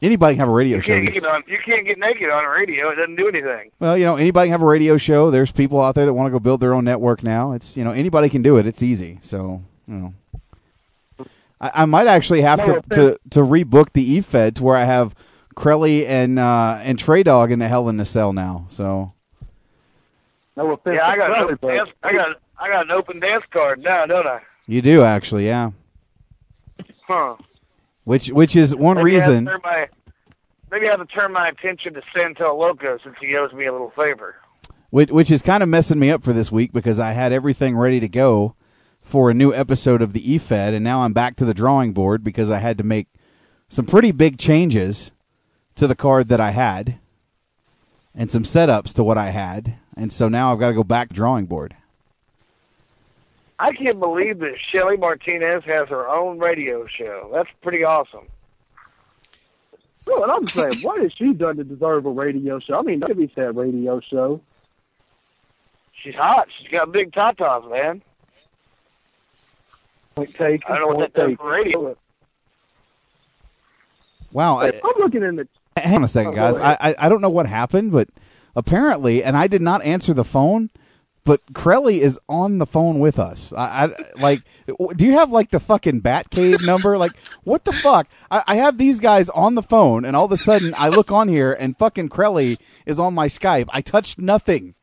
Anybody can have a radio You show. can't, get on, you can't get naked on a radio. It doesn't do anything. Well, you know, anybody can have a radio show. There's people out there that want to go build their own network now. It's you know anybody can do it. It's easy. So you know, I, I might actually have to, to to rebook the E EFED to where I have Crelly and uh, and TreyDawg in the Hell in the Cell now. So No offense Yeah, I got, an Crowley, open but dance, I got I got an open dance card now, don't I? you do actually, yeah. Huh. Which which is one Maybe I reason. turn my- maybe I have to turn my attention to Santel Loco since he owes me a little favor. which, which is kind of messing me up for this week because I had everything ready to go for a new episode of the EFED, and now I'm back to the drawing board because I had to make some pretty big changes to the card that I had and some setups to what I had, and so now I've got to go back to drawing board. I can't believe that Shelly Martinez has her own radio show. That's pretty awesome. Bro, and I'm saying, what has she done to deserve a radio show? I mean, maybe that radio show. She's hot. She's got big tatas, man. Point taken, I don't know what point that for radio. Wow, I, I'm looking in the. hang on a second, Oh, guys. I. I I don't know what happened, but apparently, and I did not answer the phone. But Crelly is on the phone with us. I, I like. Do you have like the fucking Batcave number? Like, what the fuck? I, I have these guys on the phone, and all of a sudden, I look on here, and fucking Crelly is on my Skype. I touched nothing,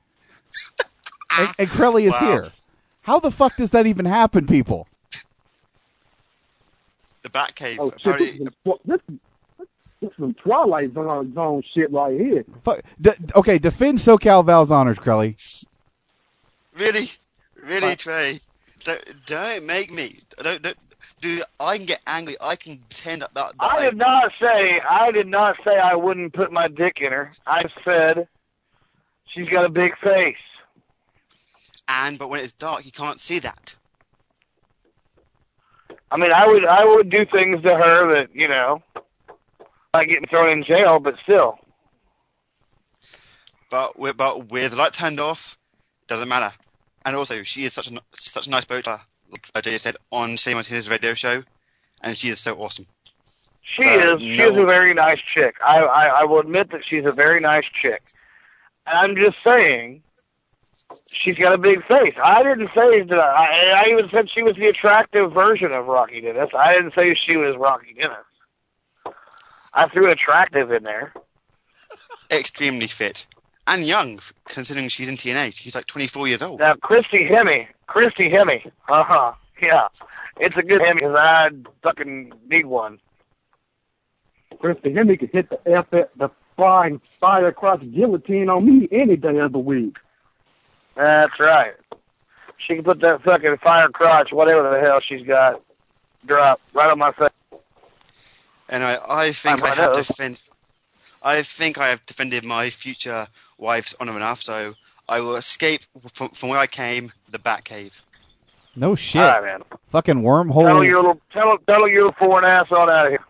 and, and Crelly is Wow. here. How the fuck does that even happen, people? The Batcave. Oh, shit, this, apparently, some, this, this is some Twilight Zone, zone shit right here. Fuck. D- okay, defend SoCal Val's honors, Crelly. Really, really, Trey. Don't, don't make me. Don't, don't, dude, I can get angry. I can pretend that. that, that I did not say I did not say I wouldn't put my dick in her. I said she's got a big face. And but when it's dark, you can't see that. I mean, I would I would do things to her that you know, like getting thrown in jail, but still. but with, but with the light turned off, doesn't matter. And also, she is such a such a nice boat. Like Jay said on Shane Martinez radio show, and she is so awesome. She So, is. She no- is a very nice chick. I, I I will admit that she's a very nice chick. And I'm just saying, she's got a big face. I didn't say that. I, I even said she was the attractive version of Rocky Dennis. I didn't say she was Rocky Dennis. I threw attractive in there. extremely fit and young, considering she's in TNA. She's like 24 years old. Now, Christy Hemme, Christy Hemme, uh huh, yeah, it's a good Hemme because I fucking need one. Christy Hemme could hit the F the flying fire across guillotine on me any day of the week. That's right. She can put that fucking fire crotch, whatever the hell she's got, drop right on my face. And I, I think I I have know. defend. I think I have defended my future wife's honor enough, so I will escape from, from where I came, the Batcave. No shit. All right, man. Fucking Tell her wormhole. your little, tell her, tell her your little foreign ass on out of here.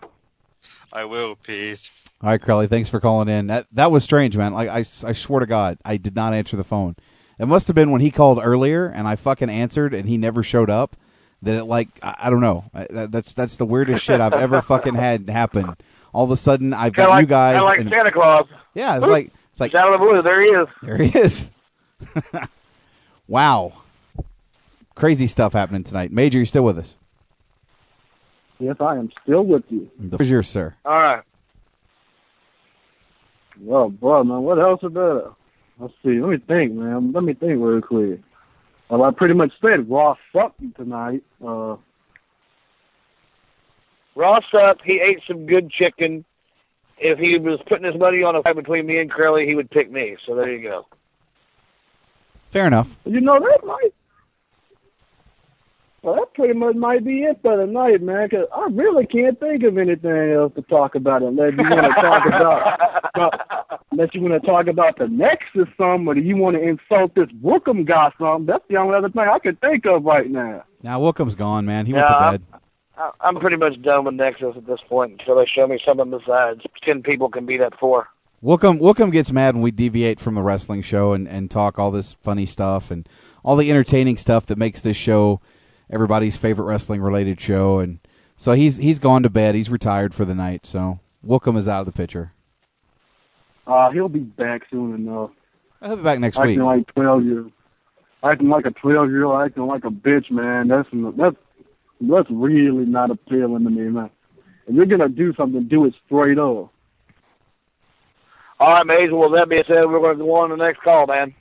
I will, please. All right, Crowley, thanks for calling in. That that was strange, man. Like I, I swear to God, I did not answer the phone. It must have been when he called earlier and I fucking answered and he never showed up. That it like I, I don't know. I, that, that's that's the weirdest shit I've ever fucking had happen. All of a sudden, I've got like, you guys. kinda like and- Santa Claus. yeah, it's like it's like He's out of the blue. There he is. there he is. wow, crazy stuff happening tonight. Major, you still with us? Yes, I am still with you. The floor is yours, sir. All right. Well, boy, man, what else is there? Let's see. Let me think, man. Let me think real quick. Well, I pretty much said Raw sucked tonight. Uh, Ross up. He ate some good chicken. If he was putting his money on a fight between me and Curly, he would pick me. So there you go. Fair enough. you know, that might. Well, that pretty much might be it for tonight, man. 'cause I really can't think of anything else to talk about unless you want to talk about, about unless you want to talk about the Nexus some, or do you want to insult this Wookham guy some? That's the only other thing I can think of right now. Now Wilkham's gone, man. He Yeah, went to I'm- bed. I- I'm pretty much done with Nexus at this point until they show me something besides ten people can beat up four. Wookham Wookham gets mad when we deviate from the wrestling show and, and talk all this funny stuff and all the entertaining stuff that makes this show everybody's favorite wrestling related show and so he's he's gone to bed. He's retired for the night. So Wookham is out of the picture. Uh, he'll be back soon enough. He'll be back next acting week. like twelve years, acting like a twelve year old, acting like a bitch, man. That's that's that's really not appealing to me, man. If you're gonna do something, do it straight up. All right, Maze. Well, that being said, we're going to go on to the next call, man.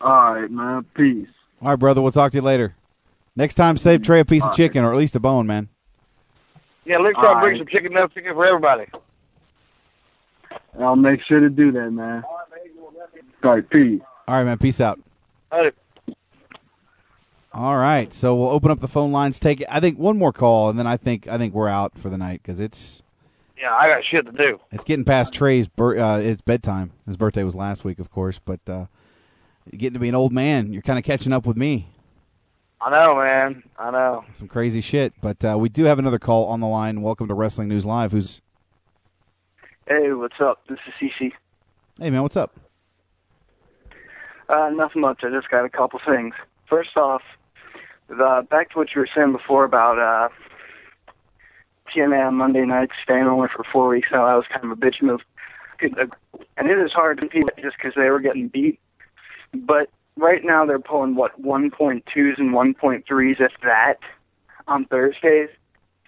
All right, man. Peace. All right, brother. We'll talk to you later. Next time, save Trey a piece of chicken or at least a bone, man. Yeah, let's try to bring right. some chicken enough chicken for everybody. I'll make sure to do that, man. All right, peace. All right, man. Peace out. All right. All right, so we'll open up the phone lines. Take I think one more call, and then I think I think we're out for the night because it's Yeah, I got shit to do. it's getting past Trey's bir- uh, it's bedtime. His birthday was last week, of course, but uh, you're getting to be an old man. You're kind of catching up with me. I know, man. I know. Some crazy shit, but uh, we do have another call on the line. Welcome to Wrestling News Live. Who's Hey, what's up? This is CC. hey man? What's up? Uh, nothing much. I just got a couple things. First off, the, back to what you were saying before about uh, TNA on Monday nights staying only for four weeks. Now that was kind of a bitch move. And it is hard to beat just because they were getting beat. But right now they're pulling what 1.2s and 1.3s, if that, on Thursdays.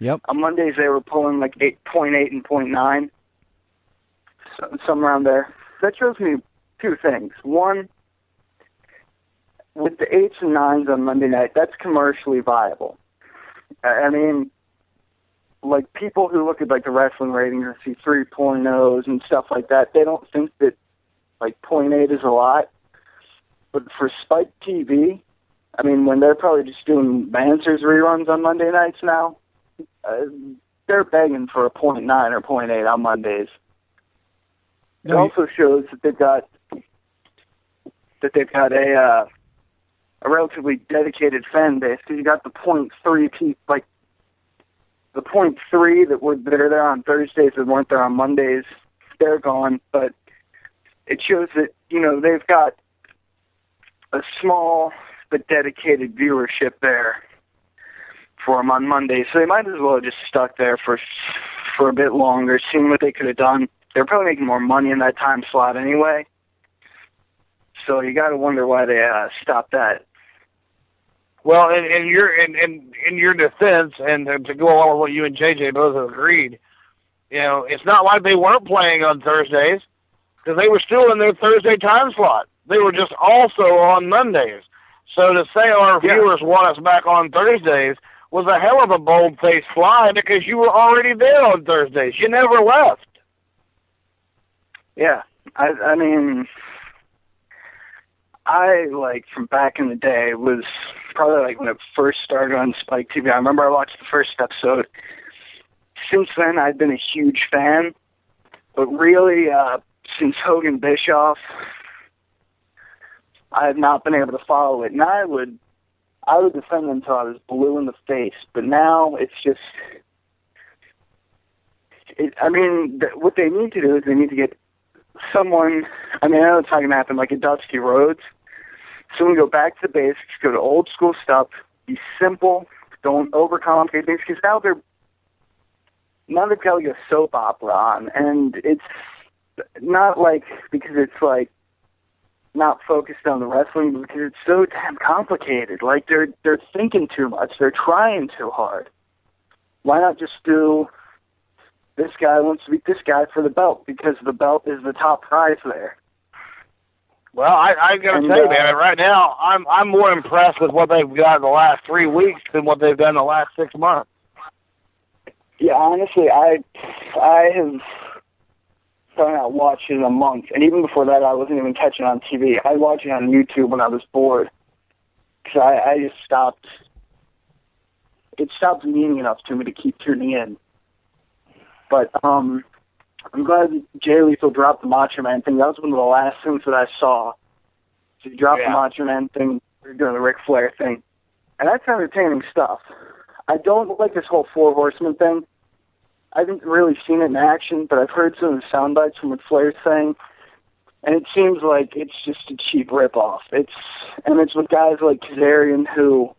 Yep. On Mondays they were pulling like 8.8 and 0.9, so, somewhere around there. That shows me two things. One, with the eights and nines on Monday night, that's commercially viable. I mean, like people who look at like the wrestling ratings and see 3.0s and stuff like that, they don't think that like 0.8 is a lot. But for Spike TV, I mean, when they're probably just doing Manswers reruns on Monday nights now, uh, they're begging for a point nine or point eight on Mondays. It also shows that they've got that they've got a uh, a relatively dedicated fan base because you got the point three pe- like the point three that were that are there on Thursdays that weren't there on Mondays. They're gone, but it shows that you know they've got a small but dedicated viewership there for them on Monday, so they might as well have just stuck there for for a bit longer, seeing what they could have done. They're probably making more money in that time slot anyway, so you got to wonder why they uh, stopped that. Well, in, in your in, in in your defense, and to go along with what you and JJ both have agreed, you know, it's not like they weren't playing on Thursdays because they were still in their Thursday time slot. They were just also on Mondays. So to say our viewers want us back on Thursdays was a hell of a bold-faced fly because you were already there on Thursdays. You never left. Yeah, I I mean, I like from back in the day was probably like when it first started on Spike TV. I remember I watched the first episode. Since then, I've been a huge fan, but really, uh, since Hogan Bischoff, I have not been able to follow it. And I would, I would defend them until I was blue in the face. But now it's just, it, I mean, th- what they need to do is they need to get someone. I mean, I know it's not going to happen like a Dusty Rhodes. Someone go back to the basics, go to old school stuff, be simple, don't overcomplicate things. Because now they're now they've got like a soap opera on, and it's not like because it's like not focused on the wrestling, because it's so damn complicated. Like they're they're thinking too much, they're trying too hard. Why not just do this guy wants to beat this guy for the belt because the belt is the top prize there. Well, I, I gotta And, say, uh, man, right now I'm I'm more impressed with what they've got in the last three weeks than what they've done in the last six months. Yeah, honestly, I I have started out watching in a month, and even before that, I wasn't even catching on TV. I watched it on YouTube when I was bored, because I I just stopped. It stopped meaning enough to me to keep tuning in. But um, I'm glad Jay Lethal dropped the Macho Man thing. That was one of the last things that I saw. So he dropped the Macho Man thing, doing the Ric Flair thing, and that's entertaining stuff. I don't like this whole Four Horsemen thing. I haven't really seen it in action, but I've heard some of the sound bites from what Flair's saying, and it seems like it's just a cheap ripoff. It's and it's with guys like Kazarian who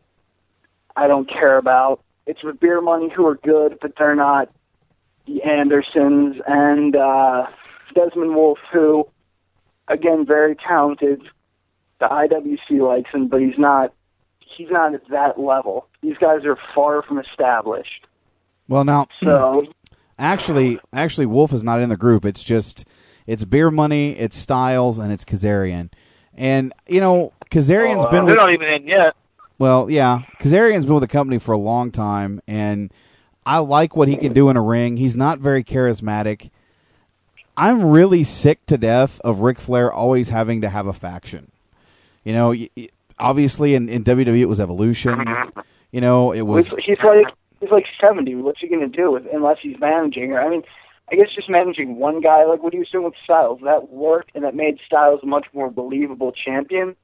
I don't care about. It's with Beer Money who are good, but they're not the Andersons and uh, Desmond Wolfe who, again, very talented. The IWC likes him, but he's not. He's not at that level. These guys are far from established. Well, now, So actually, actually, Wolfe is not in the group. It's just it's beer money, it's Styles, and it's Kazarian. And you know, Kazarian's Oh, been they're with, not even in yet. well, yeah, Kazarian's been with the company for a long time, and I like what he can do in a ring. He's not very charismatic. I'm really sick to death of Ric Flair always having to have a faction. You know, obviously in, in WWE it was Evolution. You know, it was he's like he's like seventy. What's he gonna do with unless he's managing? Or I mean, I guess just managing one guy, like what he was doing with Styles, that worked and that made Styles a much more believable champion.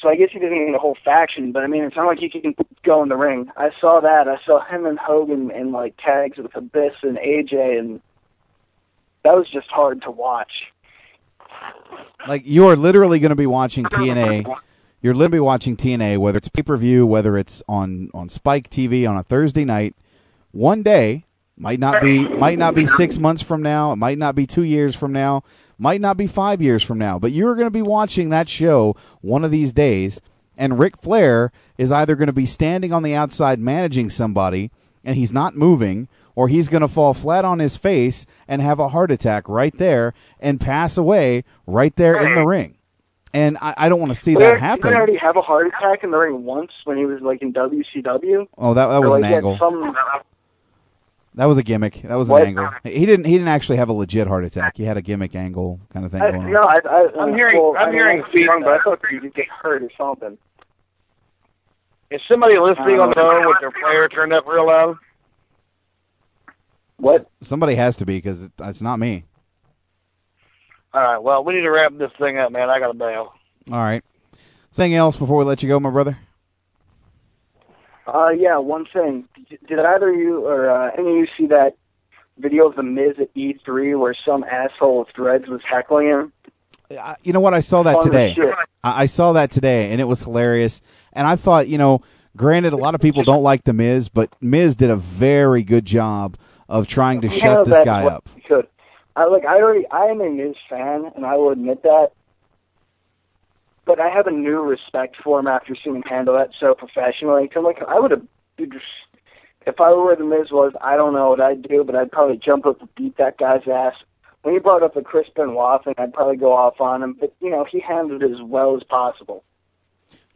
So I guess he didn't need a whole faction, but I mean, it's not like he can go in the ring. I saw that. I saw him and Hogan in like tags with Abyss and AJ, and that was just hard to watch. like you are literally going to be watching TNA. You're literally watching TNA, whether it's pay per view, whether it's on on Spike TV on a Thursday night. One day might not be might not be six months from now. It might not be two years from now. Might not be five years from now. But you're going to be watching that show one of these days. And Ric Flair is either going to be standing on the outside managing somebody, and he's not moving, or he's going to fall flat on his face and have a heart attack right there and pass away right there in the ring. And I, I don't want to see that happen. Didn't he already have a heart attack in the ring once when he was like in WCW? Oh, that that was like, an angle. Some, uh, That was a gimmick. That was an What? angle. He didn't. He didn't actually have a legit heart attack. He had a gimmick angle kind of thing I, going on. no, I, I, I'm hearing- Well, I'm I mean, hearing I could be wrong, but I thought he would get hurt or something. Is somebody listening Uh, on the phone with their player turned up real loud? What? Somebody has to be because it, it's not me. All right. Well, we need to wrap this thing up, man. I got to bail. All right. Something else before we let you go, my brother? Uh, yeah, one thing. Did, either you or uh, any of you see that video of the Miz at E3 where some asshole with dreads was heckling him? You know what? I saw that Fun today. I, I saw that today, and it was hilarious. And I thought, you know, granted, a lot of people don't like the Miz, but Miz did a very good job of trying to shut this guy up. could. I like. I already. I am a Miz fan, and I will admit that. But I have a new respect for him after seeing him handle that so professionally. 'Cause, like, I would have. If I were where the Miz was, I don't know what I'd do, but I'd probably jump up and beat that guy's ass. When he brought up the Chris Benoit thing, I'd probably go off on him. But you know, he handled it as well as possible.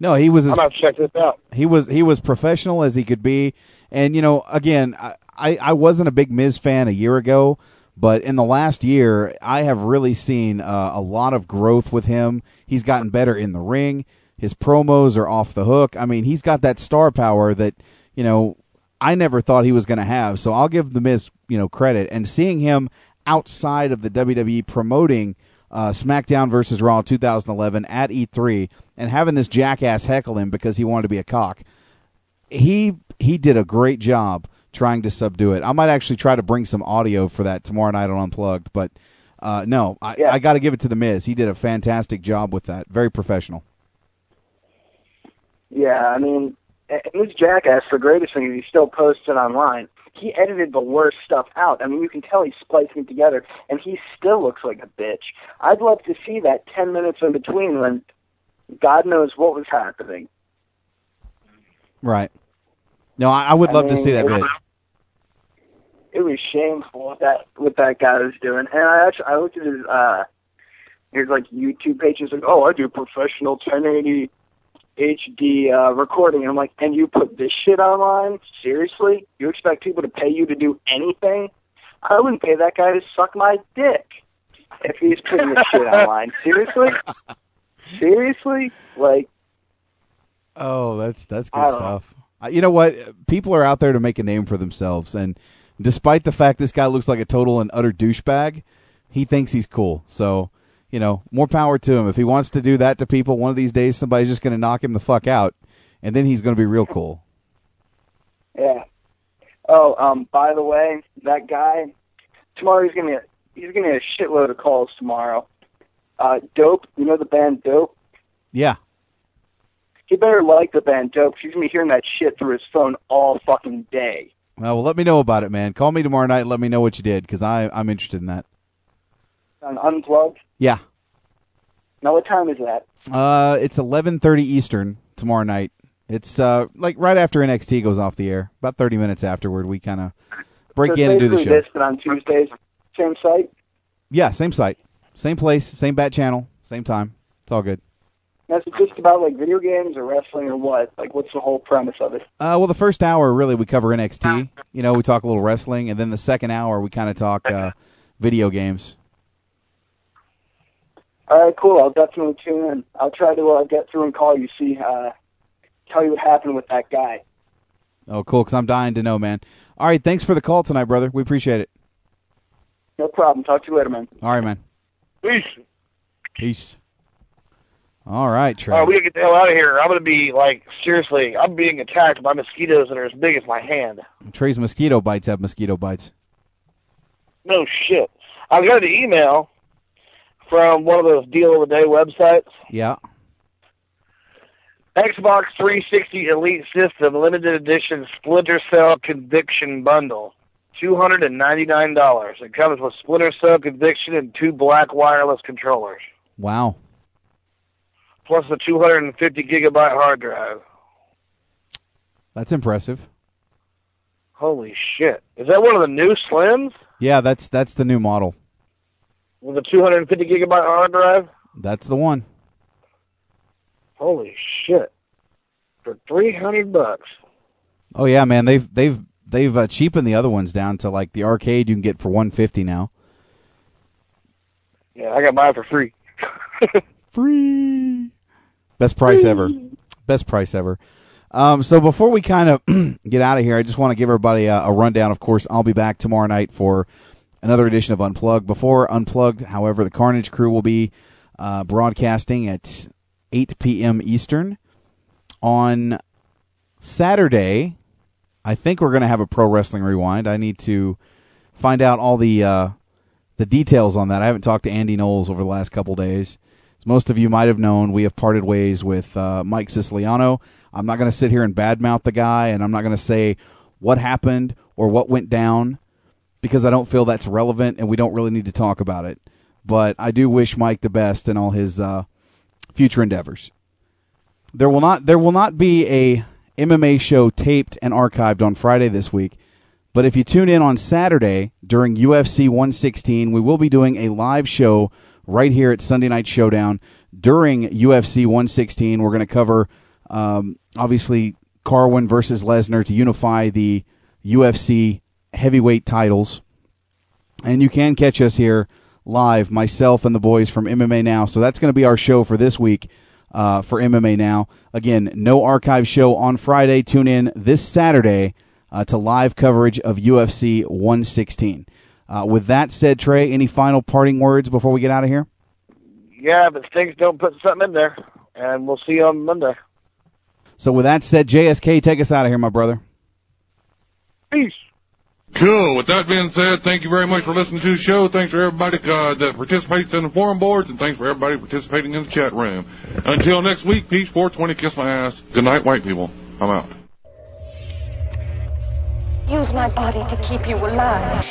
No, he was. As, I'm about to check this out. He was he was professional as he could be, and you know, again, I I, I wasn't a big Miz fan a year ago, but in the last year, I have really seen uh, a lot of growth with him. He's gotten better in the ring. His promos are off the hook. I mean, he's got that star power that you know I never thought he was going to have. So I'll give the Miz you know credit, and seeing him outside of the WWE promoting uh, SmackDown versus Raw 2011 at E3 and having this jackass heckle him because he wanted to be a cock. He he did a great job trying to subdue it. I might actually try to bring some audio for that tomorrow night on Unplugged, but uh, no, I, I got to give it to the Miz. He did a fantastic job with that. Very professional. Yeah, I mean, this jackass, the greatest thing is he still posts it online. He edited the worst stuff out. I mean, you can tell he's splicing it together, and he still looks like a bitch. I'd love to see that 10 minutes in between when God knows what was happening. Right. No, I, I would I love to see that it-. It was shameful what that what that guy was doing. And I actually I looked at his uh his like YouTube page and it's like, Oh, I do professional ten eighty HD uh recording and I'm like, and you put this shit online? Seriously? You expect people to pay you to do anything? I wouldn't pay that guy to suck my dick if he's putting this shit online. Seriously? Seriously? Like Oh, that's that's good stuff. Uh, You know what? People are out there to make a name for themselves, and despite the fact this guy looks like a total and utter douchebag, he thinks he's cool. So, you know, more power to him. If he wants to do that to people, one of these days somebody's just going to knock him the fuck out, and then he's going to be real cool. Yeah. Oh, um, by the way, that guy tomorrow he's gonna get he's gonna get a shitload of calls tomorrow. Uh Dope, you know the band Dope? Yeah. He better like the band Dope. He's gonna be hearing that shit through his phone all fucking day. Well, well, let me know about it, man. Call me tomorrow night. and Let me know what you did because I'm interested in that. On Unplugged. Yeah. Now what time is that? Uh, it's 11:30 Eastern tomorrow night. It's uh like right after NXT goes off the air. About 30 minutes afterward, we kind of break So in and do the show. This, but on Tuesdays, same site. Yeah, same site, same place, same bat channel, same time. It's all good. That's just about like video games or wrestling or what? Like what's the whole premise of it? Uh, well, the first hour really we cover NXT. You know, we talk a little wrestling, and then the second hour we kind of talk uh, video games. All right, cool. I'll definitely tune in. I'll try to uh, get through and call you, see, uh, tell you what happened with that guy. Oh, cool! Because I'm dying to know, man. All right, thanks for the call tonight, brother. We appreciate it. No problem. Talk to you later, man. All right, man. Peace. Peace. All right, Trey. All right, we gotta get the hell out of here. I'm gonna be like seriously. I'm being attacked by mosquitoes that are as big as my hand. Trey's mosquito bites have mosquito bites. No shit. I got an email from one of those deal of the day websites. Yeah. Xbox 360 Elite System Limited Edition Splinter Cell Conviction Bundle. $299. It comes with Splinter Cell Conviction and two black wireless controllers, Wow. Plus a 250 gigabyte hard drive. That's impressive. Holy shit. Is that one of the new Slims Yeah, that's that's the new model. with a 250 gigabyte hard drive? That's the one. Holy shit. For 300 bucks. Oh yeah, man. They've they've they've uh, cheapened the other ones down to like the arcade you can get for 150 now. Yeah, I got mine for free. Free. Best price ever. Best price ever. Um, so before we kind of get out of here, I just want to give everybody a, a rundown. Of course, I'll be back tomorrow night for another edition of Unplugged. Before Unplugged, however, the Carnage crew will be uh, broadcasting at 8 p.m. Eastern on Saturday. I think we're going to have a pro wrestling rewind. I need to find out all the uh, the details on that. I haven't talked to Andy Knowles over the last couple days. As most of you might have known, we have parted ways with uh, Mike Siciliano. I'm not going to sit here and badmouth the guy, and I'm not going to say what happened or what went down because I don't feel that's relevant, and we don't really need to talk about it. But I do wish Mike the best in all his uh, future endeavors. There will not there will not be a MMA show taped and archived on Friday this week. But if you tune in on Saturday during UFC 116, we will be doing a live show right here at Sunday Night Showdown during UFC 116. We're going to cover, um, obviously, Carwin versus Lesnar to unify the UFC heavyweight titles. And you can catch us here live, myself and the boys from MMA Now. So that's going to be our show for this week uh, for MMA Now. Again, no archive show on Friday. Tune in this Saturday uh, to live coverage of UFC 116. Uh, with that said, Trey, any final parting words before we get out of here? Yeah, but Stinks don't put something in there, and we'll see you on Monday. So, with that said, JSK, take us out of here, my brother. Peace. Cool. With that being said, thank you very much for listening to the show. Thanks for everybody uh, that participates in the forum boards, and thanks for everybody participating in the chat room. Until next week, peace, 420, kiss my ass. Good night, white people. I'm out. Use my body to keep you alive.